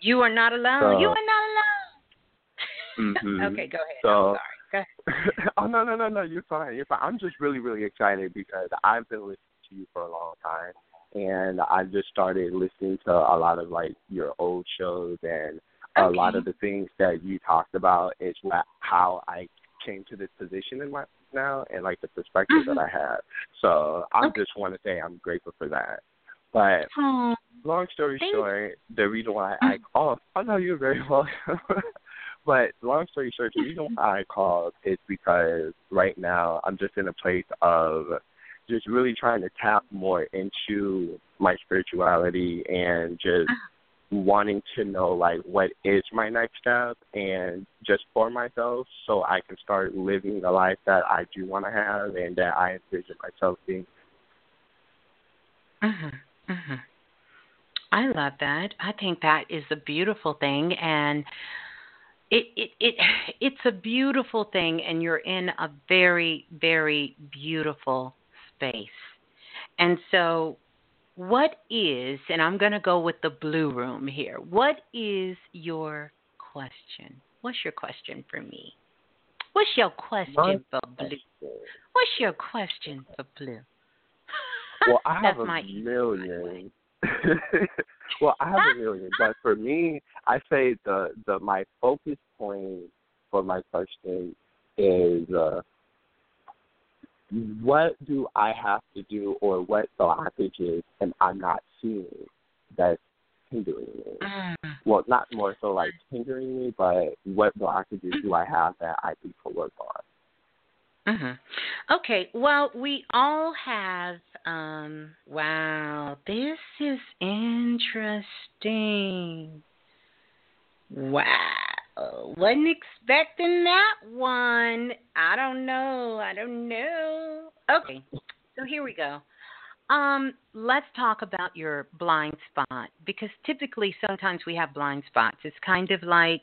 You are not alone. So- you are not alone. Mhm. Okay, go ahead. So- I'm sorry. Go ahead. oh no no no no you're fine you're fine i'm just really really excited because i've been listening to you for a long time and i just started listening to a lot of like your old shows and a lot of the things that you talked about is what, how i came to this position in my now and like the perspective that mm-hmm. i have. So i just want to say i'm grateful for that. But long story Thank- short, the reason why mm. I called, oh no, you're very welcome. but long story short, the reason mm-hmm. why I called is because right now I'm just in a place of just really trying to tap more into my spirituality and just uh-huh. Wanting to know like what is my next step and just for myself so I can start living the life that I do want to have and that I envision myself being. Mhm. Mhm. I love that. I think that is a beautiful thing and it it it it's a beautiful thing and you're in a very very beautiful space. And so what is and I'm going to go with the blue room here. What is your question? What's your question for me? What's your question for blue? What's your question for blue? Well, I have a million. well, I have a million, but for me, I say the the my focus point for my question is uh what do I have to do or what blockages am I not seeing that's hindering me? Mm. Well, not more so like hindering me, but what blockages do I have that I need to work on? Mhm. Okay. Well, we all have. Um, wow, this is interesting. Wow, wasn't expecting that one. I don't know. I don't know. Okay, so here we go. Um, let's talk about your blind spot because typically sometimes we have blind spots. It's kind of like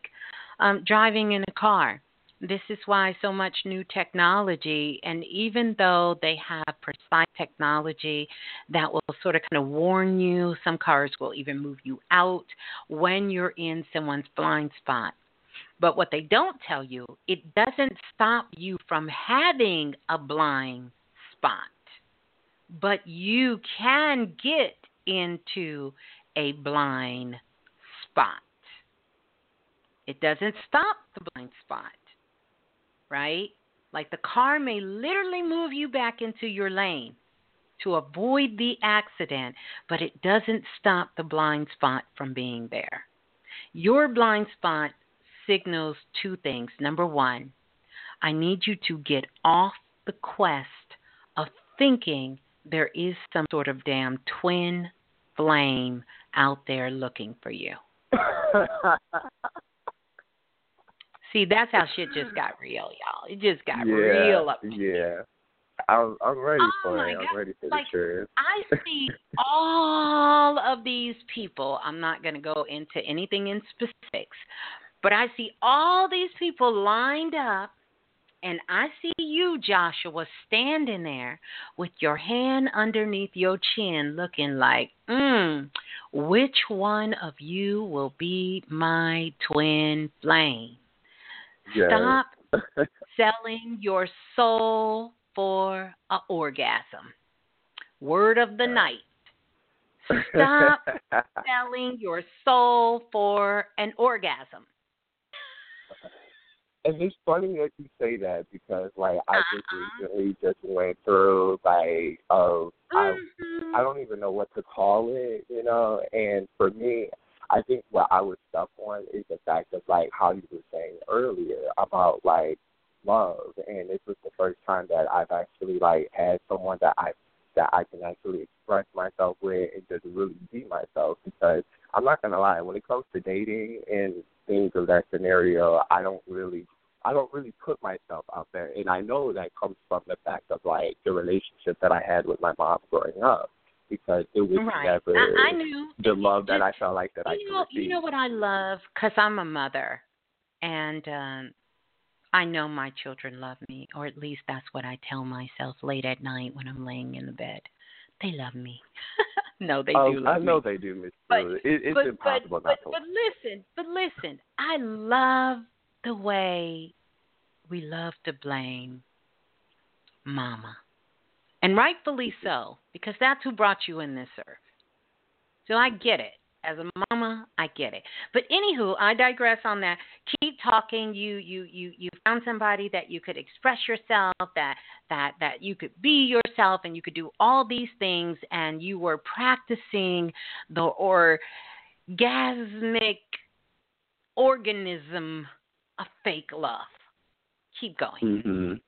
um, driving in a car. This is why so much new technology, and even though they have precise technology that will sort of kind of warn you, some cars will even move you out when you're in someone's blind spot. But what they don't tell you, it doesn't stop you from having a blind spot but you can get into a blind spot. It doesn't stop the blind spot, right? Like the car may literally move you back into your lane to avoid the accident, but it doesn't stop the blind spot from being there. Your blind spot signals two things. Number one, I need you to get off the quest of thinking there is some sort of damn twin flame out there looking for you. See, that's how shit just got real, y'all. It just got yeah, real up. Yeah. I'm I'm ready Oh for it. I'm God. ready for Like, the trip. I see all of these people. I'm not going to go into anything in specifics, but I see all these people lined up, and I see you, Joshua, standing there with your hand underneath your chin, looking like, mm, which one of you will be my twin flame? Yeah. Stop selling your soul for an orgasm. Word of the night. Stop selling your soul for an orgasm. And it's funny that you say that because like I just Uh-uh. recently just went through like uh I Mhm. I don't even know what to call it, you know. And for me, I think what I was stuck on is the fact of like how you were saying earlier about like love, and this was the first time that I've actually like had someone that I that I can actually express myself with and just really be myself. Because I'm not gonna lie, when it comes to dating and things of that scenario, I don't really I don't really put myself out there, and I know that comes from the fact of like the relationship that I had with my mom growing up, because it was Right. never I, I knew. the love that I felt like that I you could know, receive. you know what I love? Because I'm a mother, and um, I know my children love me, or at least that's what I tell myself late at night when I'm laying in the bed. They love me. no, they Oh, do love I know me. they do, Miss But- It, it's but, impossible but, not but, to. but listen, but listen. I love the way we love to blame Mama, and rightfully so, because that's who brought you in this earth. So I get it. As a mama, I get it. But anywho, I digress on that. Keep talking. You you you you found somebody that you could express yourself, that that that you could be yourself, and you could do all these things, and you were practicing the orgasmic organism of fake love. Keep going. Mhm.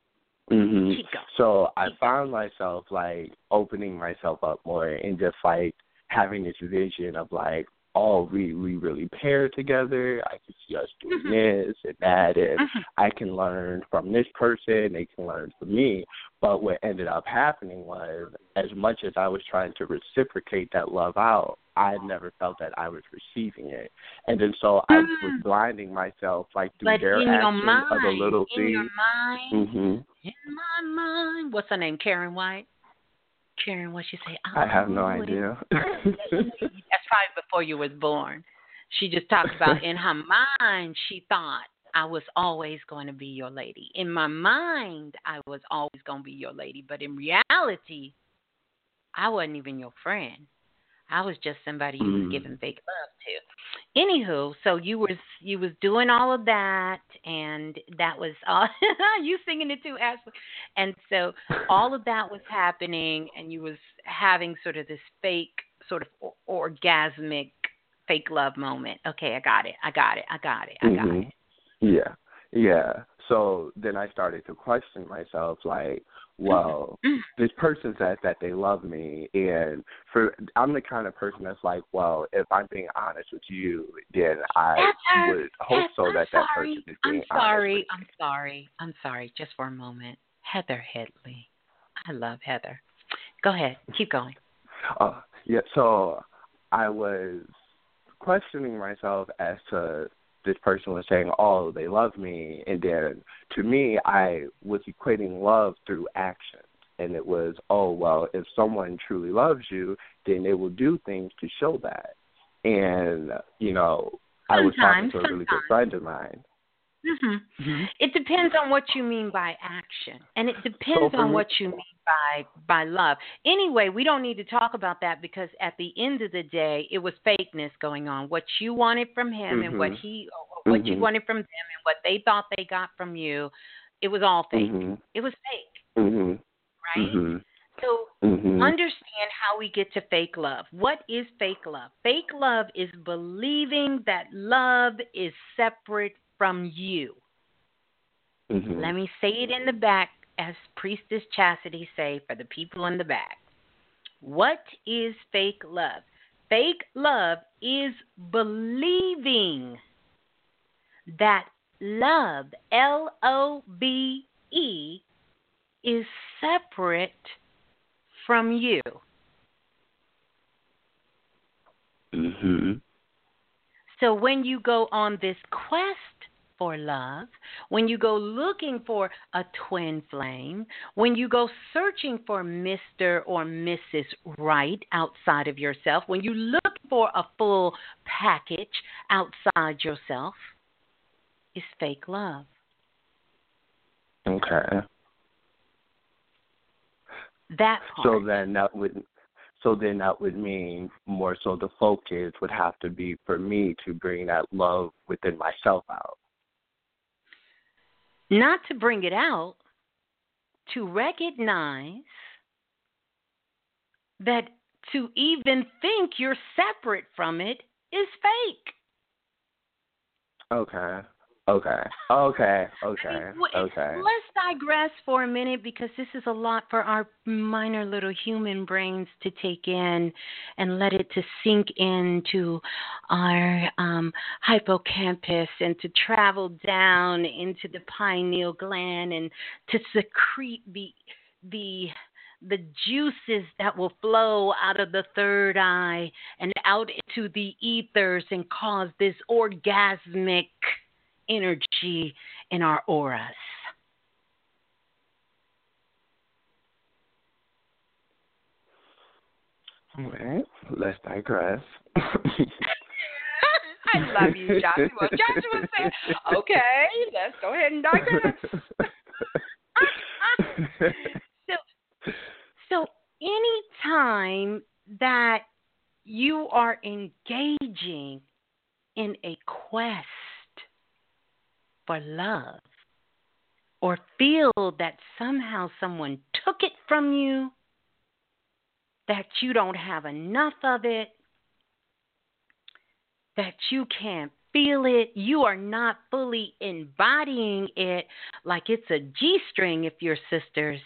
Mhm. Keep going. So I found myself like opening myself up more and just like having this vision of like, oh, we we really pair together. I can see us doing Mhm. this and that, and Mhm. I can learn from this person. They can learn from me. But what ended up happening was, as much as I was trying to reciprocate that love out, I never felt that I was receiving it, and then so I was Mm. blinding myself like through But their your actions mind, of the little in your things. mind, Mhm. in my mind. What's her name? Karyn White. Karyn, what she say? I oh, have no Oh, idea. That's probably before you was born. She just talked about in her mind she thought I was always going to be your lady. In my mind, I was always going to be your lady, but in reality, I wasn't even your friend. I was just somebody you Mm. was giving fake love to. Anywho, so you was you was doing all of that, and that was all. you singing it too, Ashley. And so all of that was happening, and you was having sort of this fake, sort of o- orgasmic fake love moment. Okay, I got it. I got it. I got it. I got Mhm. it. Yeah, yeah. So then I started to question myself, like, well, Mm. this person says that they love me, and for I'm the kind of person that's like, well, if I'm being honest with you, then I would hope so I'm that that person is being I'm sorry. honest. I'm sorry. I'm sorry. Just for a moment. Heather Headley. I love Heather. Go ahead. Keep going. Uh, yeah, so I was questioning myself as to this person was saying, "Oh, they love me," and then to me, I was equating love through action, and it was, "Oh, well, if someone truly loves you, then they will do things to show that." And you know, I was talking to a really good friend of mine. Hmm It depends on what you mean by action, and it depends for on me- what you mean by by love. Anyway, we don't need to talk about that because at the end of the day, it was fakeness going on. What you wanted from him and what Mhm. he, what you wanted from them and what they thought they got from you, it was all fake. It was fake, right? So Mhm. understand how we get to fake love. What is fake love? Fake love is believing that love is separate from you. Mhm. Let me say it in the back as Priestess Chastity say for the people in the back. What is fake love? Fake love is believing that love, L O B E, is separate from you. Mhm. So when you go on this quest for love, when you go looking for a twin flame, when you go searching for Mr. or Mrs. Right outside of yourself, when you look for a full package outside yourself, it's fake love. Okay. That part. So then that would so then that would mean more so the focus would have to be for me to bring that love within myself out. Not to bring it out, to recognize that to even think you're separate from it is fake. Okay. Okay. Okay. Okay. I mean, well, okay. Let's digress for a minute because this is a lot for our minor little human brains to take in and let it to sink into our um, hippocampus and to travel down into the pineal gland and to secrete the the the juices that will flow out of the third eye and out into the ethers and cause this orgasmic energy in our auras. All right. Let's digress. I love you, Joshua. Joshua said, okay, let's go ahead and digress. so, so anytime that you are engaging in a quest for love or feel that somehow someone took it from you, that you don't have enough of it, that you can't feel it, you are not fully embodying it like it's a G string if you're sisters.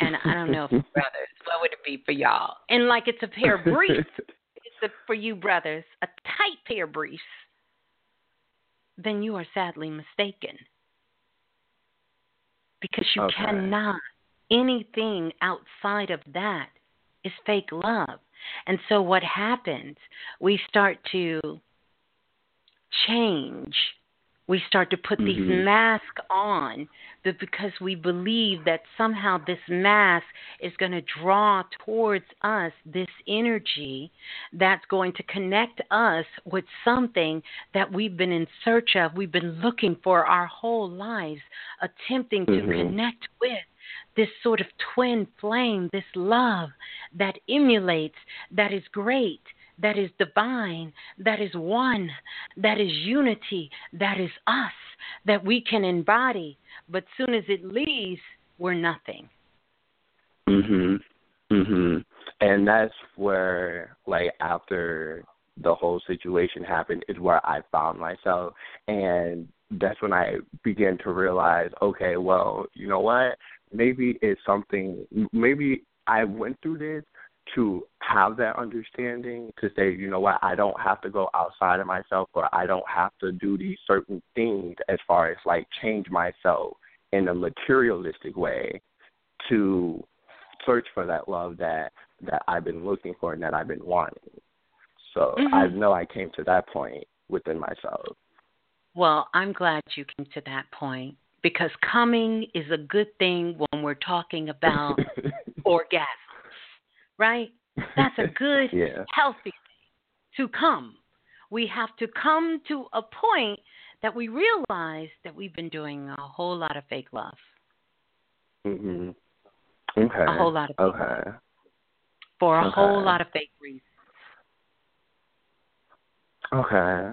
And I don't know if brothers, what would it be for y'all? And like it's a pair of briefs. it's a, for you brothers, a tight pair of briefs. Then you are sadly mistaken. Because you Okay. cannot anything outside of that is fake love. And so what happens? We start to change. We start to put these Mhm. masks on but because we believe that somehow this mask is going to draw towards us this energy that's going to connect us with something that we've been in search of, we've been looking for our whole lives, attempting to Mhm. connect with. this sort of twin flame, this love that emulates, that is great, that is divine, that is one, that is unity, that is us, that we can embody. But soon as it leaves, we're nothing. Mhm. Mhm. And that's where like after the whole situation happened is where I found myself and that's when I began to realize, okay, well, you know what? Maybe it's something maybe I went through this to have that understanding to say, you know what, I don't have to go outside of myself or I don't have to do these certain things as far as like change myself in a materialistic way to search for that love that that I've been looking for and that I've been wanting. So mm-hmm. I know I came to that point within myself. Well, I'm glad you came to that point because coming is a good thing when we're talking about orgasms, right? That's a good, yeah. healthy thing to come. We have to come to a point that we realize that we've been doing a whole lot of fake love. Mhm. Okay. A whole lot of okay. For a okay. whole lot of fake reasons. Okay.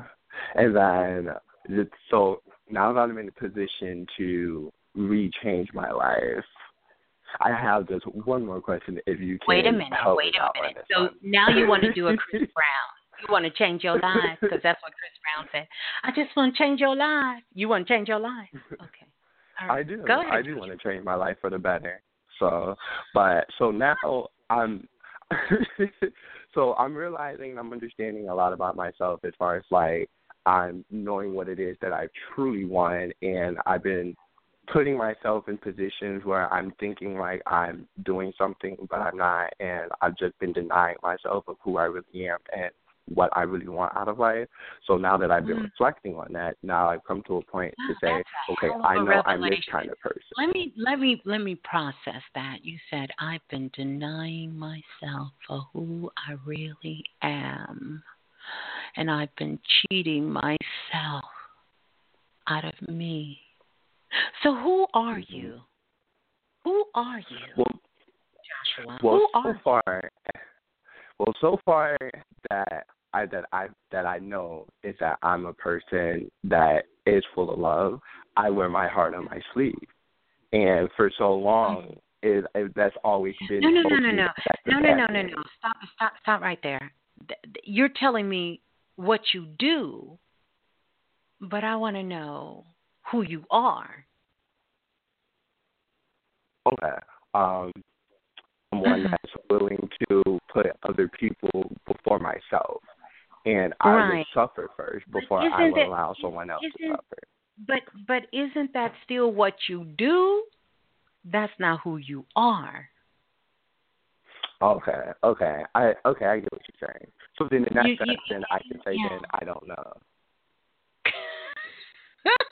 And then, so now that I'm in a position to rechange my life, I have just one more question. If you can wait a minute, wait a minute. So now you want to do a Chris Brown? You want to change your life because that's what Chris Brown said. I just want to change your life. You want to change your life? Okay. Right. I do. Go ahead. I do want to change my life for the better. So, but so now I'm. so I'm realizing I'm understanding a lot about myself as far as like I'm knowing what it is that I truly want, and I've been putting myself in positions where I'm thinking like I'm doing something, but I'm not, and I've just been denying myself of who I really am and what I really want out of life. So now that I've been mm. reflecting on that, now I've come to a point to say, okay, I know revelation. I'm this kind of person. Let me let me let me process that. You said I've been denying myself for who I really am. And I've been cheating myself out of me. So who are mm-hmm. you? Who are you? Well, Joshua. Well, who so are far, well, so far that I that I that I know is that I'm a person that is full of love. I wear my heart on my sleeve, and for so long, is that's always been. No, no, no, no, no, no, no, no, no, no. Stop, stop, stop right there. You're telling me what you do, but I want to know who you are. Okay. Um, I'm that's willing to put other people before myself. And I right. would suffer first before I would allow someone else to suffer. But but isn't that still what you do? That's not who you are. Okay, okay, I okay, I get what you're saying. So then, in that You- sense, you- then I can say yeah. then I don't know.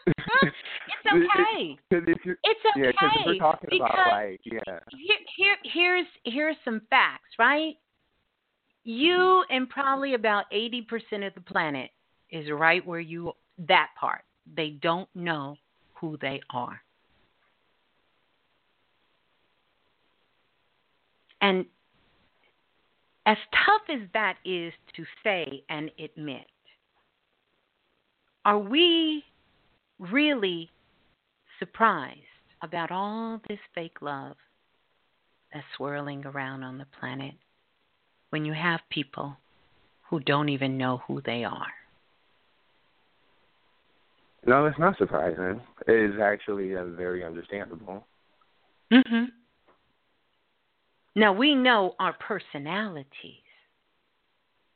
It's okay. If It's okay. yeah, because we're talking because about like yeah, here, here, here's here's some facts, right? You and probably about eighty percent of the planet is right where you that part. They don't know who they are. And as tough as that is to say and admit, are we really surprised about all this fake love that's swirling around on the planet when you have people who don't even know who they are? no, it's not surprising. It is actually uh, very understandable. Mm-hmm. Now we know our personalities.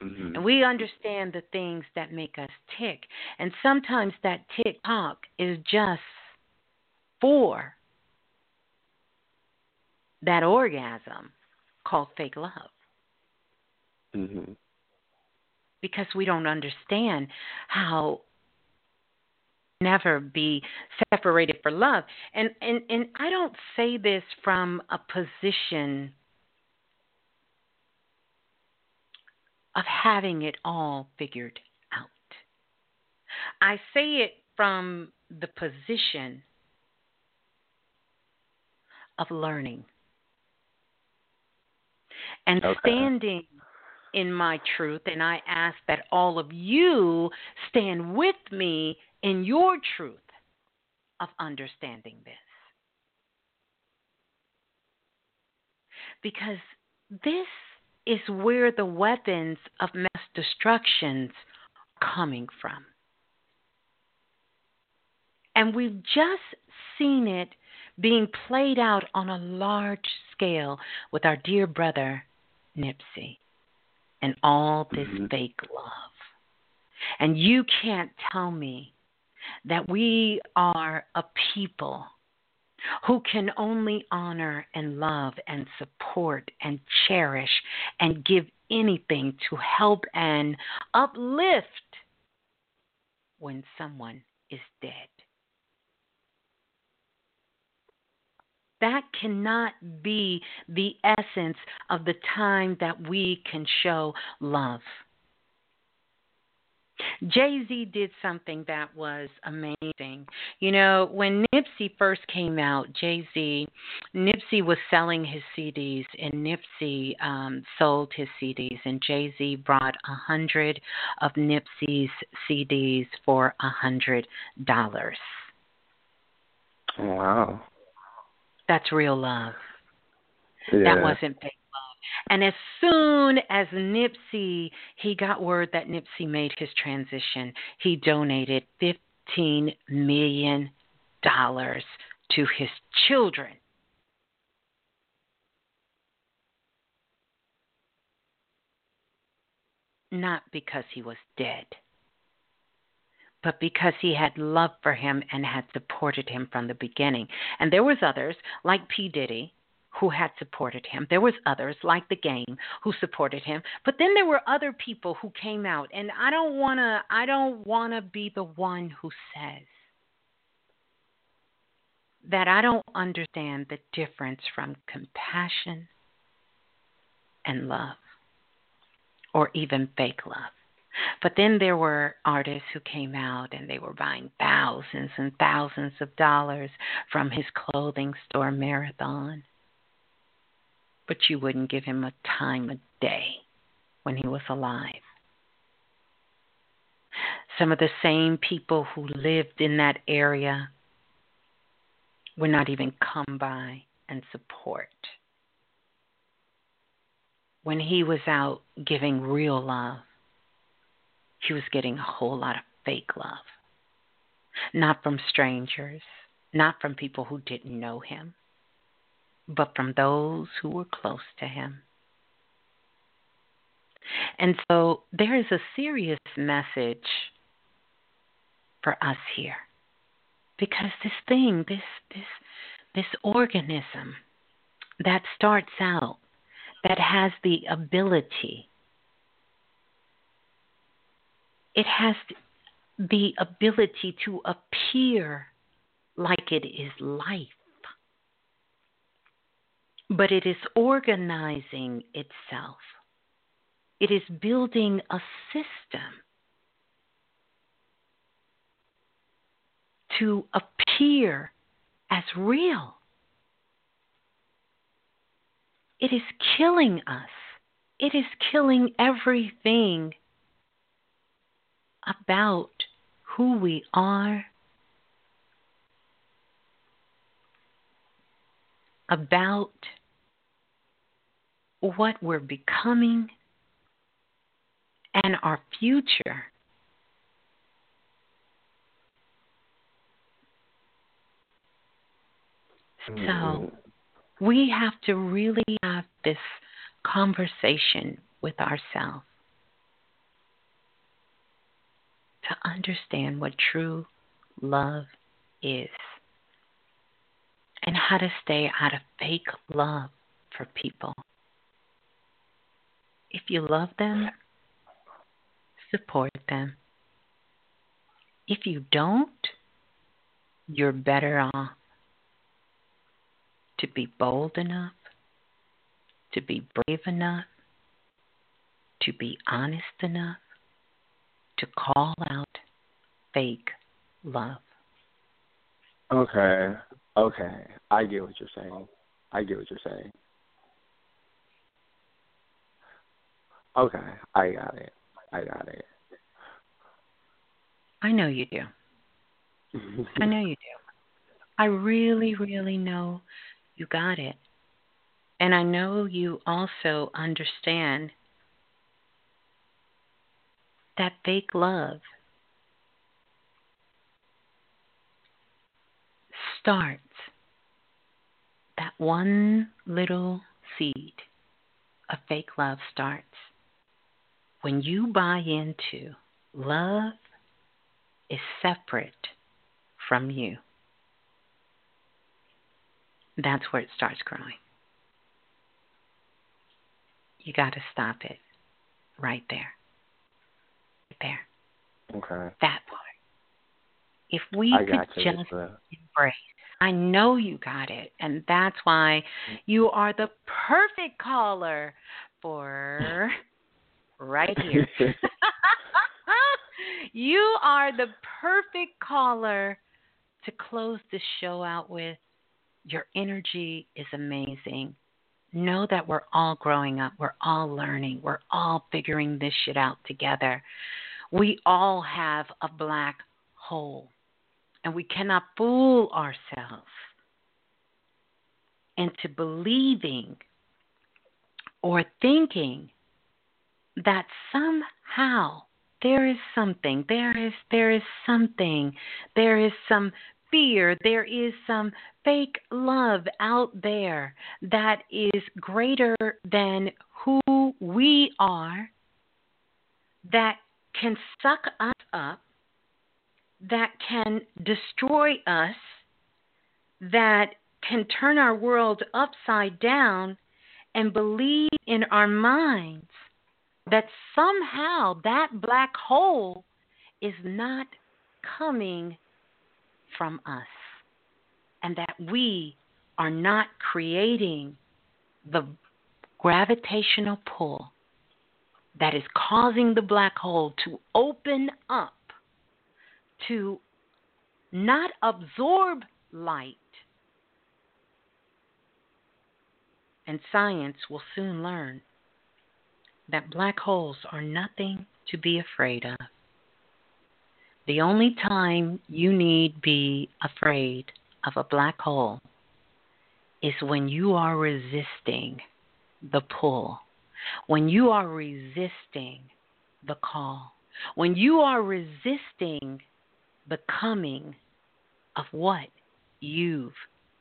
Mm-hmm. And we understand the things that make us tick. And sometimes that tick tock is just for that orgasm called fake love. Mm-hmm. Because we don't understand how never be separated for love. And and and I don't say this from a position of having it all figured out. I say it from the position of learning and Okay. standing in my truth. And I ask that all of you stand with me in your truth of understanding this. Because this is where the weapons of mass destructions are coming from. And we've just seen it being played out on a large scale with our dear brother Nipsey and all this Mhm. fake love. And you can't tell me that we are a people who can only honor and love and support and cherish and give anything to help and uplift when someone is dead. That cannot be the essence of the time that we can show love. Jay Z did something that was amazing. You know, when Nipsey first came out, Jay Z, Nipsey was selling his CDs, and Nipsey um, sold his CDs, and Jay Z brought a hundred of Nipsey's CDs for a hundred dollars. Wow. That's real love. Yeah. That wasn't fake. And as soon as Nipsey, he got word that Nipsey made his transition, he donated $15 million to his children. Not because he was dead, but because he had love for him and had supported him from the beginning. And there was others like P Diddy who had supported him. There was others like the game who supported him. But then there were other people who came out and I don't want to I don't want to be the one who says that I don't understand the difference from compassion and love or even fake love. But then there were artists who came out and they were buying thousands and thousands of dollars from his clothing store Marathon. But you wouldn't give him a time of day when he was alive. Some of the same people who lived in that area would not even come by and support. When he was out giving real love, he was getting a whole lot of fake love. Not from strangers, not from people who didn't know him, but from those who were close to him. And so there is a serious message for us here. Because this thing, this this this organism that starts out that has the ability it has the ability to appear like it is life. But it is organizing itself. It is building a system to appear as real. It is killing us. It is killing everything about who we are, about what we're becoming, and our future. So mm-hmm. we have to really have this conversation with ourselves to understand what true love is and how to stay out of fake love for people. If you love them, support them. If you don't, you're better off to be bold enough, to be brave enough, to be honest enough to call out fake love. Okay. Okay. I get what you're saying. I get what you're saying. Okay, I got it. I got it. I know you do. I know you do. I really, really know you got it. And I know you also understand that fake love starts, that one little seed of fake love starts when you buy into love is separate from you. That's where it starts growing. You got to stop it right there. Right there. Okay. That part. If we I could you, just embrace, I know you got it, and that's why mm. you are the perfect caller for right here. you are the perfect caller to close this show out with. Your energy is amazing. Know that we're all growing up. We're all learning. We're all figuring this shit out together. We all have a black hole, and we cannot fool ourselves into believing or thinking that somehow there is something there is there is something there is some fear there is some fake love out there that is greater than who we are that can suck us up that can destroy us that can turn our world upside down and believe in our minds that somehow that black hole is not coming from us and that we are not creating the gravitational pull that is causing the black hole to open up to not absorb light. And science will soon learn that black holes are nothing to be afraid of. The only time you need be afraid of a black hole is when you are resisting the pull, when you are resisting the call, when you are resisting becoming of what you've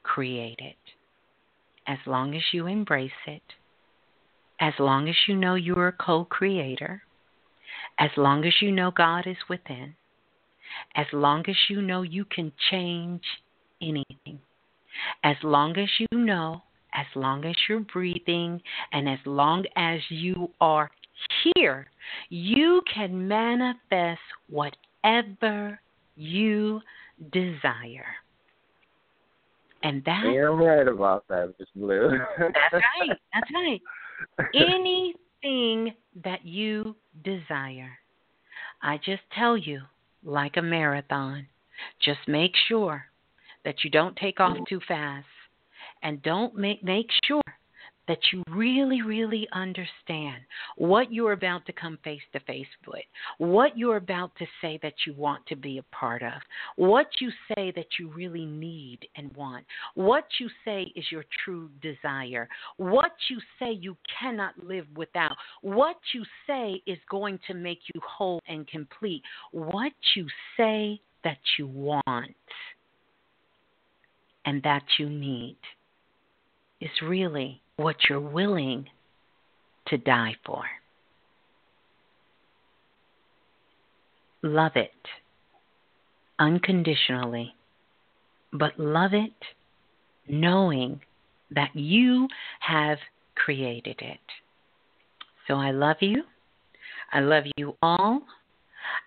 created. As long as you embrace it, as long as you know you are a co creator, as long as you know God is within, as long as you know you can change anything, as long as you know, as long as you're breathing, and as long as you are here, you can manifest whatever you desire. And that You're right about that, Miss Blue. that's right. That's right. Anything that you desire. I just tell you, like a marathon, just make sure that you don't take off too fast and don't make make sure that you really really understand what you're about to come face to face with what you're about to say that you want to be a part of what you say that you really need and want what you say is your true desire what you say you cannot live without what you say is going to make you whole and complete what you say that you want and that you need is really what you're willing to die for. Love it unconditionally, but love it knowing that you have created it. So I love you. I love you all.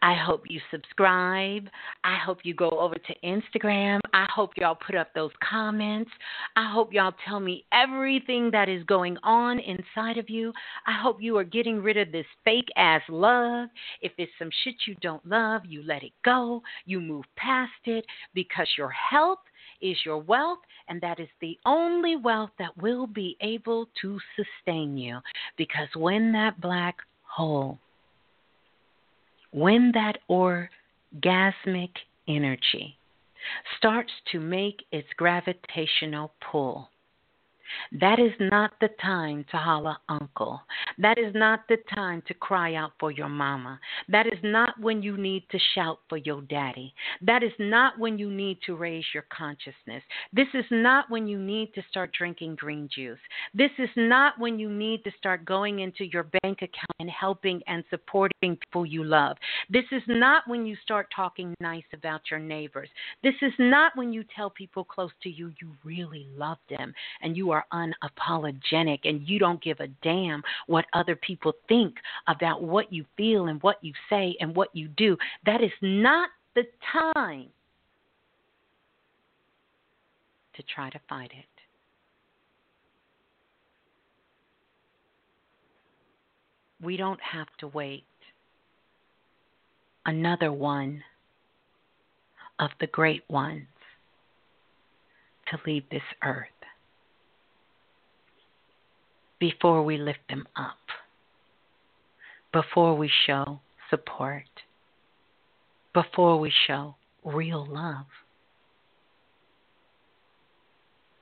I hope you subscribe. I hope you go over to Instagram. I hope y'all put up those comments. I hope y'all tell me everything that is going on inside of you. I hope you are getting rid of this fake ass love. If it's some shit you don't love, you let it go. You move past it because your health is your wealth, and that is the only wealth that will be able to sustain you. Because when that black hole, when that orgasmic energy starts to make its gravitational pull, that is not the time to holler uncle. That is not the time to cry out for your mama. That is not when you need to shout for your daddy. That is not when you need to raise your consciousness. This is not when you need to start drinking green juice. This is not when you need to start going into your bank account and helping and supporting people you love. This is not when you start talking nice about your neighbors. This is not when you tell people close to you you really love them and you are unapologetic and you don't give a damn what other people think about what you feel and what you say and what you do. That is not the time to try to fight it. We don't have to wait another one of the great ones to leave this earth before we lift them up, before we show support, before we show real love.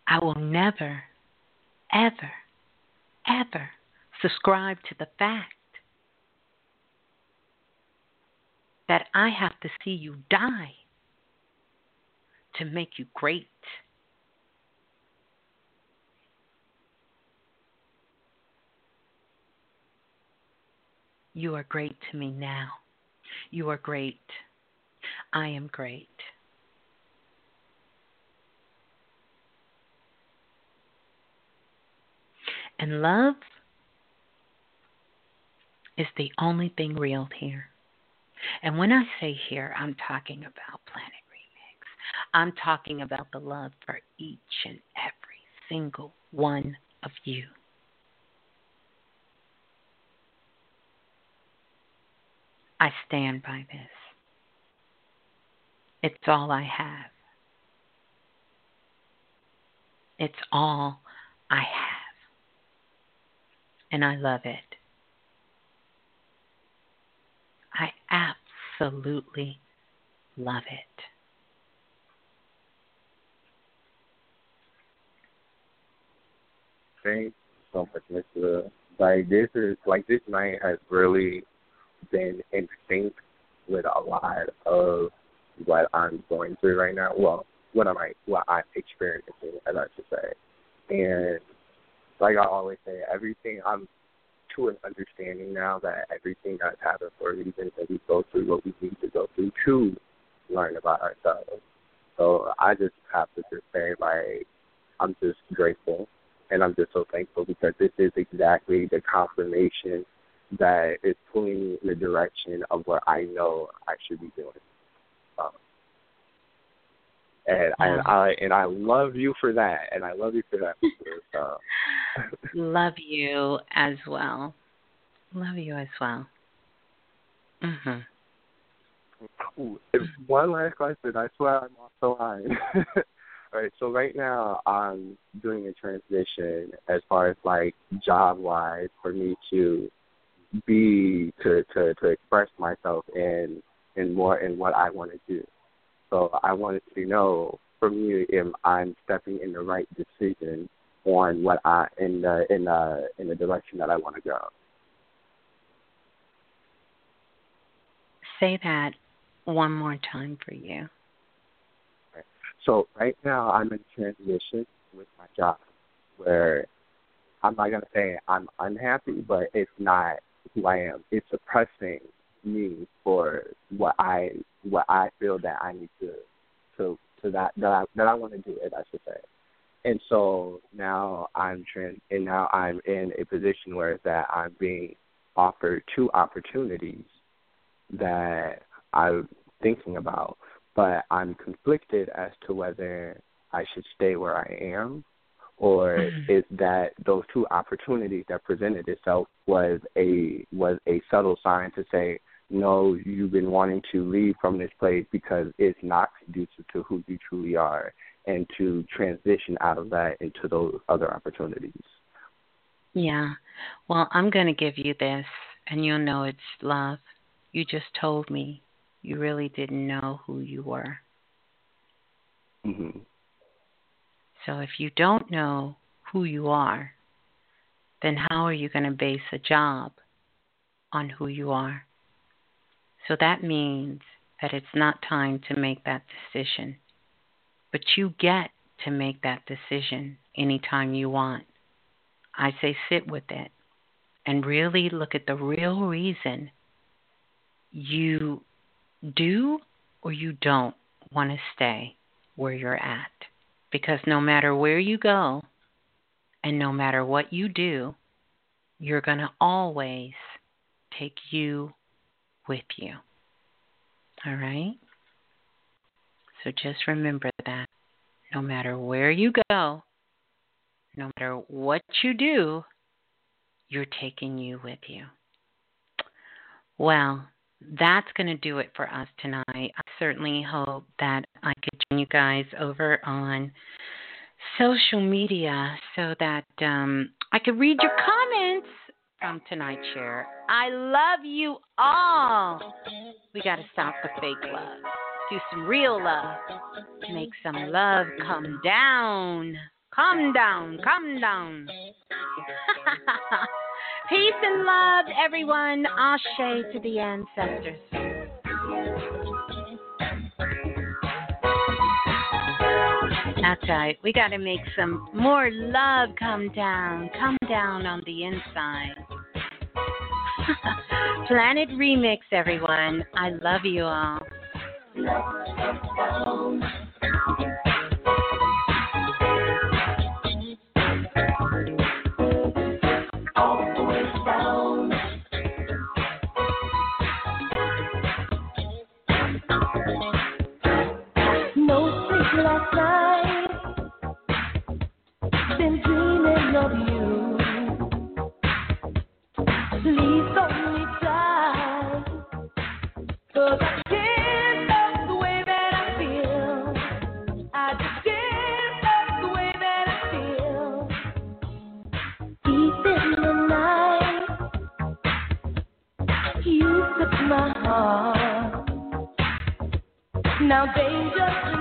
I will never, ever, ever subscribe to the fact that I have to see you die to make you great. You are great to me now. You are great. I am great. And love is the only thing real here. And when I say here, I'm talking about Planet Remix. I'm talking about the love for each and every single one of you. I stand by this. It's all I have. It's all I have. And I love it. I absolutely love it. Thanks so much, Mr. Like this is like this night has really been in sync with a lot of what I'm going through right now. Well, what am I what I'm experiencing, as I should say. And like I always say, everything I'm to an understanding now that everything that's happened for a reason that we go through what we need to go through to learn about ourselves. So I just have to just say like I'm just grateful and I'm just so thankful because this is exactly the confirmation that is pulling me in the direction of what I know I should be doing. Um, and I, and I and I love you for that, and I love you for that. So. love you as well. Love you as well. Mhm. Cool. One last question. I swear I'm off the line. All right. So right now I'm doing a transition as far as like job wise for me to be to to to express myself in in more in what I want to do. So I wanted to know from you if I'm stepping in the right decision on what I in the in the in the direction that I want to go. Say that one more time for you. So right now I'm in transition with my job where I'm not gonna say I'm unhappy, but it's not who I am. It's suppressing me for what I what I feel that I need to to to that that I that I want to do it. I should say. And so now I'm trans, and now I'm in a position where that I'm being offered two opportunities that I'm thinking about, but I'm conflicted as to whether I should stay where I am or mm-hmm. is that those two opportunities that presented itself was a was a subtle sign to say no you've been wanting to leave from this place because it's not conducive to who you truly are and to transition out of that into those other opportunities. Yeah. Well, I'm going to give you this, and you'll know it's love. You just told me you really didn't know who you were. hmm So if you don't know who you are, then how are you going to base a job on who you are? So that means that it's not time to make that decision. But you get to make that decision anytime you want. I say sit with it and really look at the real reason you do or you don't want to stay where you're at. Because no matter where you go and no matter what you do, you're going to always take you with you. All right? So just remember that no matter where you go, no matter what you do, you're taking you with you. Well, that's going to do it for us tonight. I certainly hope that I you guys over on social media so that um, I could read your comments from tonight's share. I love you all. We got to stop the fake love, do some real love, make some love come down. Come down, come down. Peace and love, everyone. Ashe to the ancestors. That's right. We got to make some more love come down. Come down on the inside. Planet Remix, everyone. I love you all. Been dreaming of you. Please I can't the way that I feel. I just can't the way that I feel. Deep in the night, you took my heart. Now danger's